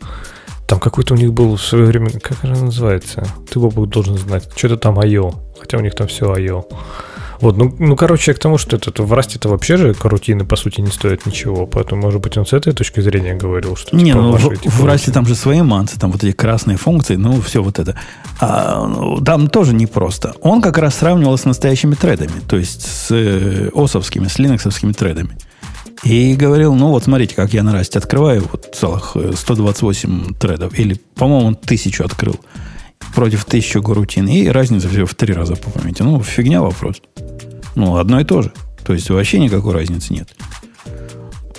Там какой-то у них был в свое время, как она называется? Ты, Бобук, должен знать. Что-то там IO. Хотя у них там все IO. Вот, ну, ну, короче, к тому, что это, в расте-то вообще же карутины, по сути, не стоят ничего. Поэтому, может быть, он с этой точки зрения говорил, что... Не, типа, ну, в, в расте там же свои манцы, там вот эти красные функции, ну, все вот это. А, ну, там тоже непросто. Он как раз сравнивал с настоящими тредами, то есть с э, осовскими, с линоксовскими тредами. И говорил, ну вот смотрите, как я на расте открываю вот целых 128 э, тредов. Или, по-моему, тысячу открыл против тысячи горутин. И разница всего в три раза по памяти. Ну, фигня вопрос. Ну, одно и то же. То есть вообще никакой разницы нет.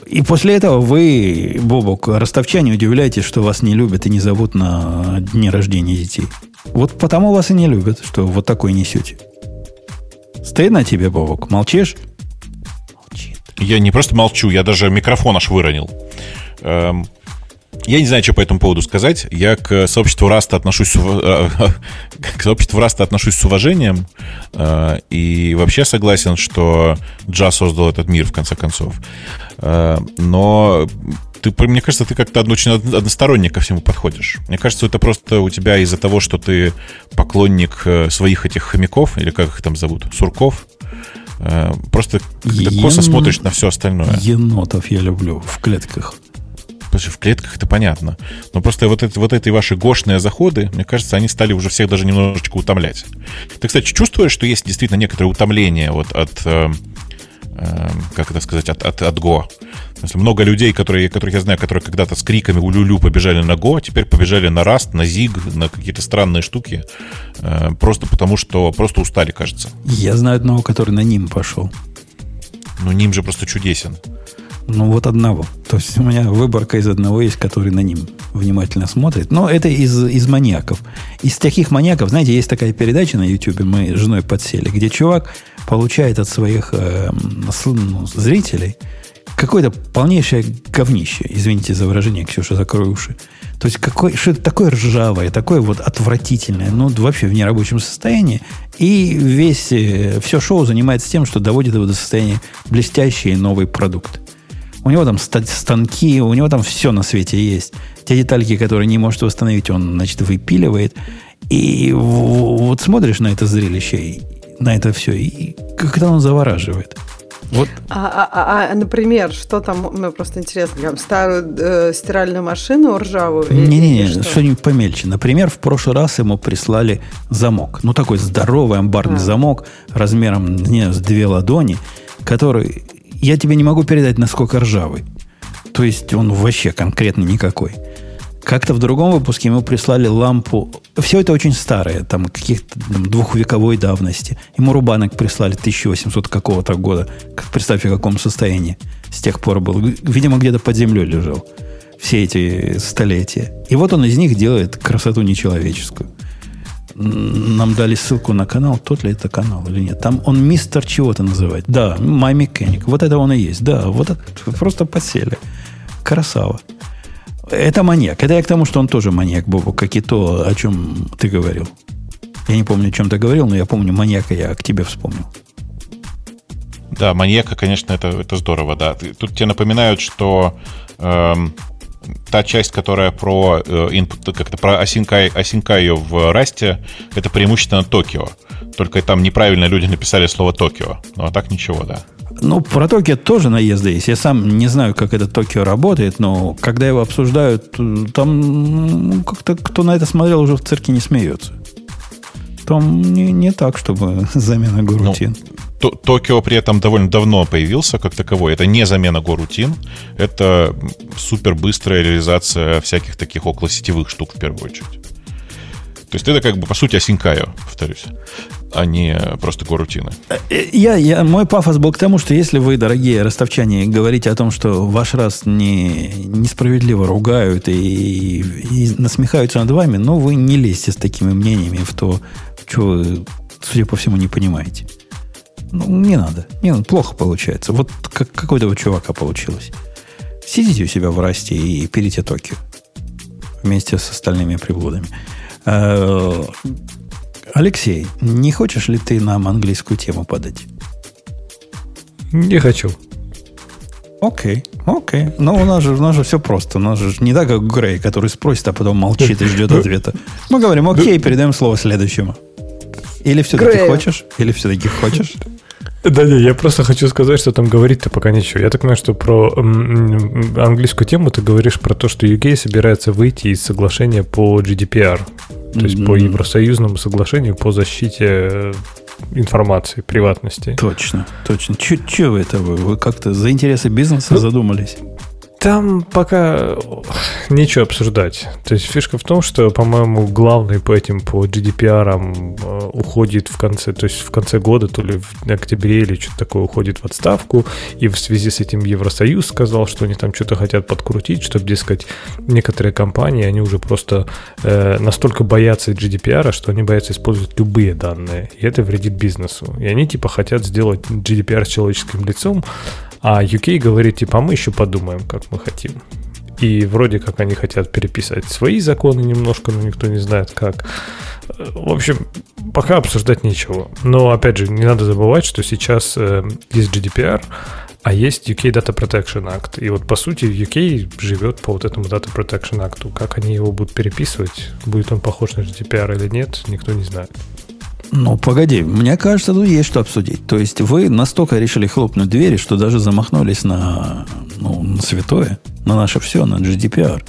И после этого вы, Бобок, растовчане, удивляетесь, что вас не любят и не зовут на дни рождения детей. Вот потому вас и не любят, что вот такой несете. Стыдно тебе, Бобок? Молчишь? Я не просто молчу, я даже микрофон аж выронил. Эм, я не знаю, что по этому поводу сказать. Я к сообществу Раста отношусь с, э, [laughs] к сообществу Раста отношусь с уважением э, и вообще согласен, что Джа создал этот мир в конце концов. Э, но ты, мне кажется, ты как-то очень односторонне ко всему подходишь. Мне кажется, это просто у тебя из-за того, что ты поклонник своих этих хомяков, или как их там зовут, сурков, Э, просто Ен... косо смотришь на все остальное. Енотов я люблю в клетках. В клетках это понятно. Но просто вот, это, вот эти ваши гошные заходы, мне кажется, они стали уже всех даже немножечко утомлять. Ты, кстати, чувствуешь, что есть действительно некоторое утомление вот от, э, э, как это сказать, от, от, от Go? Если много людей, которые, которых я знаю, которые когда-то с криками улюлю побежали на Go, теперь побежали на Rust, на Zig, на какие-то странные штуки, э, просто потому что просто устали, кажется. Я знаю одного, который на ним пошел. Ну, ним же просто чудесен. Ну, вот одного. То есть у меня выборка из одного есть, который на ним внимательно смотрит. Но это из, из маньяков. Из таких маньяков, знаете, есть такая передача на YouTube, мы с женой подсели, где чувак получает от своих э, ну, зрителей какое-то полнейшее говнище. Извините за выражение, Ксюша, закрой уши. То есть какой, что это такое ржавое, такое вот отвратительное, ну, вообще в нерабочем состоянии. И весь, э, все шоу занимается тем, что доводит его до состояния блестящий новый продукт. У него там станки, у него там все на свете есть. Те детальки, которые не может восстановить, он, значит, выпиливает. И вот смотришь на это зрелище, на это все, и как-то он завораживает. Вот. А, а, а, а, например, что там, мне просто интересно, там, старую э, стиральную машину ржавую? Не-не-не, что? что-нибудь помельче. Например, в прошлый раз ему прислали замок. Ну, такой здоровый амбарный а. замок размером не, с две ладони, который я тебе не могу передать, насколько ржавый. То есть он вообще конкретно никакой. Как-то в другом выпуске ему прислали лампу. Все это очень старое, там каких-то там, двухвековой давности. Ему рубанок прислали 1800 какого-то года. Представьте, в каком состоянии с тех пор был. Видимо, где-то под землей лежал. Все эти столетия. И вот он из них делает красоту нечеловеческую. Нам дали ссылку на канал. Тот ли это канал или нет? Там он мистер чего-то называет. Да, My Mechanic. Вот это он и есть. Да, вот это просто подсели. Красава. Это маньяк. Это я к тому, что он тоже маньяк, Бобу, как и то, о чем ты говорил. Я не помню, о чем ты говорил, но я помню маньяка, я к тебе вспомнил. Да, маньяка, конечно, это, это здорово, да. Тут тебе напоминают, что эм, та часть, которая про э, input, как-то про осинкай, осинкаю в расте, это преимущественно Токио. Только там неправильно люди написали слово Токио. Ну, а так ничего, да. Ну, про Токио тоже наезды есть. Я сам не знаю, как это Токио работает, но когда его обсуждают, там ну, как-то кто на это смотрел, уже в цирке не смеется. Там не, не так, чтобы [laughs] замена грутин. Ну, Токио при этом довольно давно появился как таковой. Это не замена горутин, это супер быстрая реализация всяких таких околосетевых штук в первую очередь. То есть это как бы, по сути, осинкаю, повторюсь, а не просто горутины. Э, я, я, мой пафос был к тому, что если вы, дорогие ростовчане, говорите о том, что ваш раз не, несправедливо ругают и, и насмехаются над вами, но вы не лезьте с такими мнениями в то, что вы, судя по всему, не понимаете. Ну, не надо. Не надо. Плохо получается. Вот как какой-то вот чувака получилось. Сидите у себя в расте и перейте Токио. Вместе с остальными приблудами. Э, Алексей, не хочешь ли ты нам английскую тему подать? Не хочу. Окей, окей. Но у нас же, у нас же все просто. У нас же не так, как Грей, который спросит, а потом молчит и ждет ответа. Мы говорим, окей, передаем слово следующему. Или все-таки хочешь? Или все-таки хочешь? Да не, я просто хочу сказать, что там говорить-то пока ничего. Я так понимаю, что про м, английскую тему ты говоришь про то, что UK собирается выйти из соглашения по GDPR, то есть mm-hmm. по Евросоюзному соглашению по защите э, информации, приватности. Точно, точно. Че вы это вы? Вы как-то за интересы бизнеса ну, задумались? Там пока нечего обсуждать. То есть фишка в том, что, по-моему, главный по этим, по GDPR э, уходит в конце, то есть в конце года, то ли в октябре или что-то такое уходит в отставку. И в связи с этим Евросоюз сказал, что они там что-то хотят подкрутить, чтобы, дескать, некоторые компании, они уже просто э, настолько боятся GDPR, что они боятся использовать любые данные. И это вредит бизнесу. И они типа хотят сделать GDPR с человеческим лицом, а UK говорит, типа, а мы еще подумаем, как мы хотим. И вроде как они хотят переписать свои законы немножко, но никто не знает как. В общем, пока обсуждать нечего. Но, опять же, не надо забывать, что сейчас э, есть GDPR, а есть UK Data Protection Act. И вот, по сути, UK живет по вот этому Data Protection Act. Как они его будут переписывать, будет он похож на GDPR или нет, никто не знает. Ну, погоди, мне кажется, тут есть что обсудить. То есть вы настолько решили хлопнуть двери, что даже замахнулись на, ну, на святое, на наше все, на GDPR.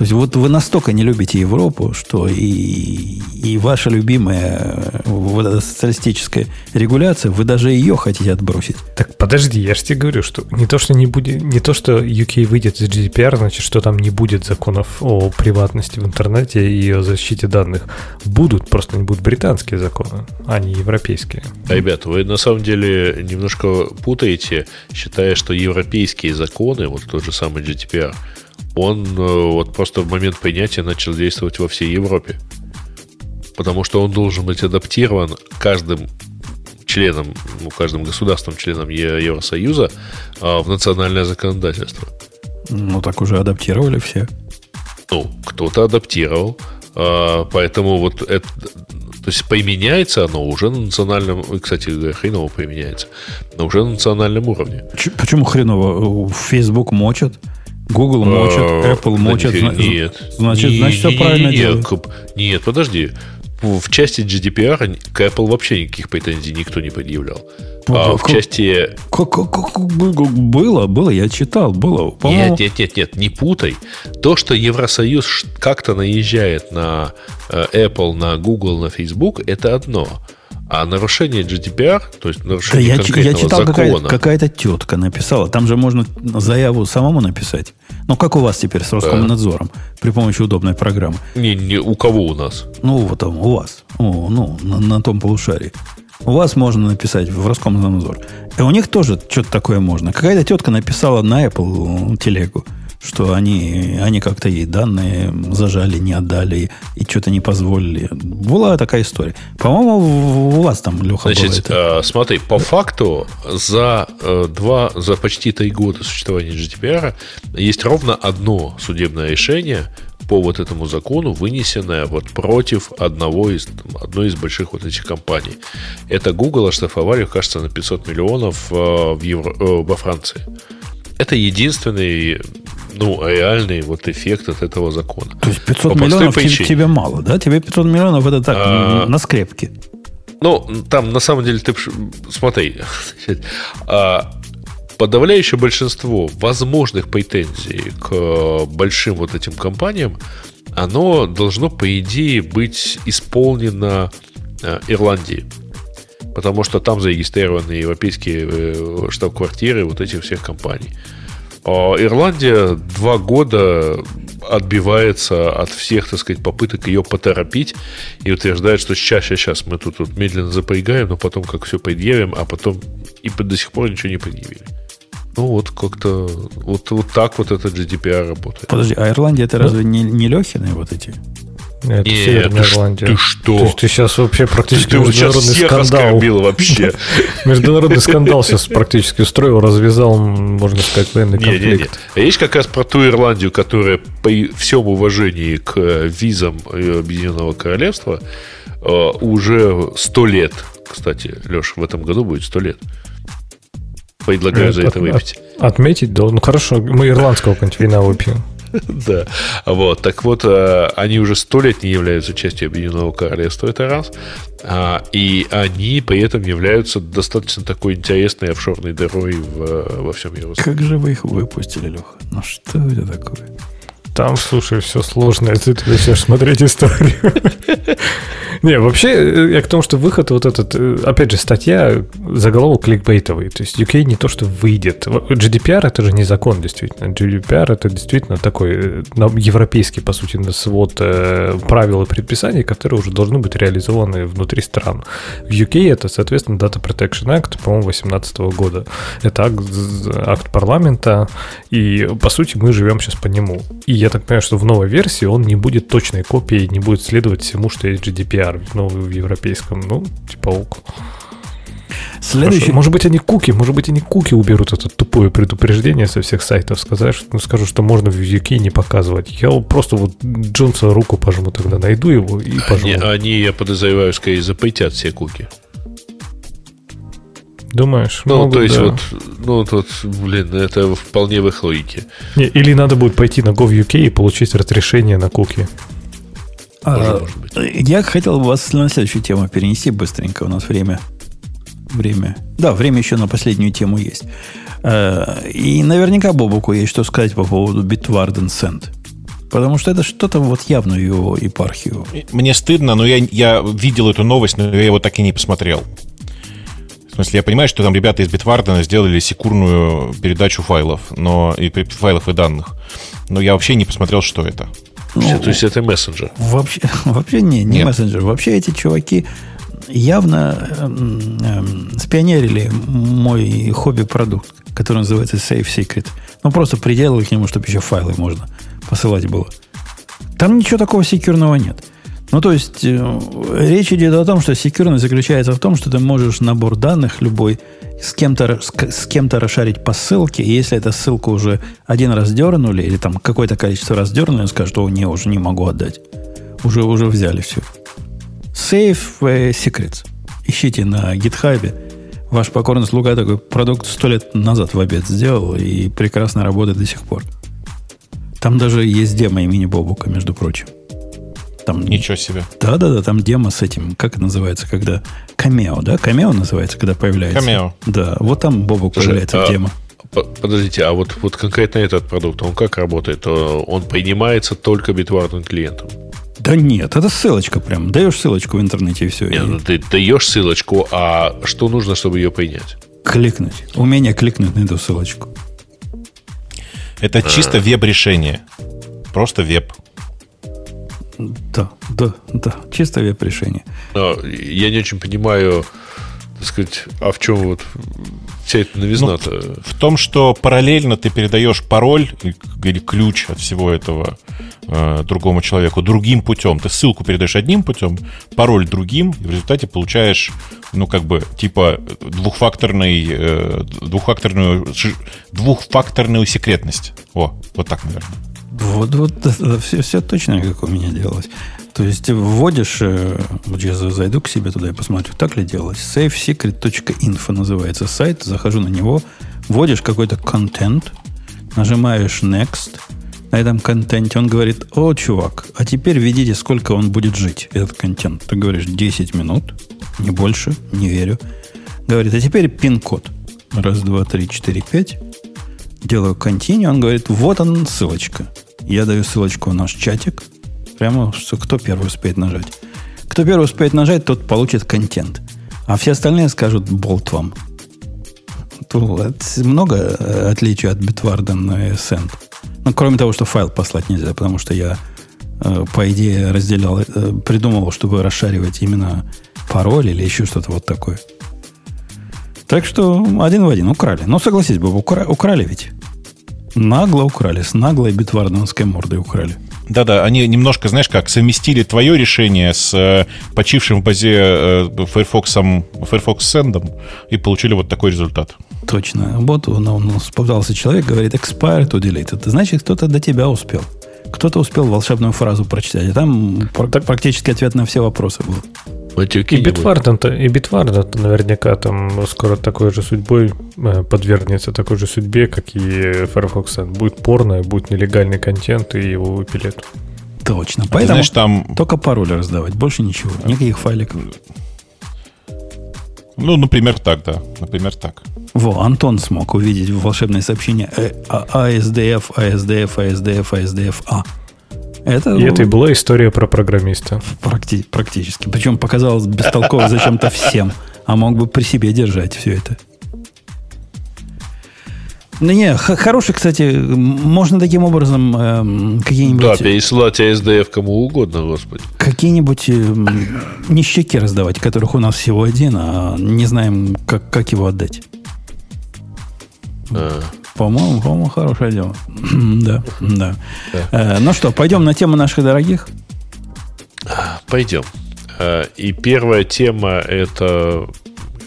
То есть вот вы настолько не любите Европу, что и, и ваша любимая вот эта социалистическая регуляция, вы даже ее хотите отбросить. Так подожди, я же тебе говорю, что не то, что не будет, не то, что UK выйдет из GDPR, значит, что там не будет законов о приватности в интернете и о защите данных. Будут, просто не будут британские законы, а не европейские. А, ребята, вы на самом деле немножко путаете, считая, что европейские законы, вот тот же самый GDPR, он э, вот просто в момент принятия начал действовать во всей Европе. Потому что он должен быть адаптирован каждым членом, ну, каждым государством, членом Евросоюза а, в национальное законодательство. Ну, так уже адаптировали все. Ну, кто-то адаптировал. А, поэтому вот это, то есть применяется оно уже на национальном, кстати, хреново применяется, но уже на национальном уровне. Почему хреново? Facebook мочат? Google мочит, а, Apple мочит. Нет. Значит, значит, все правильно делают. Нет, подожди. В части GDPR к Apple вообще никаких претензий никто не предъявлял. А в части... Было, было, я читал, было. Нет, нет, нет, нет, не путай. То, что Евросоюз как-то наезжает на э, Apple, на Google, на Facebook, это одно. А нарушение GDPR, то есть нарушение да, конкретного я, я читал, закона... Какая-то, какая-то тетка написала. Там же можно заяву самому написать. Ну, как у вас теперь с Роскомнадзором при помощи удобной программы? Не, не у кого у нас? Ну, вот там, у вас. О, ну, на, на том полушарии. У вас можно написать в Роскомнадзор. И у них тоже что-то такое можно. Какая-то тетка написала на Apple телегу что они, они как-то ей данные зажали, не отдали и что-то не позволили. Была такая история. По-моему, у вас там, Леха, Значит, было это. смотри, по факту за э, два, за почти три года существования GDPR есть ровно одно судебное решение по вот этому закону, вынесенное вот против одного из, одной из больших вот этих компаний. Это Google оштрафовали, кажется, на 500 миллионов э, в Евро, э, во Франции. Это единственный ну, реальный вот эффект от этого закона. То есть 500 По миллионов тебе, тебе мало, да? Тебе 500 миллионов это так, а, на скрепке. Ну, там на самом деле ты смотри, а, подавляющее большинство возможных претензий к большим вот этим компаниям, оно должно, по идее, быть исполнено а, Ирландией. потому что там зарегистрированы европейские э, штаб-квартиры вот этих всех компаний. А Ирландия два года отбивается от всех, так сказать, попыток ее поторопить и утверждает, что сейчас, сейчас мы тут вот медленно запрягаем, но потом как все предъявим, а потом и до сих пор ничего не предъявили. Ну вот как-то вот, вот так вот этот GDPR работает. Подожди, а Ирландия это разве не, не Лехины вот эти? Это Нет, Северная Ирландия. Ты что? То есть ты сейчас вообще практически ты, ты международный вот скандал. вообще. [laughs] Международный скандал сейчас практически устроил, развязал, можно сказать, военный конфликт. А есть как раз про ту Ирландию, которая при всем уважении к э, визам Объединенного Королевства э, уже сто лет, кстати, Леш, в этом году будет сто лет. Предлагаю за это выпить. Отметить, да. Ну хорошо, мы ирландского какого-нибудь вина выпьем. [laughs] Да. Вот. Так вот, э, они уже сто лет не являются частью Объединенного Королевства, это раз. А, и они при этом являются достаточно такой интересной офшорной дырой в, во всем Евросоюзе. Как же вы их выпустили, Леха? Ну что это такое? Там, слушай, все сложно, если ты начнешь смотреть историю. [laughs] Не, вообще, э, я к тому, что выход вот этот, э, опять же, статья, заголовок кликбейтовый. То есть UK не то, что выйдет. GDPR это же не закон, действительно. GDPR это действительно такой э, европейский, по сути, свод правил и предписаний, которые уже должны быть реализованы внутри стран. В UK это, соответственно, Data Protection Act, по-моему, 2018 года. Это акт, акт парламента, и, по сути, мы живем сейчас по нему. И я так понимаю, что в новой версии он не будет точной копией, не будет следовать всему, что есть GDPR, ну, в европейском, ну, типа ок. Следующий... Хорошо. Может быть, они куки, может быть, они куки уберут это тупое предупреждение со всех сайтов, сказать, ну, скажу, что можно в UK не показывать. Я просто вот Джонса руку пожму тогда, найду его и пожму. Они, они я подозреваю, скорее запретят все куки. Думаешь? Ну, могут, то есть да. вот, ну, тут, блин, это вполне в их логике. Не, или надо будет пойти на GovUK и получить разрешение на куки. А, я хотел бы вас на следующую тему перенести быстренько. У нас время. Время. Да, время еще на последнюю тему есть. А, и наверняка Бобуку есть что сказать по поводу Bitwarden Send. Потому что это что-то вот явно его епархию. Мне стыдно, но я, я видел эту новость, но я его так и не посмотрел. В смысле, я понимаю, что там ребята из Bitwarden сделали секурную передачу файлов, но и файлов и данных. Но я вообще не посмотрел, что это. Ну, то есть это мессенджер? Вообще, [laughs] вообще не, не Нет. мессенджер. Вообще эти чуваки явно эм, эм, спионерили мой хобби-продукт, который называется Safe Secret. Ну, просто приделали к нему, чтобы еще файлы можно посылать было. Там ничего такого секьюрного нет. Ну, то есть, э, речь идет о том, что секьюрность заключается в том, что ты можешь набор данных любой с кем-то, с, кем-то расшарить по ссылке, и если эта ссылка уже один раз дернули, или там какое-то количество раз дернули, он скажет, что не, уже не могу отдать. Уже, уже взяли все. Save э, Secrets. Ищите на гитхабе. Ваш покорный слуга такой продукт сто лет назад в обед сделал и прекрасно работает до сих пор. Там даже есть демо имени Бобука, между прочим. Там, Ничего себе. Да-да-да, там демо с этим, как это называется, когда... Камео, да? Камео называется, когда появляется. Камео. Да, вот там Бобок Слушай, появляется а, демо. Подождите, а вот, вот конкретно этот продукт, он как работает? Он принимается только битварным клиентом? Да нет, это ссылочка прям. Даешь ссылочку в интернете и все. Нет, и... ну ты даешь ссылочку, а что нужно, чтобы ее принять? Кликнуть. Умение кликнуть на эту ссылочку. Это чисто а. веб-решение. Просто веб. Да, да, да. Чисто веб-решение. Но я не очень понимаю, так сказать, а в чем вот вся эта новизна-то? Ну, в, том, что параллельно ты передаешь пароль или ключ от всего этого э, другому человеку другим путем. Ты ссылку передаешь одним путем, пароль другим, и в результате получаешь, ну, как бы, типа двухфакторный, э, двухфакторную, двухфакторную секретность. О, вот так, наверное. Вот, вот все, все точно, как у меня делалось. То есть вводишь, э, вот я зайду к себе туда и посмотрю, так ли делалось. safesecret.info называется сайт, захожу на него, вводишь какой-то контент, нажимаешь next, на этом контенте он говорит, о, чувак, а теперь видите, сколько он будет жить, этот контент. Ты говоришь, 10 минут, не больше, не верю. Говорит, а теперь пин-код. Раз, два, три, четыре, пять. Делаю continue, он говорит, вот он ссылочка. Я даю ссылочку в наш чатик. Прямо, что кто первый успеет нажать. Кто первый успеет нажать, тот получит контент. А все остальные скажут болт вам. Тут много э, отличий от Bitwarden на Send. Ну, кроме того, что файл послать нельзя, потому что я, э, по идее, разделял, э, придумал, чтобы расшаривать именно пароль или еще что-то вот такое. Так что один в один украли. Но согласись, Боб, укра- украли ведь. Нагло украли, с наглой битвардовской мордой украли. Да-да, они немножко, знаешь, как совместили твое решение с э, почившим в базе э, Firefox, Firefox Send и получили вот такой результат. Точно. Вот он, он, попытался человек, говорит, expire to delete. Это значит, кто-то до тебя успел. Кто-то успел волшебную фразу прочитать. И там так, практически ответ на все вопросы был. Матюки и Bitwarden, и Bitwarden наверняка там скоро такой же судьбой э, подвергнется такой же судьбе, как и Firefox. Будет порно, будет нелегальный контент, и его выпилят. Точно. Поэтому знаешь, там... только пароли раздавать, больше ничего. Никаких файликов. Ну, например, так, да. Например, так. Во, Антон смог увидеть волшебное сообщение ASDF, ASDF, ASDF, ASDF, А. Это, и это и была история про программиста. Практи- практически. Причем показалось бестолково зачем-то всем. А мог бы при себе держать все это. Ну, не, хороший, кстати, можно таким образом э, какие-нибудь... Да, пересылать ASDF кому угодно, господи. Какие-нибудь э, ништяки раздавать, которых у нас всего один, а не знаем, как, как его отдать. А. По-моему, по-моему, хорошее дело. [clears throat] да, да. Э, ну что, пойдем на тему наших дорогих? Пойдем. Э, и первая тема это,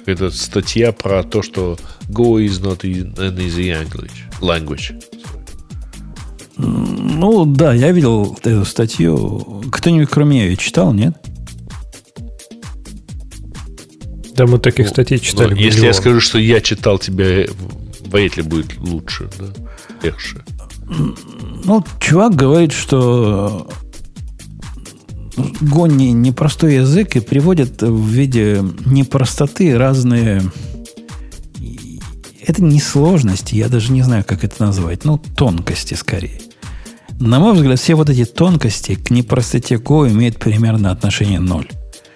это статья про то, что Go is not an easy language. Ну да, я видел эту статью. Кто-нибудь кроме ее читал, нет? Да, мы таких ну, статей читали. Если я скажу, что я читал тебя вряд ли будет лучше, да? Легче. Ну, чувак говорит, что Гон не, непростой язык и приводит в виде непростоты разные... Это не сложности, я даже не знаю, как это назвать. Ну, тонкости скорее. На мой взгляд, все вот эти тонкости к непростоте Go имеют примерно отношение ноль.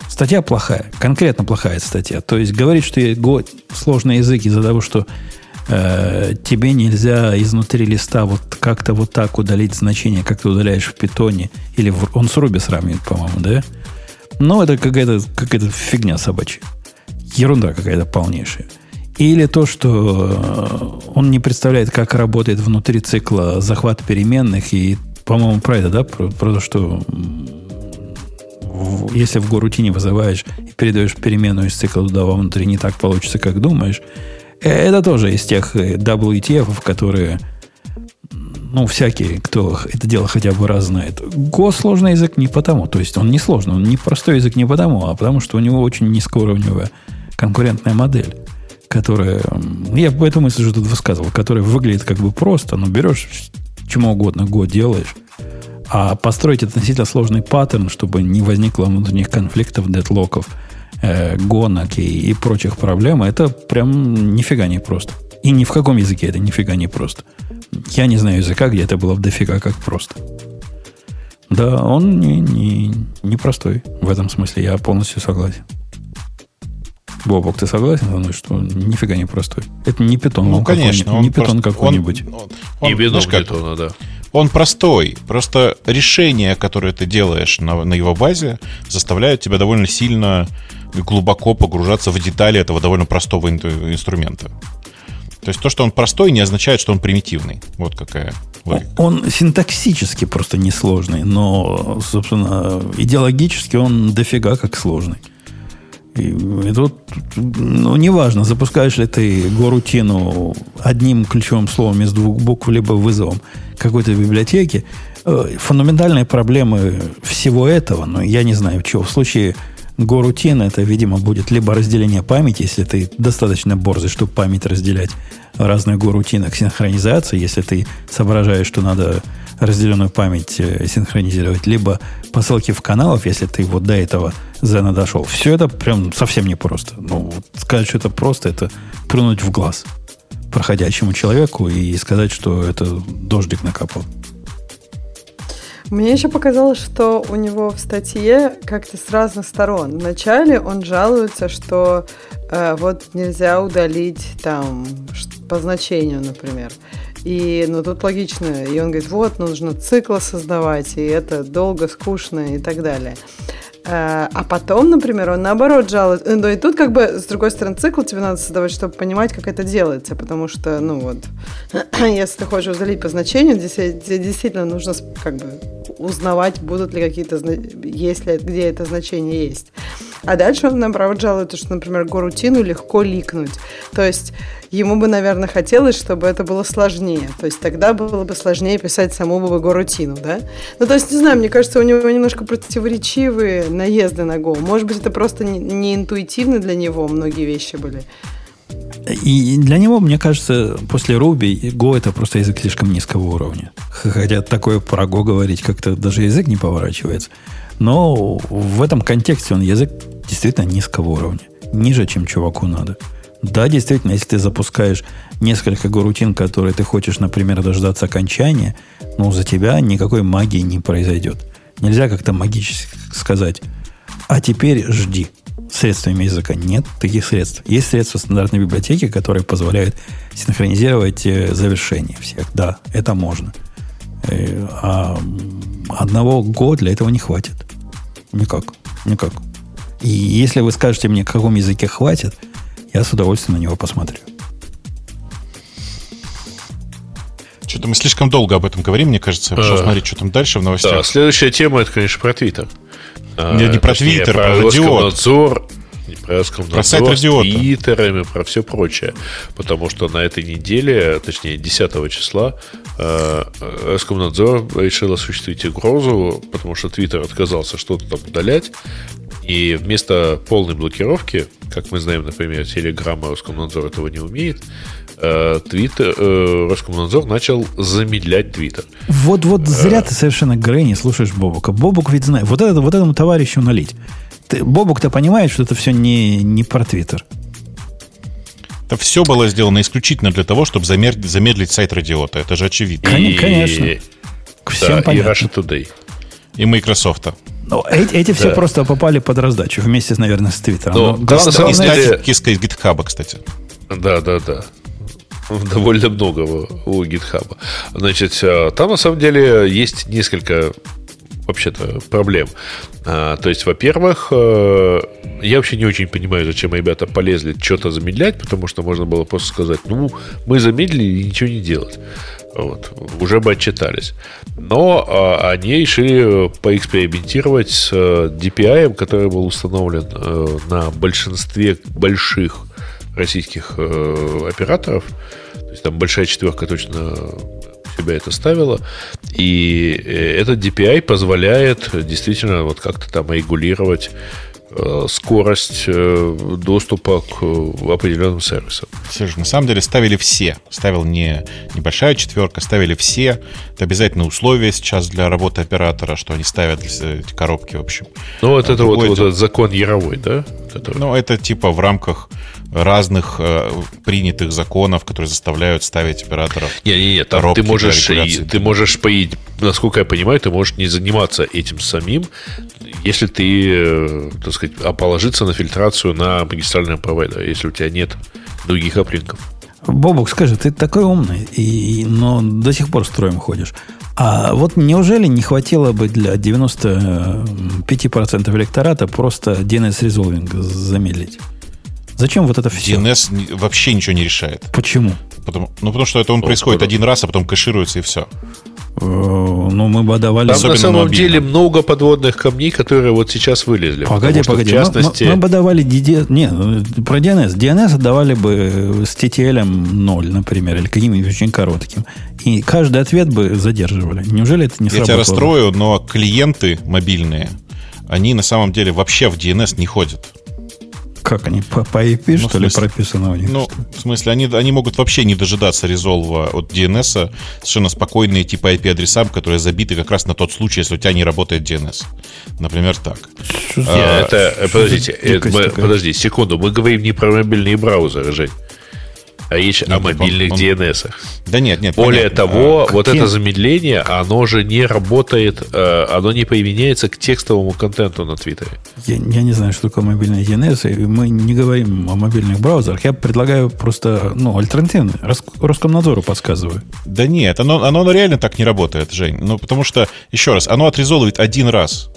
Статья плохая, конкретно плохая статья. То есть говорит, что Go сложный язык из-за того, что э, тебе нельзя изнутри листа вот как-то вот так удалить значение, как ты удаляешь в питоне. Или в, он с Руби сравнивает, по-моему, да? Но это какая-то какая фигня собачья. Ерунда какая-то полнейшая. Или то, что э, он не представляет, как работает внутри цикла захват переменных. И, по-моему, про это, да? Про, про то, что если в горутине вызываешь и передаешь переменную из цикла туда вовнутрь, не так получится, как думаешь, это тоже из тех э, WTF, которые, ну, всякие, кто это дело хотя бы раз знает. Go сложный язык не потому, то есть он не сложный, он не простой язык не потому, а потому что у него очень низкоуровневая конкурентная модель, которая, я по этому мысли уже тут высказывал, которая выглядит как бы просто, но берешь чему угодно Go делаешь, а построить относительно сложный паттерн, чтобы не возникло внутренних конфликтов, дедлоков – э, гонок и, и прочих проблем, это прям нифига не просто. И ни в каком языке это нифига не просто. Я не знаю языка, где это было в дофига как просто. Да, он не, не, не простой в этом смысле. Я полностью согласен. Бобок, ты согласен со мной, что нифига не простой? Это не питон. Ну, конечно. Он не питон какой-нибудь. Он, он, он, не знаешь, как, питона, да. Он простой. Просто решения, которые ты делаешь на, на его базе, заставляют тебя довольно сильно глубоко погружаться в детали этого довольно простого инструмента. То есть то, что он простой, не означает, что он примитивный. Вот какая логика. Он синтаксически просто несложный, но, собственно, идеологически он дофига как сложный. И, тут, ну, неважно, запускаешь ли ты горутину одним ключевым словом из двух букв, либо вызовом какой-то библиотеки, э, фундаментальные проблемы всего этого, ну, я не знаю, чего. В случае Горутин это, видимо, будет либо разделение памяти, если ты достаточно борзый, чтобы память разделять разные горутинок, синхронизация, если ты соображаешь, что надо разделенную память э, синхронизировать, либо посылки в каналов, если ты вот до этого Зена дошел. Все это прям совсем непросто. Ну, сказать, что это просто, это плюнуть в глаз проходящему человеку и сказать, что это дождик накапал. Мне еще показалось, что у него в статье как-то с разных сторон. Вначале он жалуется, что э, вот нельзя удалить там по значению, например. И, ну, тут логично. И он говорит, вот, нужно циклы создавать, и это долго, скучно и так далее. Э, а потом, например, он наоборот жалуется. Ну, и тут как бы, с другой стороны, цикл тебе надо создавать, чтобы понимать, как это делается. Потому что, ну вот, [clears throat] если ты хочешь удалить по значению, действительно нужно как бы узнавать, будут ли какие-то, есть ли, где это значение есть. А дальше он, наоборот, жалуется, что, например, горутину легко ликнуть. То есть ему бы, наверное, хотелось, чтобы это было сложнее. То есть тогда было бы сложнее писать саму бы горутину, да? Ну, то есть, не знаю, мне кажется, у него немножко противоречивые наезды на Go. Может быть, это просто не, интуитивно для него многие вещи были. И для него, мне кажется, после Ruby Go это просто язык слишком низкого уровня. Хотя такое про Go говорить как-то даже язык не поворачивается. Но в этом контексте он язык действительно низкого уровня. Ниже, чем чуваку надо. Да, действительно, если ты запускаешь несколько горутин, которые ты хочешь, например, дождаться окончания, ну, за тебя никакой магии не произойдет. Нельзя как-то магически сказать, а теперь жди. Средствами языка нет таких средств. Есть средства стандартной библиотеки, которые позволяют синхронизировать э, завершение всех. Да, это можно. Э, а одного года для этого не хватит. Никак. Никак. И если вы скажете мне, каком языке хватит, я с удовольствием на него посмотрю. Что-то мы слишком долго об этом говорим, мне кажется. Я пошел а, смотреть, что там дальше в новостях. Да, следующая тема, это, конечно, про Твиттер. Не, не про Твиттер, про, про Роскомнадзор. Про Роскомнадзор, про сайт с твиттерами, про все прочее. Потому что на этой неделе, точнее, 10 числа, э, Роскомнадзор решил осуществить угрозу, потому что Твиттер отказался что-то там удалять. И вместо полной блокировки, как мы знаем, например, Телеграм и Роскомнадзор этого не умеет, Твиттер, э, Роскомнадзор начал замедлять Твиттер. Вот-вот э, зря ты совершенно Грей не слушаешь Бобука. Бобук ведь знает, вот, это, вот этому товарищу налить. Ты, Бобук-то понимает, что это все не, не про Твиттер. Это все было сделано исключительно для того, чтобы замедлить, замедлить сайт Радиота. Это же очевидно. И, Конечно. Всем да, понятно. и Russia Today. И Microsoft. Ну, эти, эти да. все просто попали под раздачу вместе, наверное, с Твиттером. Но, Но, да, на самом деле... Киска из GitHub, кстати. Да, да, да. Довольно много у GitHub. Значит, э, там на самом деле есть несколько вообще-то проблем. А, то есть, во-первых, э, я вообще не очень понимаю, зачем ребята полезли что-то замедлять, потому что можно было просто сказать, ну, мы замедлили и ничего не делать. Вот, уже бы отчитались. Но а, они решили поэкспериментировать с э, DPI, который был установлен э, на большинстве больших российских э, операторов. То есть там большая четверка точно себя это ставила. И э, этот DPI позволяет действительно вот как-то там регулировать Э, скорость э, доступа к определенным сервисам. Сереж, на самом деле ставили все. Ставил не небольшая четверка, ставили все. Это обязательное условие сейчас для работы оператора, что они ставят эти коробки, в общем. Ну, вот а это вот, вот этот закон Яровой, да? Ну, это типа в рамках разных э, принятых законов, которые заставляют ставить операторов. Не, не, не, там ты можешь, и, ты можешь, насколько я понимаю, ты можешь не заниматься этим самим, если ты, э, так сказать, а положиться на фильтрацию на магистрального провайдера, если у тебя нет других аплинков. Бобок, скажи, ты такой умный, и, но до сих пор строем ходишь. А вот неужели не хватило бы для 95% электората просто DNS резолвинг замедлить? Зачем вот это все? DNS вообще ничего не решает. Почему? Потому, ну, потому что это он происходит один раз, а потом кэшируется и все. Э, ну, мы бы давали... Там на самом мобильно. деле много подводных камней, которые вот сейчас вылезли. Погоди, погоди. В частности... мы, мы, мы бы давали. Не, про DNS. DNS давали бы с TTL 0, например, или каким-нибудь очень коротким. И каждый ответ бы задерживали. Неужели это не Я сработало? Я тебя расстрою, но клиенты мобильные, они на самом деле вообще в DNS не ходят. Как они, по, по IP, ну, что смысле, ли, прописано у них? Ну, в смысле, они, они могут вообще не дожидаться резолва от DNS, совершенно спокойные типа IP-адреса, которые забиты как раз на тот случай, если у тебя не работает DNS. Например, так. Нет, а, это, подождите, это, мы, подожди, секунду, мы говорим не про мобильные браузеры, Жень. А речь нет, о мобильных он, DNS. Да нет, нет. Более понятно. того, а, вот какие? это замедление, оно же не работает, э, оно не применяется к текстовому контенту на Твиттере. Я, я не знаю, что такое мобильный DNS, и мы не говорим о мобильных браузерах. Я предлагаю просто, ну, альтернативно. Роскомнадзору подсказываю. Да нет, оно, оно реально так не работает, Жень. Ну, потому что, еще раз, оно отрезолывает один раз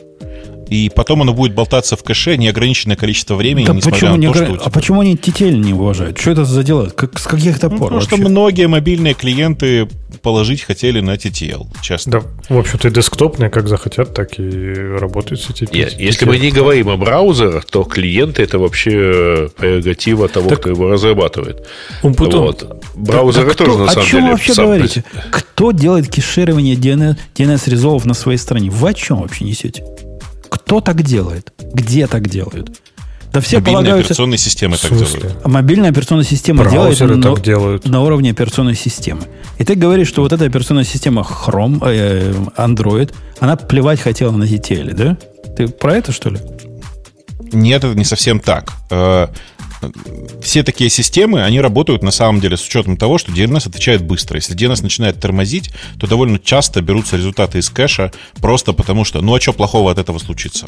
и потом оно будет болтаться в кэше неограниченное количество времени, да несмотря почему на не то, огр... что... А почему они TTL не уважают? Что это за дела? Как, с каких-то ну, пор Потому вообще? что многие мобильные клиенты положить хотели на TTL, честно. Да, в общем-то, и десктопные как захотят, так и работают с TTL. Нет, если мы не говорим о браузерах, то клиенты это вообще прерогатива того, так, кто его разрабатывает. Умпутун. Вот. Браузеры так, тоже, кто, на самом деле... О чем вы вообще говорите? Кто делает кеширование DNS, DNS на своей стране? Вы о чем вообще несете? Кто так делает? Где так делают? Да все Мобильные полагаются... операционные системы так делают. А мобильная операционная система Браузеры делает, так делают. на уровне операционной системы. И ты говоришь, что вот эта операционная система Chrome, э, Android, она плевать хотела на TTL, да? Ты про это, что ли? Нет, это не совсем так. Э, все такие системы, они работают на самом деле с учетом того, что DNS отвечает быстро. Если DNS начинает тормозить, то довольно часто берутся результаты из кэша просто потому что, ну а что плохого от этого случится?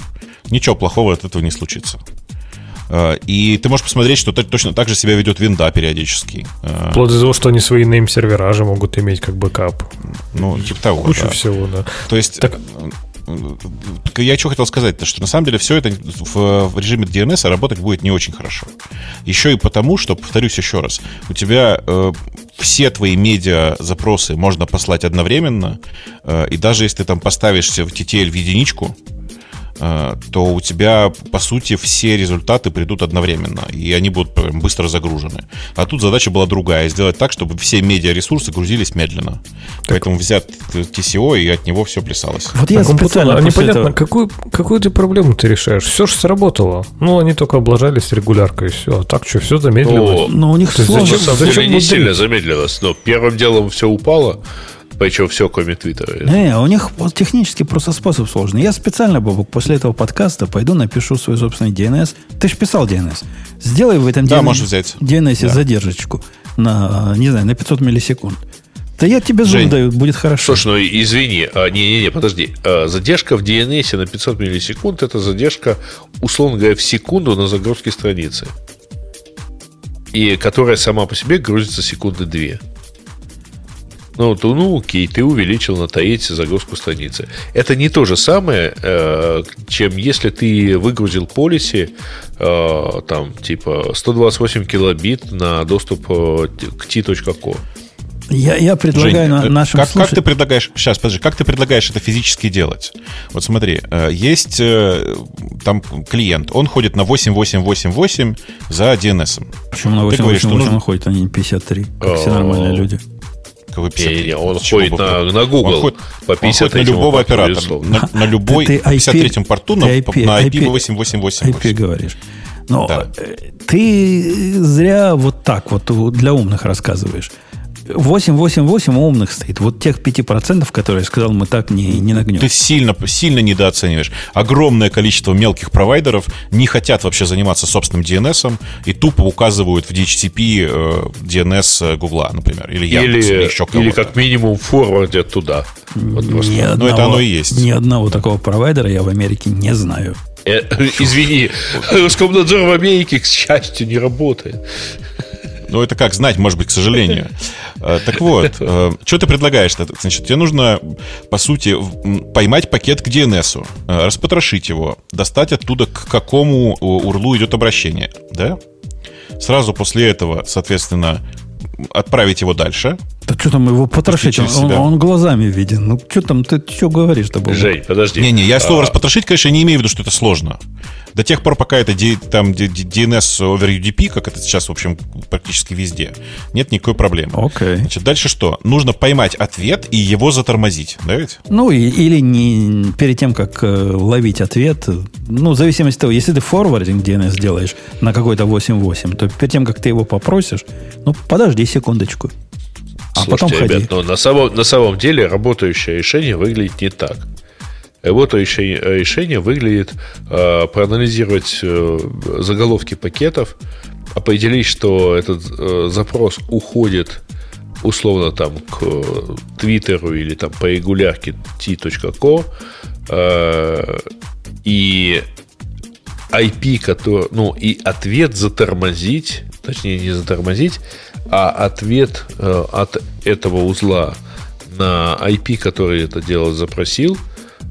Ничего плохого от этого не случится. Э, и ты можешь посмотреть, что точно так же себя ведет винда периодически. Э, Вплоть до того, что они свои name-сервера же могут иметь как бэкап. Ну, типа того. Кучу да. всего, да. То есть так... Я что хотел сказать-то, что на самом деле все это в, в режиме DNS работать будет не очень хорошо. Еще и потому, что, повторюсь еще раз, у тебя э, все твои медиа запросы можно послать одновременно, э, и даже если ты там поставишься в TTL в единичку, то у тебя, по сути, все результаты придут одновременно, и они будут быстро загружены. А тут задача была другая, сделать так, чтобы все медиаресурсы грузились медленно. Так. Поэтому взят TCO, и от него все плясалось. Вот я специально... А непонятно, этого... какую, какую ты проблему ты решаешь? Все же сработало. Ну, они только облажались регуляркой, и все. А так что, все замедлилось. Но, но у них сложно. Зачем, зачем, зачем не сильно замедлилось? Но первым делом все упало, причем все, кроме Твиттера. Не, у них вот технически просто способ сложный. Я специально, Бобок, после этого подкаста пойду напишу свой собственный DNS. Ты же писал DNS. Сделай в этом да, DNS, можешь взять. DNS да. задержечку на, не знаю, на 500 миллисекунд. Да я тебе зум даю, будет хорошо. Слушай, ну извини, а, не-не-не, подожди. А, задержка в DNS на 500 миллисекунд это задержка, условно говоря, в секунду на загрузке страницы. И которая сама по себе грузится секунды две. Ну, то, ну, окей, ты увеличил на Таите загрузку страницы. Это не то же самое, э, чем если ты выгрузил полиси, э, там, типа, 128 килобит на доступ э, к t.co. Я, я предлагаю Жень, на, нашим как, слушать... как ты предлагаешь, сейчас, подожди, как ты предлагаешь это физически делать? Вот смотри, есть там клиент, он ходит на 8888 за DNS. Почему на 8888 он ходит, а не 53, как все нормальные люди? Какой 50? Не, не, он ходит на, на Google. Он ходит, по 53 он ходит на любого оператора. На, на любой ты, ты 53-м порту на, IP, на IP, IP 8888. IP говоришь. Но да. Э, ты зря вот так вот для умных рассказываешь. 888 умных стоит. Вот тех 5%, которые я сказал, мы так не, не нагнем. Ты сильно, сильно недооцениваешь. Огромное количество мелких провайдеров не хотят вообще заниматься собственным DNS и тупо указывают в DHCP э, DNS Гугла, например. Или, Яндекс, или, или еще кого-то. Или как минимум форвардят туда. Вот ни одного, Но это оно и есть. Ни одного такого провайдера я в Америке не знаю. Э, [laughs] извини, [laughs] Роскомнадзор в Америке, к счастью, не работает. Ну, это как знать, может быть, к сожалению. [laughs] Э, так вот, э, что ты предлагаешь? Значит, тебе нужно, по сути, поймать пакет к DNS, э, распотрошить его, достать оттуда, к какому урлу идет обращение, да? Сразу после этого, соответственно, отправить его дальше. Да что там его потрошить? Он, он, он глазами виден. Ну, что там, ты что говоришь-то? Жень, подожди. Не-не, я слово а... распотрошить, конечно, не имею в виду, что это сложно. До тех пор, пока это там DNS over UDP, как это сейчас, в общем, практически везде, нет никакой проблемы. Окей. Okay. Значит, дальше что? Нужно поймать ответ и его затормозить, да ведь? Ну, и, или не перед тем, как э, ловить ответ, ну, в зависимости от того, если ты форвардинг DNS делаешь на какой-то 8.8, то перед тем, как ты его попросишь, ну, подожди секундочку. А Слушайте, потом ходи. ребят, но на самом, на самом деле работающее решение выглядит не так. Работающее решение выглядит э, проанализировать э, заголовки пакетов, определить, что этот э, запрос уходит условно там к Твиттеру или там по регулярке t.co э, и IP, который, ну и ответ затормозить, точнее не затормозить, а ответ э, от этого узла на IP, который это дело запросил,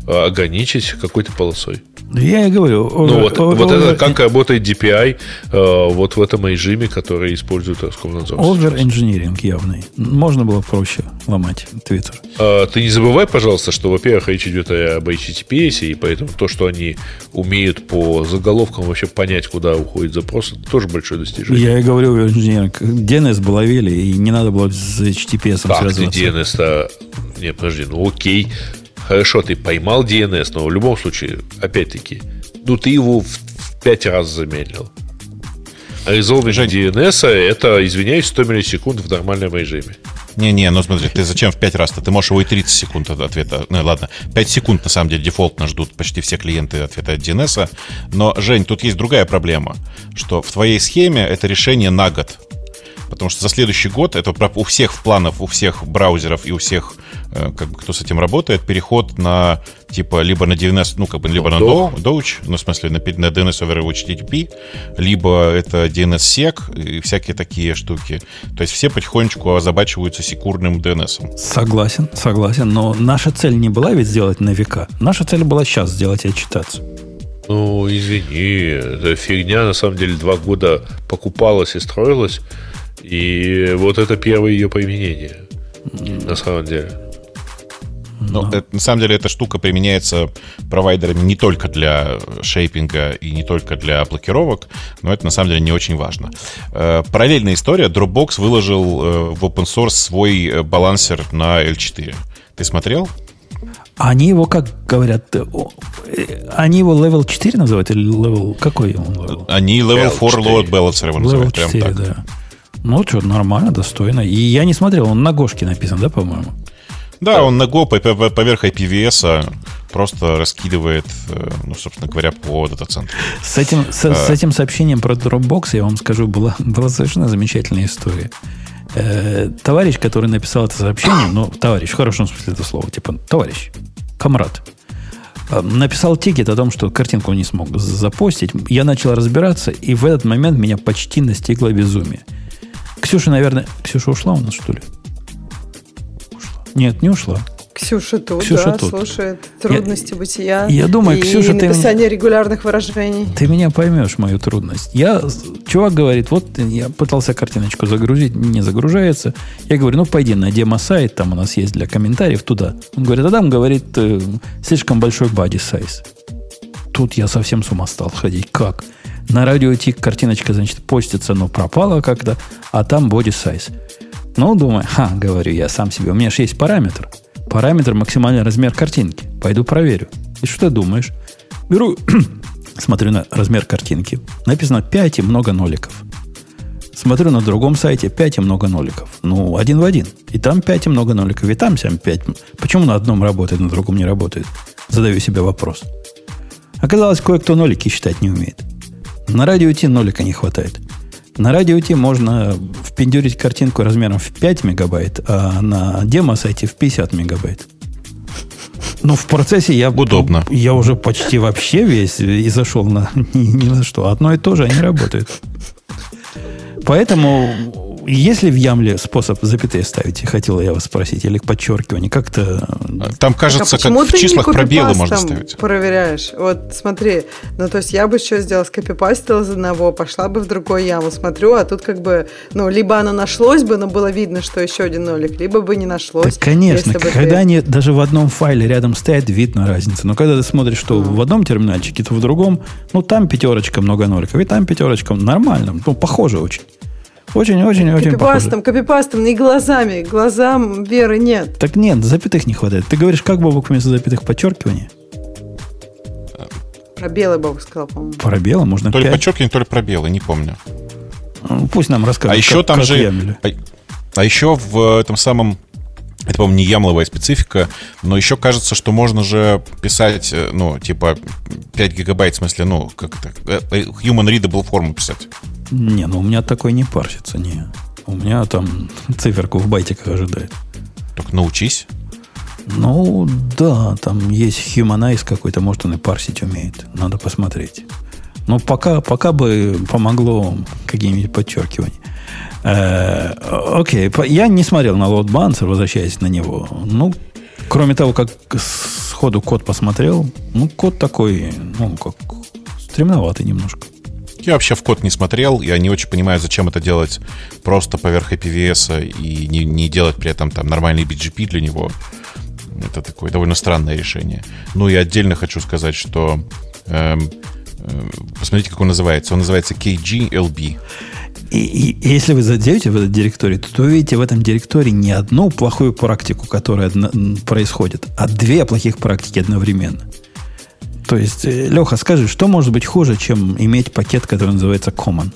ограничить какой-то полосой. Я и говорю. Ну, вот, о, вот о, это как работает DPI э, вот в этом режиме, который использует Роскомнадзор. Over-engineering явный. Можно было проще ломать Twitter. Э, ты не забывай, пожалуйста, что, во-первых, речь идет об HTTPS, и поэтому то, что они умеют по заголовкам вообще понять, куда уходит запрос, это тоже большое достижение. Я и говорю, engineering. DNS баловели, и не надо было с HTTPS так, связываться. DNS-то... Не, подожди, ну окей. Хорошо, ты поймал DNS, но в любом случае, опять-таки, ну ты его в, в 5 раз замедлил. А Жень... DNS это, извиняюсь, 100 миллисекунд в нормальном режиме. Не-не, ну смотри, ты зачем в 5 раз-то? Ты можешь его и 30 секунд от ответа. Ну ладно, 5 секунд на самом деле дефолтно ждут почти все клиенты ответа от DNS. Но, Жень, тут есть другая проблема, что в твоей схеме это решение на год. Потому что за следующий год это у всех планов, у всех браузеров и у всех, э, как бы, кто с этим работает, переход на типа либо на DNS, ну как бы либо на Doge, ну в смысле на, на DNS over HTTP, либо это DNS-сек и всякие такие штуки. То есть все потихонечку озабачиваются секурным DNS. Согласен, согласен. Но наша цель не была ведь сделать на века. Наша цель была сейчас сделать и отчитаться. Ну, извини, эта фигня на самом деле два года покупалась и строилась. И вот это первое ее применение, на самом деле. Но это, на самом деле эта штука применяется провайдерами не только для шейпинга и не только для блокировок, но это на самом деле не очень важно. Э, параллельная история. Dropbox выложил э, в open source свой э, балансер на L4. Ты смотрел? Они его, как говорят, они его level 4 называют или level какой он level? Они level 4 load balancer его называют. Level 4, прям так. да. Ну, что, нормально, достойно. И я не смотрел, он на Гошке написан, да, по-моему? Да, он на Go поверх IPVS просто раскидывает, э, ну, собственно говоря, по дата-центру. С этим, с, а... с этим сообщением про Dropbox, я вам скажу, была, была совершенно замечательная история. Э, товарищ, который написал это сообщение, ну, товарищ, в хорошем смысле этого слова, типа, товарищ, комрад, э, написал тикет о том, что картинку не смог запостить. Я начал разбираться, и в этот момент меня почти настигло безумие. Ксюша, наверное... Ксюша ушла у нас, что ли? Ушла. Нет, не ушла. Ксюша тут, Ксюша да, тут. слушает трудности я, бытия. Я думаю, и Ксюша, ты написание меня, регулярных выражений. Ты меня поймешь, мою трудность. Я, чувак говорит, вот я пытался картиночку загрузить, не загружается. Я говорю, ну пойди на демо-сайт, там у нас есть для комментариев туда. Он говорит, а там, говорит, э, слишком большой body size. Тут я совсем с ума стал ходить. Как? На радио тик картиночка, значит, постится, но пропала как-то, а там body size. Ну, думаю, ха, говорю я сам себе, у меня же есть параметр. Параметр максимальный размер картинки. Пойду проверю. И что ты думаешь? Беру, [clears throat] смотрю на размер картинки. Написано 5 и много ноликов. Смотрю на другом сайте 5 и много ноликов. Ну, один в один. И там 5 и много ноликов, и там 7 5. Почему на одном работает, на другом не работает? Задаю себе вопрос. Оказалось, кое-кто нолики считать не умеет. На радио Ти нолика не хватает. На радио Ти можно впендюрить картинку размером в 5 мегабайт, а на демо-сайте в 50 мегабайт. Ну, в процессе я... Удобно. Я уже почти вообще весь и зашел на [laughs] ни, ни на что. Одно и то же, они работают. Поэтому есть ли в Ямле способ запятые ставить? Хотела я вас спросить. Или подчеркивание? Как-то... Там, кажется, так, а как в числах пробелы можно ставить. проверяешь? Вот смотри. Ну, то есть я бы что сделала? Скопипастила из одного, пошла бы в другой яму. Смотрю, а тут как бы... Ну, либо оно нашлось бы, но было видно, что еще один нолик, либо бы не нашлось. Так, конечно. Когда ты... они даже в одном файле рядом стоят, видно разницу. Но когда ты смотришь, что mm. в одном терминальчике, то в другом, ну, там пятерочка, много ноликов, и там пятерочка, нормально. Ну, похоже очень. Очень-очень-очень Копипастом, копипастом, и глазами. Глазам веры нет. Так нет, запятых не хватает. Ты говоришь, как Бобок вместо запятых подчеркивания? Пробелы Бобок сказал, по-моему. Пробелы можно То ли подчеркивание, то ли пробелы, не помню. Ну, пусть нам расскажут. А еще как, там как же... А, а еще в этом самом это, по-моему, не ямловая специфика, но еще кажется, что можно же писать, э, ну, типа, 5 гигабайт, в смысле, ну, как это, э, э, human readable форму писать. Не, ну у меня такой не парсится, не. У меня там [laughs] циферку в байтиках ожидает. Так научись. Ну, да, там есть Humanize какой-то, может, он и парсить умеет. Надо посмотреть. Но пока, пока бы помогло какие-нибудь подчеркивания. Э, окей, я не смотрел на Load Balancer, возвращаясь на него. Ну, кроме того, как сходу код посмотрел, ну, код такой, ну, как стремноватый немножко. Я вообще в код не смотрел, я не очень понимаю, зачем это делать просто поверх IPVS и не, не делать при этом там нормальный BGP для него. Это такое довольно странное решение. Ну и отдельно хочу сказать, что эм, э, посмотрите, как он называется. Он называется KGLB. И, и, если вы зайдете в этот директорий, то увидите в этом директории не одну плохую практику, которая одно, происходит, а две плохих практики одновременно. То есть, э, Леха, скажи, что может быть хуже, чем иметь пакет, который называется Common?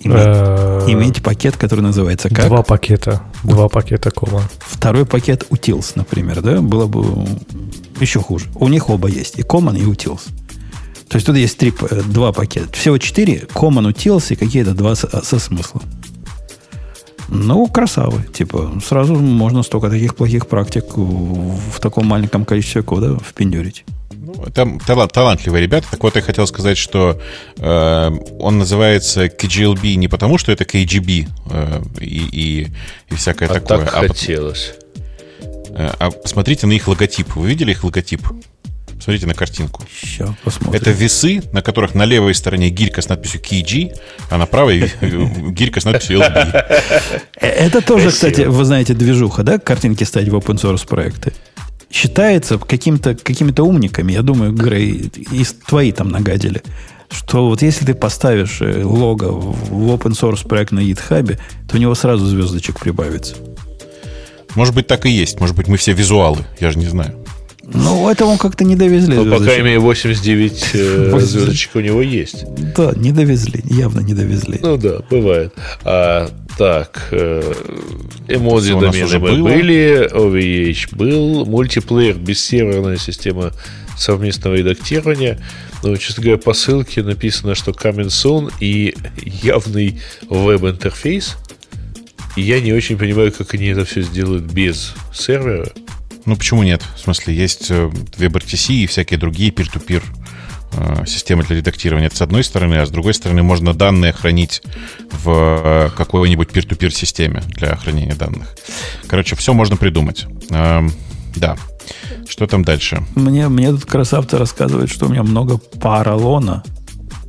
Иметь, э, иметь пакет, который называется как? Два пакета. Два пакета Common. Второй пакет Utils, например, да? Было бы еще хуже. У них оба есть. И Common, и Utils. То есть тут есть три, э, два пакета. Всего четыре. Common, Utils и какие-то два со, со смыслом. Ну, красавы. Типа, сразу можно столько таких плохих практик в, в таком маленьком количестве кода впендюрить. Ну, там талант, талантливые ребята. Так вот, я хотел сказать, что э, он называется KGLB не потому, что это KGB э, и, и, и всякое а такое. Так а хотелось. Э, а посмотрите на их логотип. Вы видели их логотип? Смотрите на картинку. Сейчас посмотрим. Это весы, на которых на левой стороне гирька с надписью KG, а на правой гирька с надписью LB. Э, это тоже, кстати, вы знаете, движуха, да, картинки ставить в open source проекты. Считается каким-то, какими-то умниками, я думаю, Грей, и твои там нагадили, что вот если ты поставишь э, лого в open source проект на GitHub, то у него сразу звездочек прибавится. Может быть, так и есть. Может быть, мы все визуалы. Я же не знаю. Ну, это он как-то не довезли. Ну, по крайней мере, 89 э, звездочек у него есть. Да, не довезли, явно не довезли. Ну да, бывает. А, так, э, эмодзи домены мы были, OVH был, мультиплеер, бессерверная система совместного редактирования. Но, честно говоря, по ссылке написано, что coming soon и явный веб-интерфейс. И я не очень понимаю, как они это все сделают без сервера. Ну, почему нет? В смысле, есть э, WebRTC и всякие другие peer-to-peer э, системы для редактирования. Это с одной стороны, а с другой стороны можно данные хранить в э, какой-нибудь peer-to-peer системе для хранения данных. Короче, все можно придумать. Эм, да. Что там дальше? Мне, мне тут красавцы рассказывает, что у меня много паралона.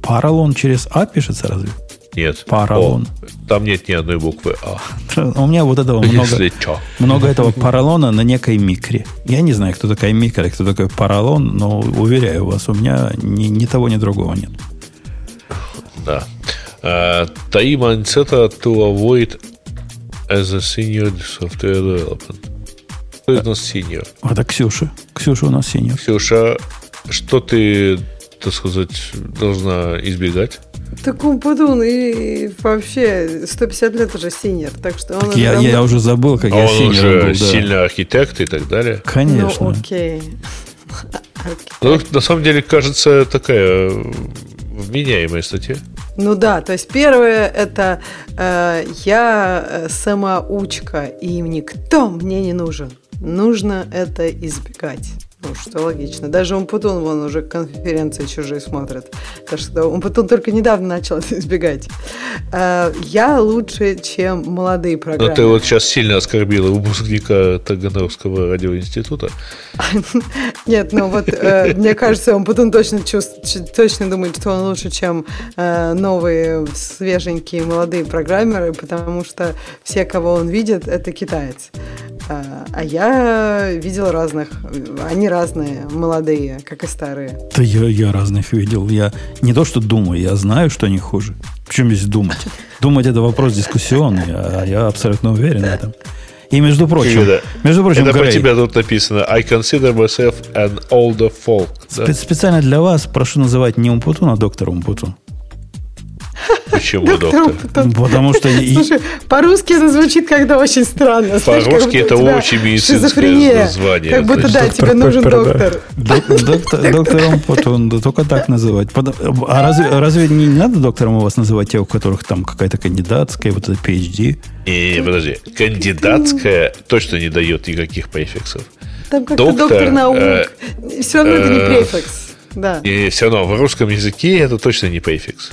Паралон через А пишется разве? Нет. Поролон. О, там нет ни одной буквы А. [laughs] У меня вот этого много, много этого [laughs] поролона на некой микре. Я не знаю, кто такая микро, кто такой поролон, но уверяю вас, у меня ни, ни того, ни другого нет. Да. Uh, Таим Анцета to avoid as a senior software development. Кто у нас senior? Это Ксюша. Ксюша у нас senior. Ксюша, что ты, так сказать, должна избегать? Так Умпутун и вообще 150 лет уже синер, так что он так я, давно... я уже забыл, как а я он уже был, да. сильный архитект и так далее. Конечно. Ну, окей. [laughs] Ну, на самом деле, кажется, такая вменяемая статья. Ну да, то есть первое это э, я э, самоучка, и никто мне не нужен. Нужно это избегать. Ну, что логично. Даже Умпутун, вон уже конференции чужие смотрят. Так что Умпутун только недавно начал это [laughs] избегать. А, я лучше, чем молодые программы. Но ты вот сейчас сильно оскорбила выпускника Таганрогского радиоинститута. [laughs] Нет, ну вот э, мне кажется, Умпутун точно, точно думает, что он лучше, чем э, новые свеженькие молодые программеры, потому что все, кого он видит, это китаец. А, а я видел разных. Они разные, молодые, как и старые. Да я, я разных видел. Я не то, что думаю, я знаю, что они хуже. Причем здесь думать? [laughs] Думать это вопрос дискуссионный, а я абсолютно уверен в этом. И между прочим, это, между прочим, это Грей, про тебя тут написано. I consider myself an older folk. Да? Специально для вас прошу называть не Умпутун, а доктор Умпутун. Почему доктор? Потому что... Слушай, по-русски это звучит как-то очень странно. По-русски это очень медицинское название. Как будто, да, тебе нужен доктор. Доктором Потун, только так называть. А разве не надо доктором у вас называть те, у которых там какая-то кандидатская, вот это PhD? Не, подожди. Кандидатская точно не дает никаких префиксов. Там как-то доктор наук. Э, Все равно это не э, префикс. Да. И все равно в русском языке это точно не префикс.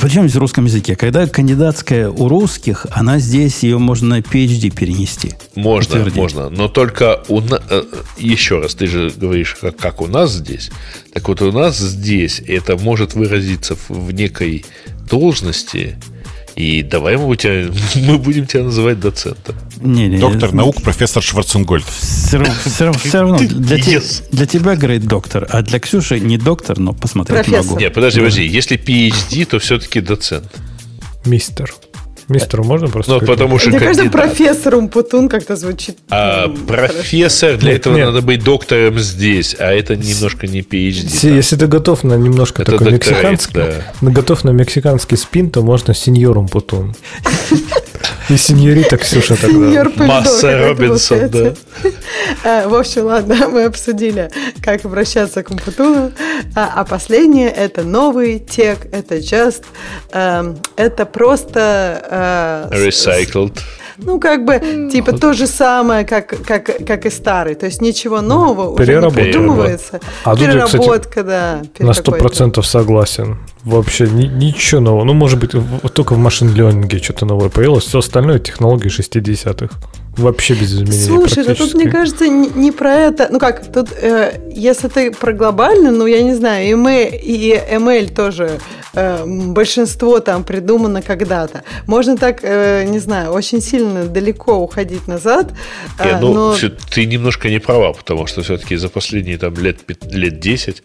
Почему здесь в русском языке? Когда кандидатская у русских, она здесь, ее можно на PhD перенести. Можно, утвердить. можно. Но только у на... Э, еще раз, ты же говоришь, как, как у нас здесь. Так вот у нас здесь это может выразиться в некой должности, и давай мы, тебя, [laughs] мы будем тебя называть доцентом. Не, не, доктор не, наук, профессор Шварценгольд. Все, все, все равно [laughs] для, yes. те, для тебя говорит доктор, а для Ксюши не доктор, но посмотреть профессор. могу. Нет, подожди, подожди. Если PhD, то все-таки доцент. Мистер. Мистеру можно просто? Ну, потому что Мне кажется, профессор Умпутун как-то звучит. А ну, профессор, хорошо. для нет, этого нет. надо быть доктором здесь, а это немножко не PhD. Если, если ты готов на немножко это такой мексиканский, да. готов на мексиканский спин, то можно сеньор Умпутун. И сеньорита Ксюша тогда. Масса Робинсон, да. А, в общем, ладно, мы обсудили, как обращаться к Умпутуну. А, а последнее – это новый тег, это just, эм, это просто... Э, Recycled. Ну, как бы, типа, то же самое, как, как, как и старый. То есть ничего нового уже не придумывается. А Переработка, тут я, кстати, да. На сто процентов согласен. Вообще ни, ничего нового. Ну, может быть, только в машин-ленинге что-то новое появилось. Все остальное технологии 60-х. Вообще без изменений. Слушай, да тут, мне кажется, не, не про это. Ну как, тут, э, если ты про глобально, ну, я не знаю, email, и ML тоже э, большинство там придумано когда-то. Можно так, э, не знаю, очень сильно далеко уходить назад. Э, не, ну, но... ты немножко не права, потому что все-таки за последние там лет, лет 10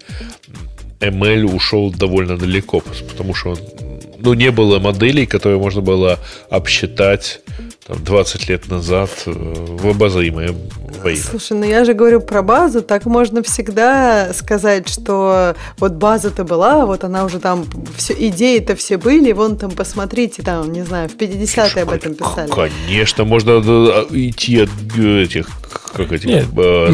ML ушел довольно далеко, потому что он, ну, не было моделей, которые можно было обсчитать там, 20 лет назад э, в обозримое время. Слушай, ну я же говорю про базу, так можно всегда сказать, что вот база-то была, вот она уже там, все, идеи-то все были, вон там посмотрите, там, не знаю, в 50-е об этом писали. Конечно, можно э, идти от э, этих как этих Нет,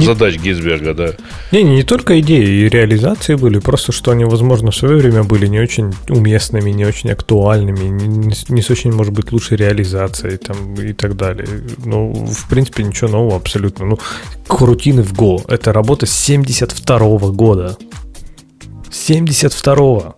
задач не, Гизберга, да. Не, не, не только идеи и реализации были, просто что они, возможно, в свое время были не очень уместными, не очень актуальными, не, не с очень, может быть, лучшей реализацией там, и так далее. Ну, в принципе, ничего нового абсолютно. Ну, крутины в Go — это работа 72 -го года. 72-го.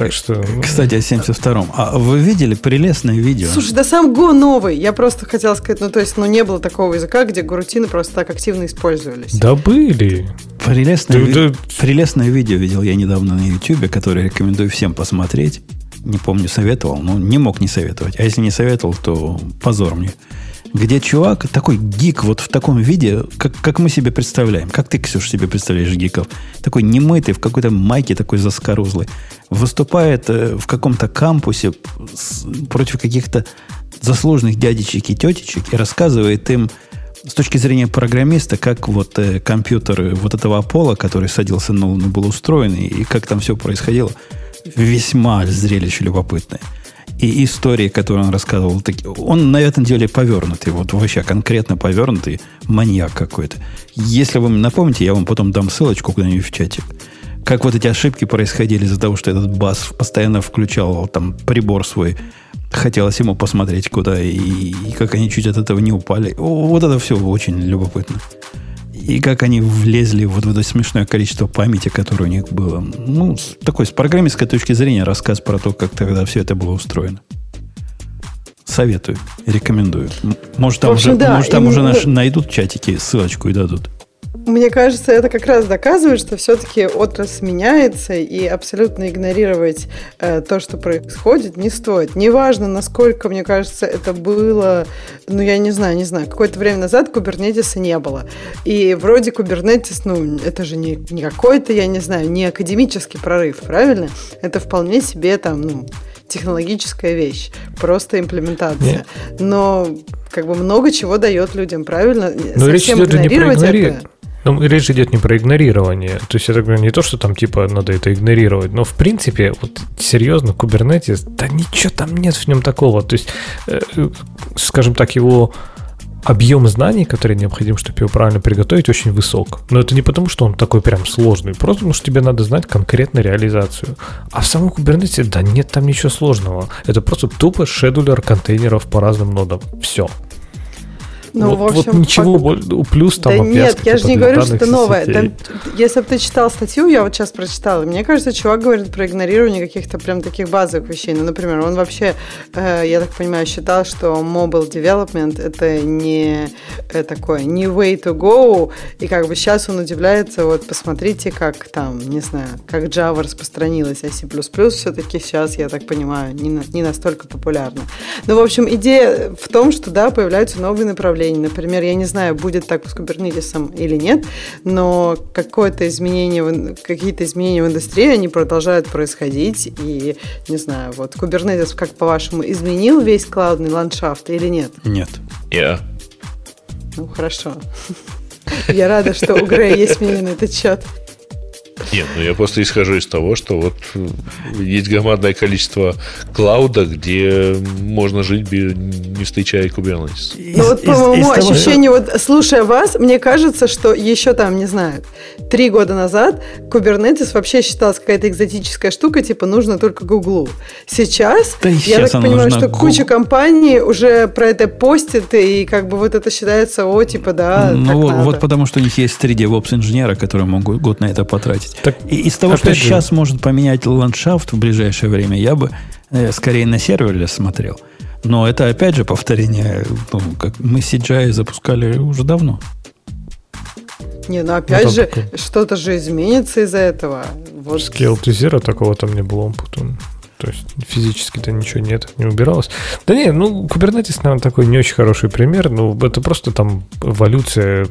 Так что... [laughs] Ну... Кстати, о 72-м. А вы видели прелестное видео? Слушай, да сам Go новый. Я просто хотела сказать, ну то есть, ну не было такого языка, где горутины просто так активно использовались. Да были. Прелестное, да, ви... да... прелестное видео видел я недавно на YouTube, которое рекомендую всем посмотреть. Не помню, советовал, но не мог не советовать. А если не советовал, то позор мне где чувак такой гик вот в таком виде, как, как мы себе представляем. Как ты, Ксюш, себе представляешь гиков? Такой немытый, в какой-то майке такой заскорузлый. Выступает э, в каком-то кампусе против каких-то заслуженных дядечек и тетечек и рассказывает им с точки зрения программиста, как вот э, компьютер вот этого Аполло, который садился на Луну, был устроен, и как там все происходило. Весьма зрелище любопытное и истории, которые он рассказывал, он на этом деле повернутый, вот вообще конкретно повернутый маньяк какой-то. Если вы напомните, я вам потом дам ссылочку куда-нибудь в чатик. Как вот эти ошибки происходили из-за того, что этот бас постоянно включал там прибор свой, хотелось ему посмотреть куда, и, и как они чуть от этого не упали. Вот это все очень любопытно. И как они влезли вот в это смешное количество памяти, которое у них было. Ну, такой с программистской точки зрения рассказ про то, как тогда все это было устроено. Советую, рекомендую. Может, там, общем, уже, да, может, там уже наш, найдут чатики, ссылочку и дадут. Мне кажется, это как раз доказывает, что все-таки отрасль меняется, и абсолютно игнорировать э, то, что происходит, не стоит. Неважно, насколько, мне кажется, это было, ну, я не знаю, не знаю, какое-то время назад кубернетиса не было. И вроде кубернетис, ну, это же не, не какой-то, я не знаю, не академический прорыв, правильно? Это вполне себе там, ну, технологическая вещь, просто имплементация. Нет. Но как бы много чего дает людям, правильно? Но Совсем речь идет не про игнори... это Ну, речь идет не про игнорирование. То есть, это не то, что там, типа, надо это игнорировать, но, в принципе, вот серьезно, Kubernetes, да ничего там нет в нем такого. То есть, э, скажем так, его объем знаний, который необходим, чтобы его правильно приготовить, очень высок. Но это не потому, что он такой прям сложный, просто потому что тебе надо знать конкретно реализацию. А в самом Kubernetes, да нет там ничего сложного. Это просто тупо шедулер контейнеров по разным нодам. Все. Ну, вот, в общем, вот ничего, по... плюс там Да нет, я же не говорю, что это новое. Там, если бы ты читал статью, я вот сейчас прочитала, мне кажется, чувак говорит про игнорирование каких-то прям таких базовых вещей. Ну, например, он вообще, э, я так понимаю, считал, что mobile development это не э, такое, не way to go, и как бы сейчас он удивляется, вот посмотрите, как там, не знаю, как Java распространилась, а C++ все-таки сейчас, я так понимаю, не, на, не настолько популярна. Ну, в общем, идея в том, что, да, появляются новые направления, направлений. Например, я не знаю, будет так с кубернетисом или нет, но какое-то изменение, какие-то изменения в индустрии, они продолжают происходить. И, не знаю, вот кубернетис, как по-вашему, изменил весь клаудный ландшафт или нет? Нет. Я. Yeah. Ну, хорошо. [laughs] Я рада, что у Грея есть мнение на этот счет. Нет, ну я просто исхожу из того, что вот есть громадное количество клауда, где можно жить, не встречая Kubernetes. Ну вот по моему ощущению, вот слушая вас, мне кажется, что еще там, не знаю, три года назад Kubernetes вообще считался какая-то экзотическая штука, типа нужно только Гуглу. Сейчас, да я так понимаю, что Google. куча компаний уже про это постит, и как бы вот это считается, о, типа, да, Ну вот, вот потому, что у них есть 3D DevOps инженера, которые могут год на это потратить. Так, и из того, что же. сейчас может поменять ландшафт в ближайшее время, я бы э, скорее на сервере смотрел. Но это опять же повторение, ну, как мы CGI запускали уже давно. Не, ну опять ну, же, такой... что-то же изменится из-за этого. Вот. Scale to Zero такого там не было потом. То есть физически-то ничего нет, не убиралось. Да не, ну, Kubernetes, наверное, такой не очень хороший пример. Ну, это просто там эволюция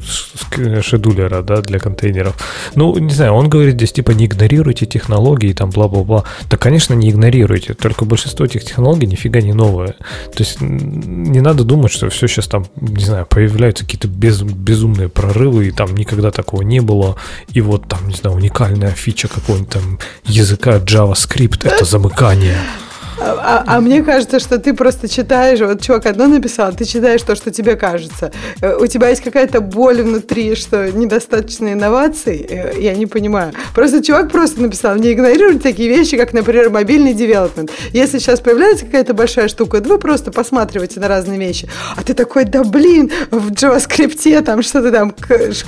шедулера, да, для контейнеров. Ну, не знаю, он говорит здесь, типа, не игнорируйте технологии, там, бла-бла-бла. Да, конечно, не игнорируйте, только большинство этих технологий нифига не новое. То есть не надо думать, что все сейчас там, не знаю, появляются какие-то без, безумные прорывы, и там никогда такого не было. И вот там, не знаю, уникальная фича какого-нибудь там языка JavaScript, это замыкание Yeah. А, а мне кажется, что ты просто читаешь, вот чувак одно написал, ты читаешь то, что тебе кажется. Э, у тебя есть какая-то боль внутри, что недостаточно инноваций, э, я не понимаю. Просто чувак просто написал, не игнорируйте такие вещи, как, например, мобильный девелопмент. Если сейчас появляется какая-то большая штука, вы просто посматриваете на разные вещи. А ты такой, да блин, в JavaScript там что-то там,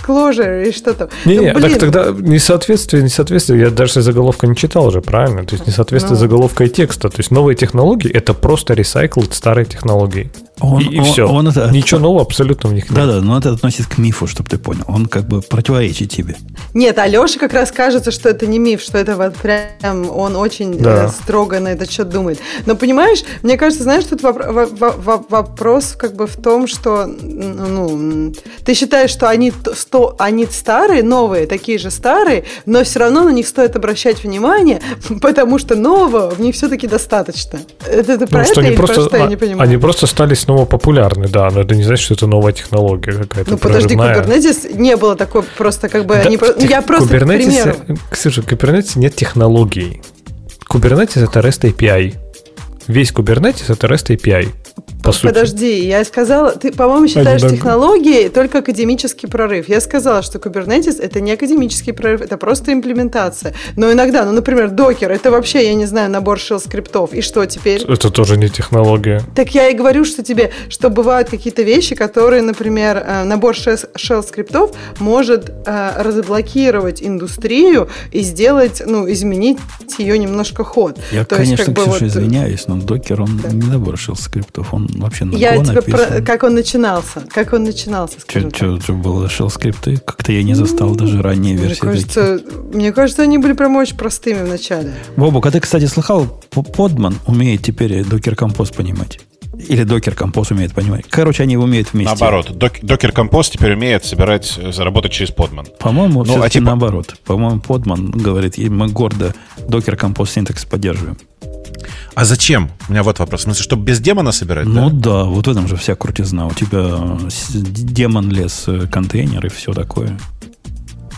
Clojure и что-то. Не, да, так тогда несоответствие, несоответствие, я даже заголовка не читал уже, правильно? То есть несоответствие ну. заголовка и текста. То есть новые технологии — это просто ресайкл старой технологии. Он, и, и он, все. Он это, Ничего нового абсолютно в них нет. Да-да, но это относится к мифу, чтобы ты понял. Он как бы противоречит тебе. Нет, Алеша как раз кажется, что это не миф, что это вот прям он очень да. Э, строго на этот счет думает. Но понимаешь, мне кажется, знаешь, тут вопрос как бы в том, что ну, ты считаешь, что они, сто, они старые, новые, такие же старые, но все равно на них стоит обращать внимание, [laughs] потому что нового в них все-таки достаточно. Это, это ну, про это или просто, про что я не понимаю? Они просто стали снова популярны, да, но это не значит, что это новая технология какая-то. Ну подожди, Kubernetes не было такой просто как бы... Да, не, тех, я просто Kubernetes, к Ксюша, Kubernetes нет технологий. Kubernetes это REST API. Весь Kubernetes это REST API. По Подожди, сути. я сказала, ты, по-моему, считаешь Один, технологии только академический прорыв. Я сказала, что Kubernetes это не академический прорыв, это просто имплементация. Но иногда, ну, например, докер, это вообще, я не знаю, набор shell скриптов. И что теперь? Это тоже не технология. Так я и говорю, что тебе, что бывают какие-то вещи, которые, например, э, набор shell скриптов может э, разблокировать индустрию и сделать, ну, изменить ее немножко ход. Я, То конечно, есть, как Ксюша, вот... извиняюсь, но докер, он да. не набор shell скриптов он вообще на Я тебе про... Как он начинался? Как он начинался, скажем Что, что было shell скрипты? Как-то я не застал даже ранние версии. Мне кажется, мне кажется, они были прям очень простыми в начале. Бобук, а ты, кстати, слыхал, Подман умеет теперь докер композ понимать? Или докер композ умеет понимать. Короче, они умеют вместе. Наоборот, докер композ теперь умеет собирать, заработать через подман. По-моему, ну, а типа... наоборот. По-моему, подман говорит, мы гордо докер композ синтекс поддерживаем. А зачем? У меня вот вопрос. В смысле, чтобы без демона собирать? Ну да, да вот в этом же вся крутизна. У тебя демон лес, э, контейнер и все такое.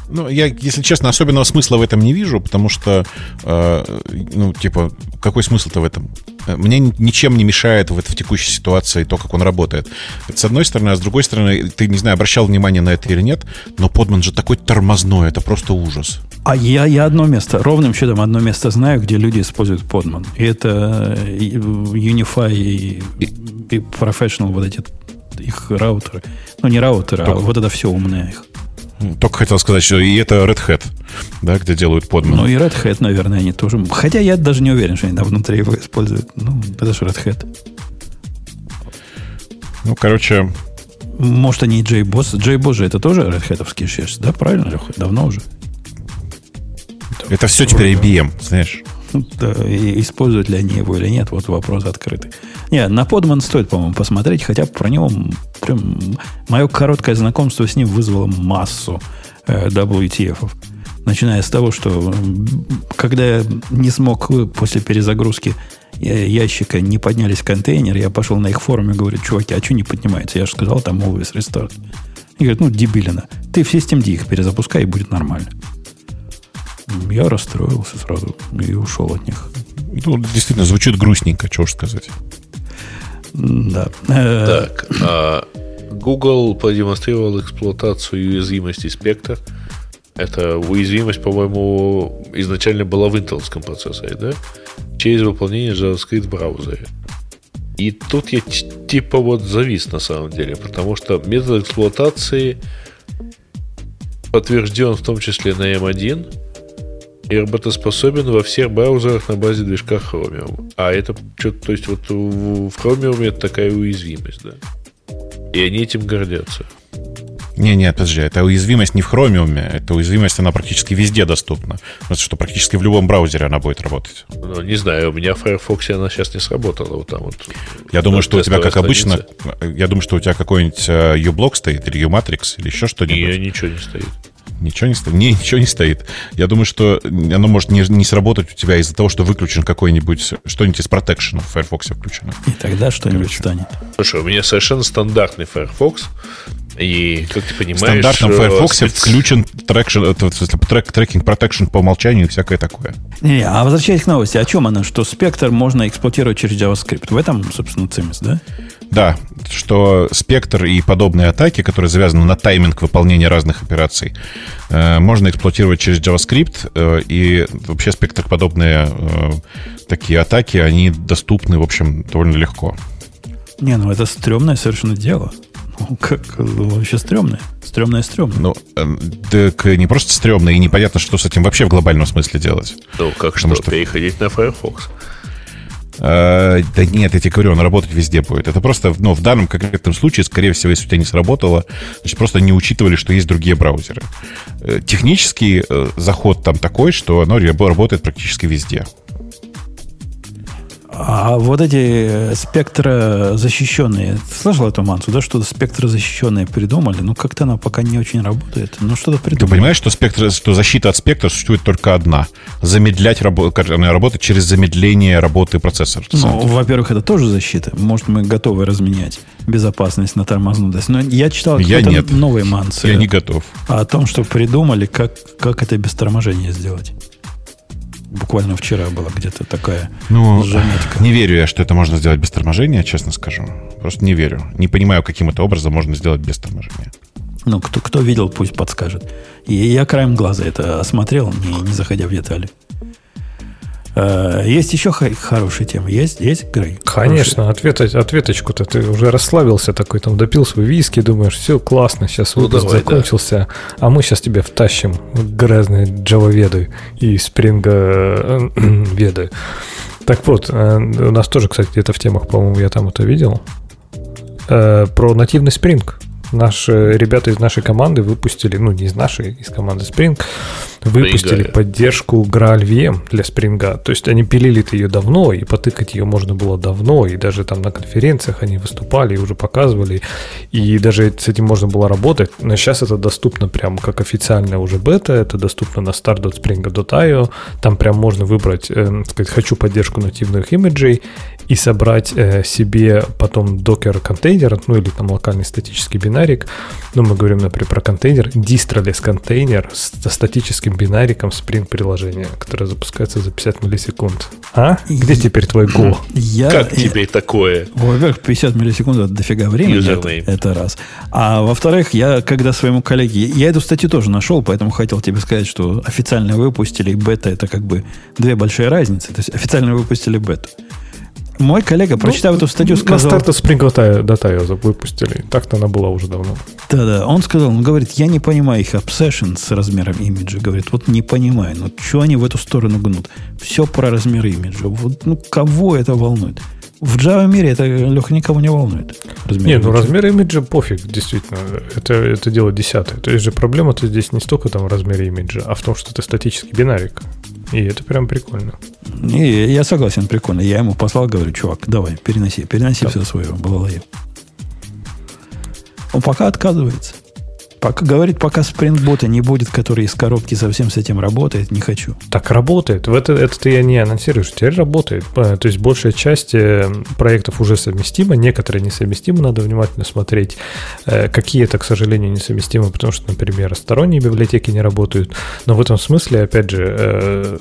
Ну, я, если честно, особенного смысла в этом не вижу, потому что, э, ну, типа, какой смысл-то в этом? Мне ничем не мешает в, в текущей ситуации то, как он работает. Это с одной стороны, а с другой стороны, ты, не знаю, обращал внимание на это или нет, но подман же такой тормозной, это просто ужас. А я, я одно место, ровным счетом одно место знаю, где люди используют подман. И это Unify и, и Professional, вот эти их раутеры. Ну, не раутеры, а Только... а вот это все умное их. Только хотел сказать, что и это Red Hat, да, где делают подман. Ну и Red Hat, наверное, они тоже. Хотя я даже не уверен, что они там внутри его используют. Ну, это же Red Hat. Ну, короче... Может, они и JBoss. JBoss же это тоже Red Hat шерсть, да? Правильно, Леха? Давно уже. Это все теперь IBM, знаешь. [laughs] Да, используют ли они его или нет, вот вопрос открытый. Не, на подман стоит, по-моему, посмотреть, хотя про него прям мое короткое знакомство с ним вызвало массу э, WTF. Начиная с того, что когда я не смог после перезагрузки э, ящика не поднялись контейнер, я пошел на их форум и говорю, чуваки, а что не поднимается? Я же сказал, там always restart. И говорят, ну, дебилина. Ты в Systemd их перезапускай, и будет нормально. Я расстроился сразу и ушел от них. Ну, действительно, звучит грустненько, чего уж сказать. Да. Так, а Google продемонстрировал эксплуатацию уязвимости Spectre. Это уязвимость, по-моему, изначально была в интеловском процессоре, да? Через выполнение JavaScript в браузере. И тут я типа вот завис на самом деле, потому что метод эксплуатации подтвержден в том числе на M1, и работоспособен во всех браузерах на базе движка Chromium. А это что-то, то есть вот в Chromium это такая уязвимость, да. И они этим гордятся. Не, не, подожди, это уязвимость не в Chromium, это уязвимость, она практически везде доступна. Потому что практически в любом браузере она будет работать. Ну, не знаю, у меня в Firefox она сейчас не сработала. Вот там вот. Я думаю, что у тебя, как обычно, я думаю, что у тебя какой-нибудь э, uBlock стоит, или uMatrix, или еще что-нибудь. Не, ничего не стоит. Ничего не стоит? Не, ничего не стоит. Я думаю, что оно может не, не сработать у тебя из-за того, что выключен какой-нибудь, что-нибудь из Protection в Firefox включено. И тогда что-нибудь станет. Слушай, у меня совершенно стандартный Firefox. И, как ты понимаешь... В стандартном э, Firefox спец... включен traction, это, в смысле, трек, tracking protection по умолчанию и всякое такое. Не, а возвращаясь к новости, о чем она? Что Spectre можно эксплуатировать через JavaScript. В этом, собственно, цимис, да? Да, что Spectre и подобные атаки, которые завязаны на тайминг выполнения разных операций, э, можно эксплуатировать через JavaScript, э, и вообще Spectre подобные э, такие атаки, они доступны, в общем, довольно легко. Не, ну это стрёмное совершенно дело. Ну, как вообще стрёмное. Стрёмное стрёмное. Ну, так не просто стрёмное, и непонятно, что с этим вообще в глобальном смысле делать. Ну, как что, что переходить на Firefox. Э, да нет, я тебе говорю, он работать везде будет. Это просто, ну, в данном конкретном случае, скорее всего, если у тебя не сработало, значит, просто не учитывали, что есть другие браузеры. Э, технический э, заход там такой, что оно работает практически везде. А вот эти э, спектрозащищенные, слышал эту мансу, да, что-то спектрозащищенные придумали, ну как-то она пока не очень работает, но что-то придумали. Ты понимаешь, что, спектр, что защита от спектра существует только одна? Замедлять работу, работать через замедление работы процессора. Ну, во-первых, это тоже защита. Может, мы готовы разменять безопасность на тормознутость. Но я читал я нет. новые мансы. Я не готов. О том, что придумали, как, как это без торможения сделать. Буквально вчера была где-то такая ну, заметка. Не верю я, что это можно сделать без торможения, честно скажу. Просто не верю. Не понимаю, каким это образом можно сделать без торможения. Ну, кто, кто видел, пусть подскажет. И я краем глаза это осмотрел, не, не заходя в детали. Э, есть еще хорошие темы? Есть, есть Грей? Конечно, ответ, ответочку-то ты уже расслабился такой, там допил свой виски, думаешь, все классно, сейчас ну, выпуск давай, закончился, да. а мы сейчас тебе втащим грязные Java веды и Spring э, [clears throat] веды. Так вот, э, у нас тоже, кстати, где-то в темах, по-моему, я там это видел, про нативный Spring. Наши ребята из нашей команды выпустили, ну не из нашей, из команды Spring, выпустили Спринга. поддержку GraalVM для Spring. То есть они пилили ее давно, и потыкать ее можно было давно, и даже там на конференциях они выступали и уже показывали, и даже с этим можно было работать. Но сейчас это доступно прям как официальная уже бета, это доступно на start.spring.io, там прям можно выбрать, э, сказать, хочу поддержку нативных имиджей, и собрать э, себе потом докер-контейнер, ну или там локальный статический бинарик, ну мы говорим, например, про контейнер, дистролес контейнер с статическим бинариком Spring приложения, которое запускается за 50 миллисекунд. А? Где теперь твой Go? [clears throat] Я, как я, тебе такое? Во-первых, 50 миллисекунд это дофига времени. Это, это раз. А во-вторых, я когда своему коллеге... Я эту статью тоже нашел, поэтому хотел тебе сказать, что официально выпустили, и бета это как бы две большие разницы. То есть официально выпустили бету. Мой коллега, прочитав ну, эту статью, сказал... На старте Spring Data выпустили. Так-то она была уже давно. Да-да. Он сказал, он говорит, я не понимаю их obsession с размером имиджа. Говорит, вот не понимаю. Ну, что они в эту сторону гнут? Все про размер имиджа. Вот, ну, кого это волнует? В Java мире это, Леха, никого не волнует. Размер не, ну размер имиджа пофиг, действительно. Это, это дело десятое. То есть же проблема-то здесь не столько там в размере имиджа, а в том, что это статический бинарик. И это прям прикольно. Не, я согласен, прикольно. Я ему послал, говорю, чувак, давай, переноси, переноси да. все свое, балалайю. Он пока отказывается. Пока, говорит, пока спринтбота не будет, который из коробки совсем с этим работает, не хочу. Так работает. В это, это ты я не анонсируешь. Теперь работает. То есть большая часть э, проектов уже совместима, некоторые несовместимы, надо внимательно смотреть. Э, какие-то, к сожалению, несовместимы, потому что, например, сторонние библиотеки не работают. Но в этом смысле, опять же, э,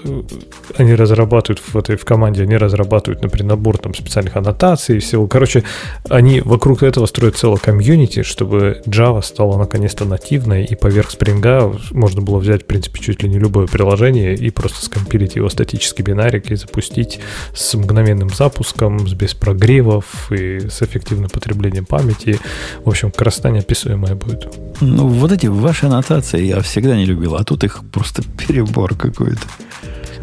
они разрабатывают в этой в команде, они разрабатывают, например, набор там специальных аннотаций и всего. Короче, они вокруг этого строят целое комьюнити, чтобы Java стала наконец-то нативной, и поверх Spring можно было взять, в принципе, чуть ли не любое приложение и просто скомпилить его статический бинарик и запустить с мгновенным запуском, с без прогревов и с эффективным потреблением памяти. В общем, красота неописуемая будет. Ну, вот эти ваши аннотации я всегда не любил, а тут их просто перебор какой-то.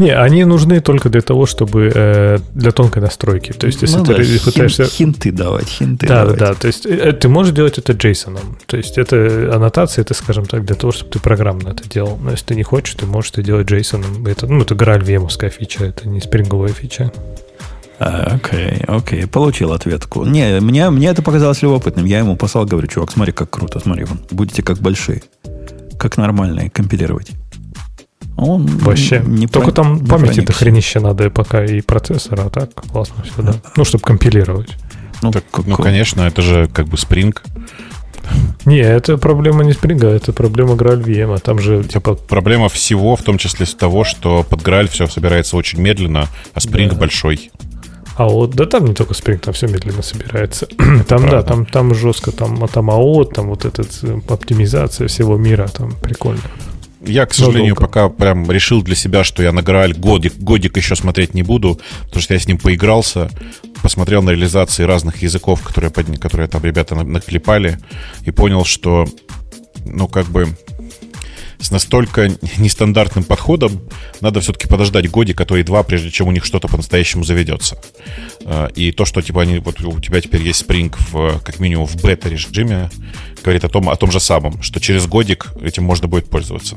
Не, они нужны только для того, чтобы э, для тонкой настройки. То есть, если ну, ты да, пытаешься... Хинты давать, хинты да, давать. Да, да. То есть, э, ты можешь делать это JSON. То есть, это аннотация, это, скажем так, для того, чтобы ты программно это делал. Но если ты не хочешь, ты можешь это делать JSON. Это, ну, это Graal VM фича, это не спринговая фича. А, окей, окей, получил ответку. Не, мне, мне это показалось любопытным. Я ему послал, говорю, чувак, смотри, как круто, смотри, вон, будете как большие, как нормальные компилировать. Он Вообще. Не Только про, там памяти до хренище надо и пока, и процессора, а так классно все, да. Ну, чтобы компилировать. Ну, так, ну, конечно, это же как бы Spring. Не, это проблема не Spring, это проблема Graal VM. Там же типа... Проблема всего, в том числе с того, что под Graal все собирается очень медленно, а Spring да. большой. А вот, да там не только Spring, там все медленно собирается. [clears throat] там, Правда. да, там, там жестко, там, там АО, там вот эта э, оптимизация всего мира, там прикольно. Я, к сожалению, пока прям решил для себя, что я на Грааль годик, годик еще смотреть не буду, потому что я с ним поигрался, посмотрел на реализации разных языков, которые, которые там ребята наклепали, и понял, что, ну, как бы, с настолько нестандартным подходом надо все-таки подождать годик, который два, прежде чем у них что-то по-настоящему заведется. А, и то, что типа они, вот у тебя теперь есть Spring в, как минимум в бета-режиме, говорит о том, о том же самом, что через годик этим можно будет пользоваться.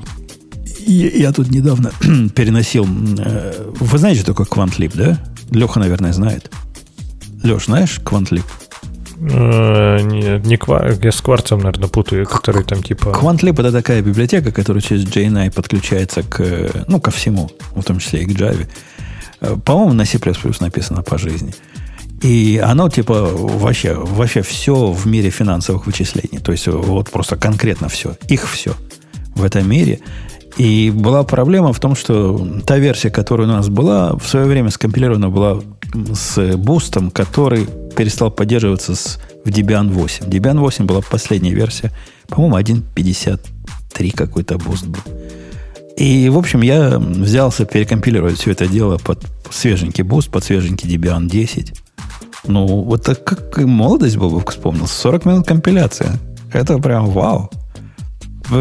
Я, я тут недавно [clears throat] переносил... Э, вы знаете, что такое QuantLib, да? Леха, наверное, знает. Леш, знаешь QuantLib? Э, нет, не квар, я с кварцем, наверное, путаю, который там типа... QuantLib это такая библиотека, которая через JNI подключается к, ну, ко всему, в том числе и к Java. Э, по-моему, на C++ написано по жизни. И оно типа вообще, вообще все в мире финансовых вычислений. То есть вот просто конкретно все. Их все в этом мире. И была проблема в том, что та версия, которая у нас была, в свое время скомпилирована была с Boost ом, который перестал поддерживаться с, в Debian 8. Debian 8 была последняя версия, по-моему, 1.53 какой-то Boost был. И, в общем, я взялся перекомпилировать все это дело под свеженький Boost, под свеженький Debian 10. Ну, вот так как молодость Бобук вспомнил. 40 минут компиляция. Это прям вау.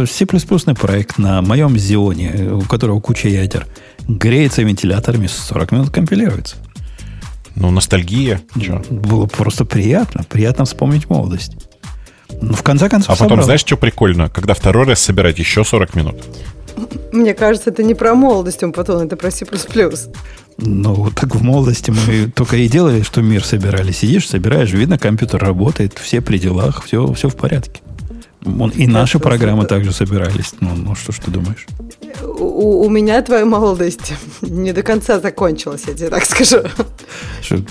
C++ проект на моем Xeon е, у которого куча ядер, греется вентиляторами, 40 минут компилируется. Ну, ностальгия. Че? Было просто приятно. Приятно вспомнить молодость. Ну, в конце концов, А потом, собрал. знаешь, что прикольно? Когда второй раз собирать еще 40 минут. Мне кажется, это не про молодость, он потом, это про C++. Ну, так в молодости мы [laughs] только и делали, что мир собирали. Сидишь, собираешь, видно, компьютер работает, все при делах, все, все в порядке. Он, и наши программы также собирались. Ну, ну что ж ты думаешь? У, у меня твоя молодость не до конца закончилась, я тебе так скажу.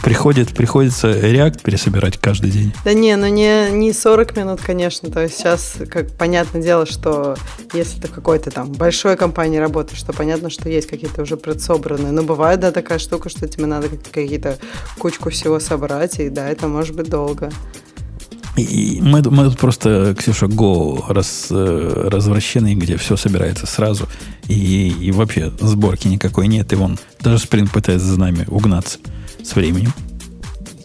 Приходит, приходится React пересобирать каждый день? Да не, ну не, не 40 минут, конечно. То есть сейчас, как понятное дело, что если ты какой-то там большой компании работаешь, что понятно, что есть какие-то уже предсобранные. Но бывает, да, такая штука, что тебе надо какие-то кучку всего собрать, и да, это может быть долго. И мы, мы тут просто, Ксюша, Go раз, э, развращенный, где все собирается сразу, и, и вообще сборки никакой нет, и вон даже Spring пытается за нами угнаться с временем.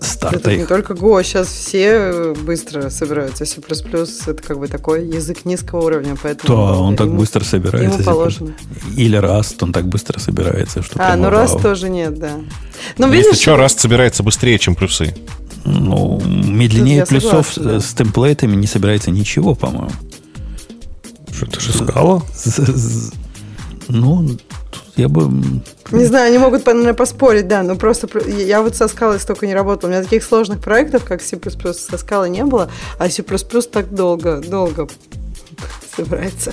Старта это их. не только Go, сейчас все быстро собираются. C++ это как бы такой язык низкого уровня, поэтому... Да, он ему, так быстро собирается. Ему положено. Или Rust, он так быстро собирается, что... А, ну Rust тоже нет, да. Но, ну, видишь, что, Rust собирается быстрее, чем плюсы. Ну, медленнее плюсов согласна, да. с темплейтами не собирается ничего, по-моему. Что ты же сказала? Ну, я бы... Не знаю, они могут, наверное, поспорить, да, но просто я вот со скалой столько не работала. У меня таких сложных проектов, как C++ со скалой не было, а C++ так долго, долго собирается.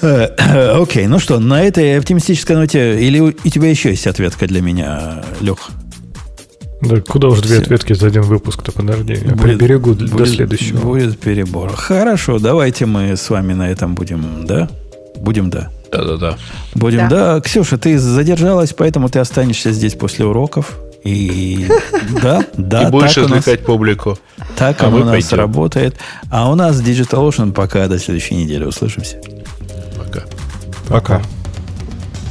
Э, окей, ну что, на этой оптимистической ноте, или у тебя еще есть ответка для меня, Лех? Да куда уж две ответки за один выпуск-то, подожди. Я будет, приберегу будет, до следующего. Будет перебор. Хорошо, давайте мы с вами на этом будем, да? Будем, да. Да-да-да. Будем, да. да. Ксюша, ты задержалась, поэтому ты останешься здесь после уроков. И да, да. [laughs] И будешь развлекать публику. Так а оно у нас пойдем. работает. А у нас DigitalOcean пока до следующей недели. Услышимся. Пока. Пока.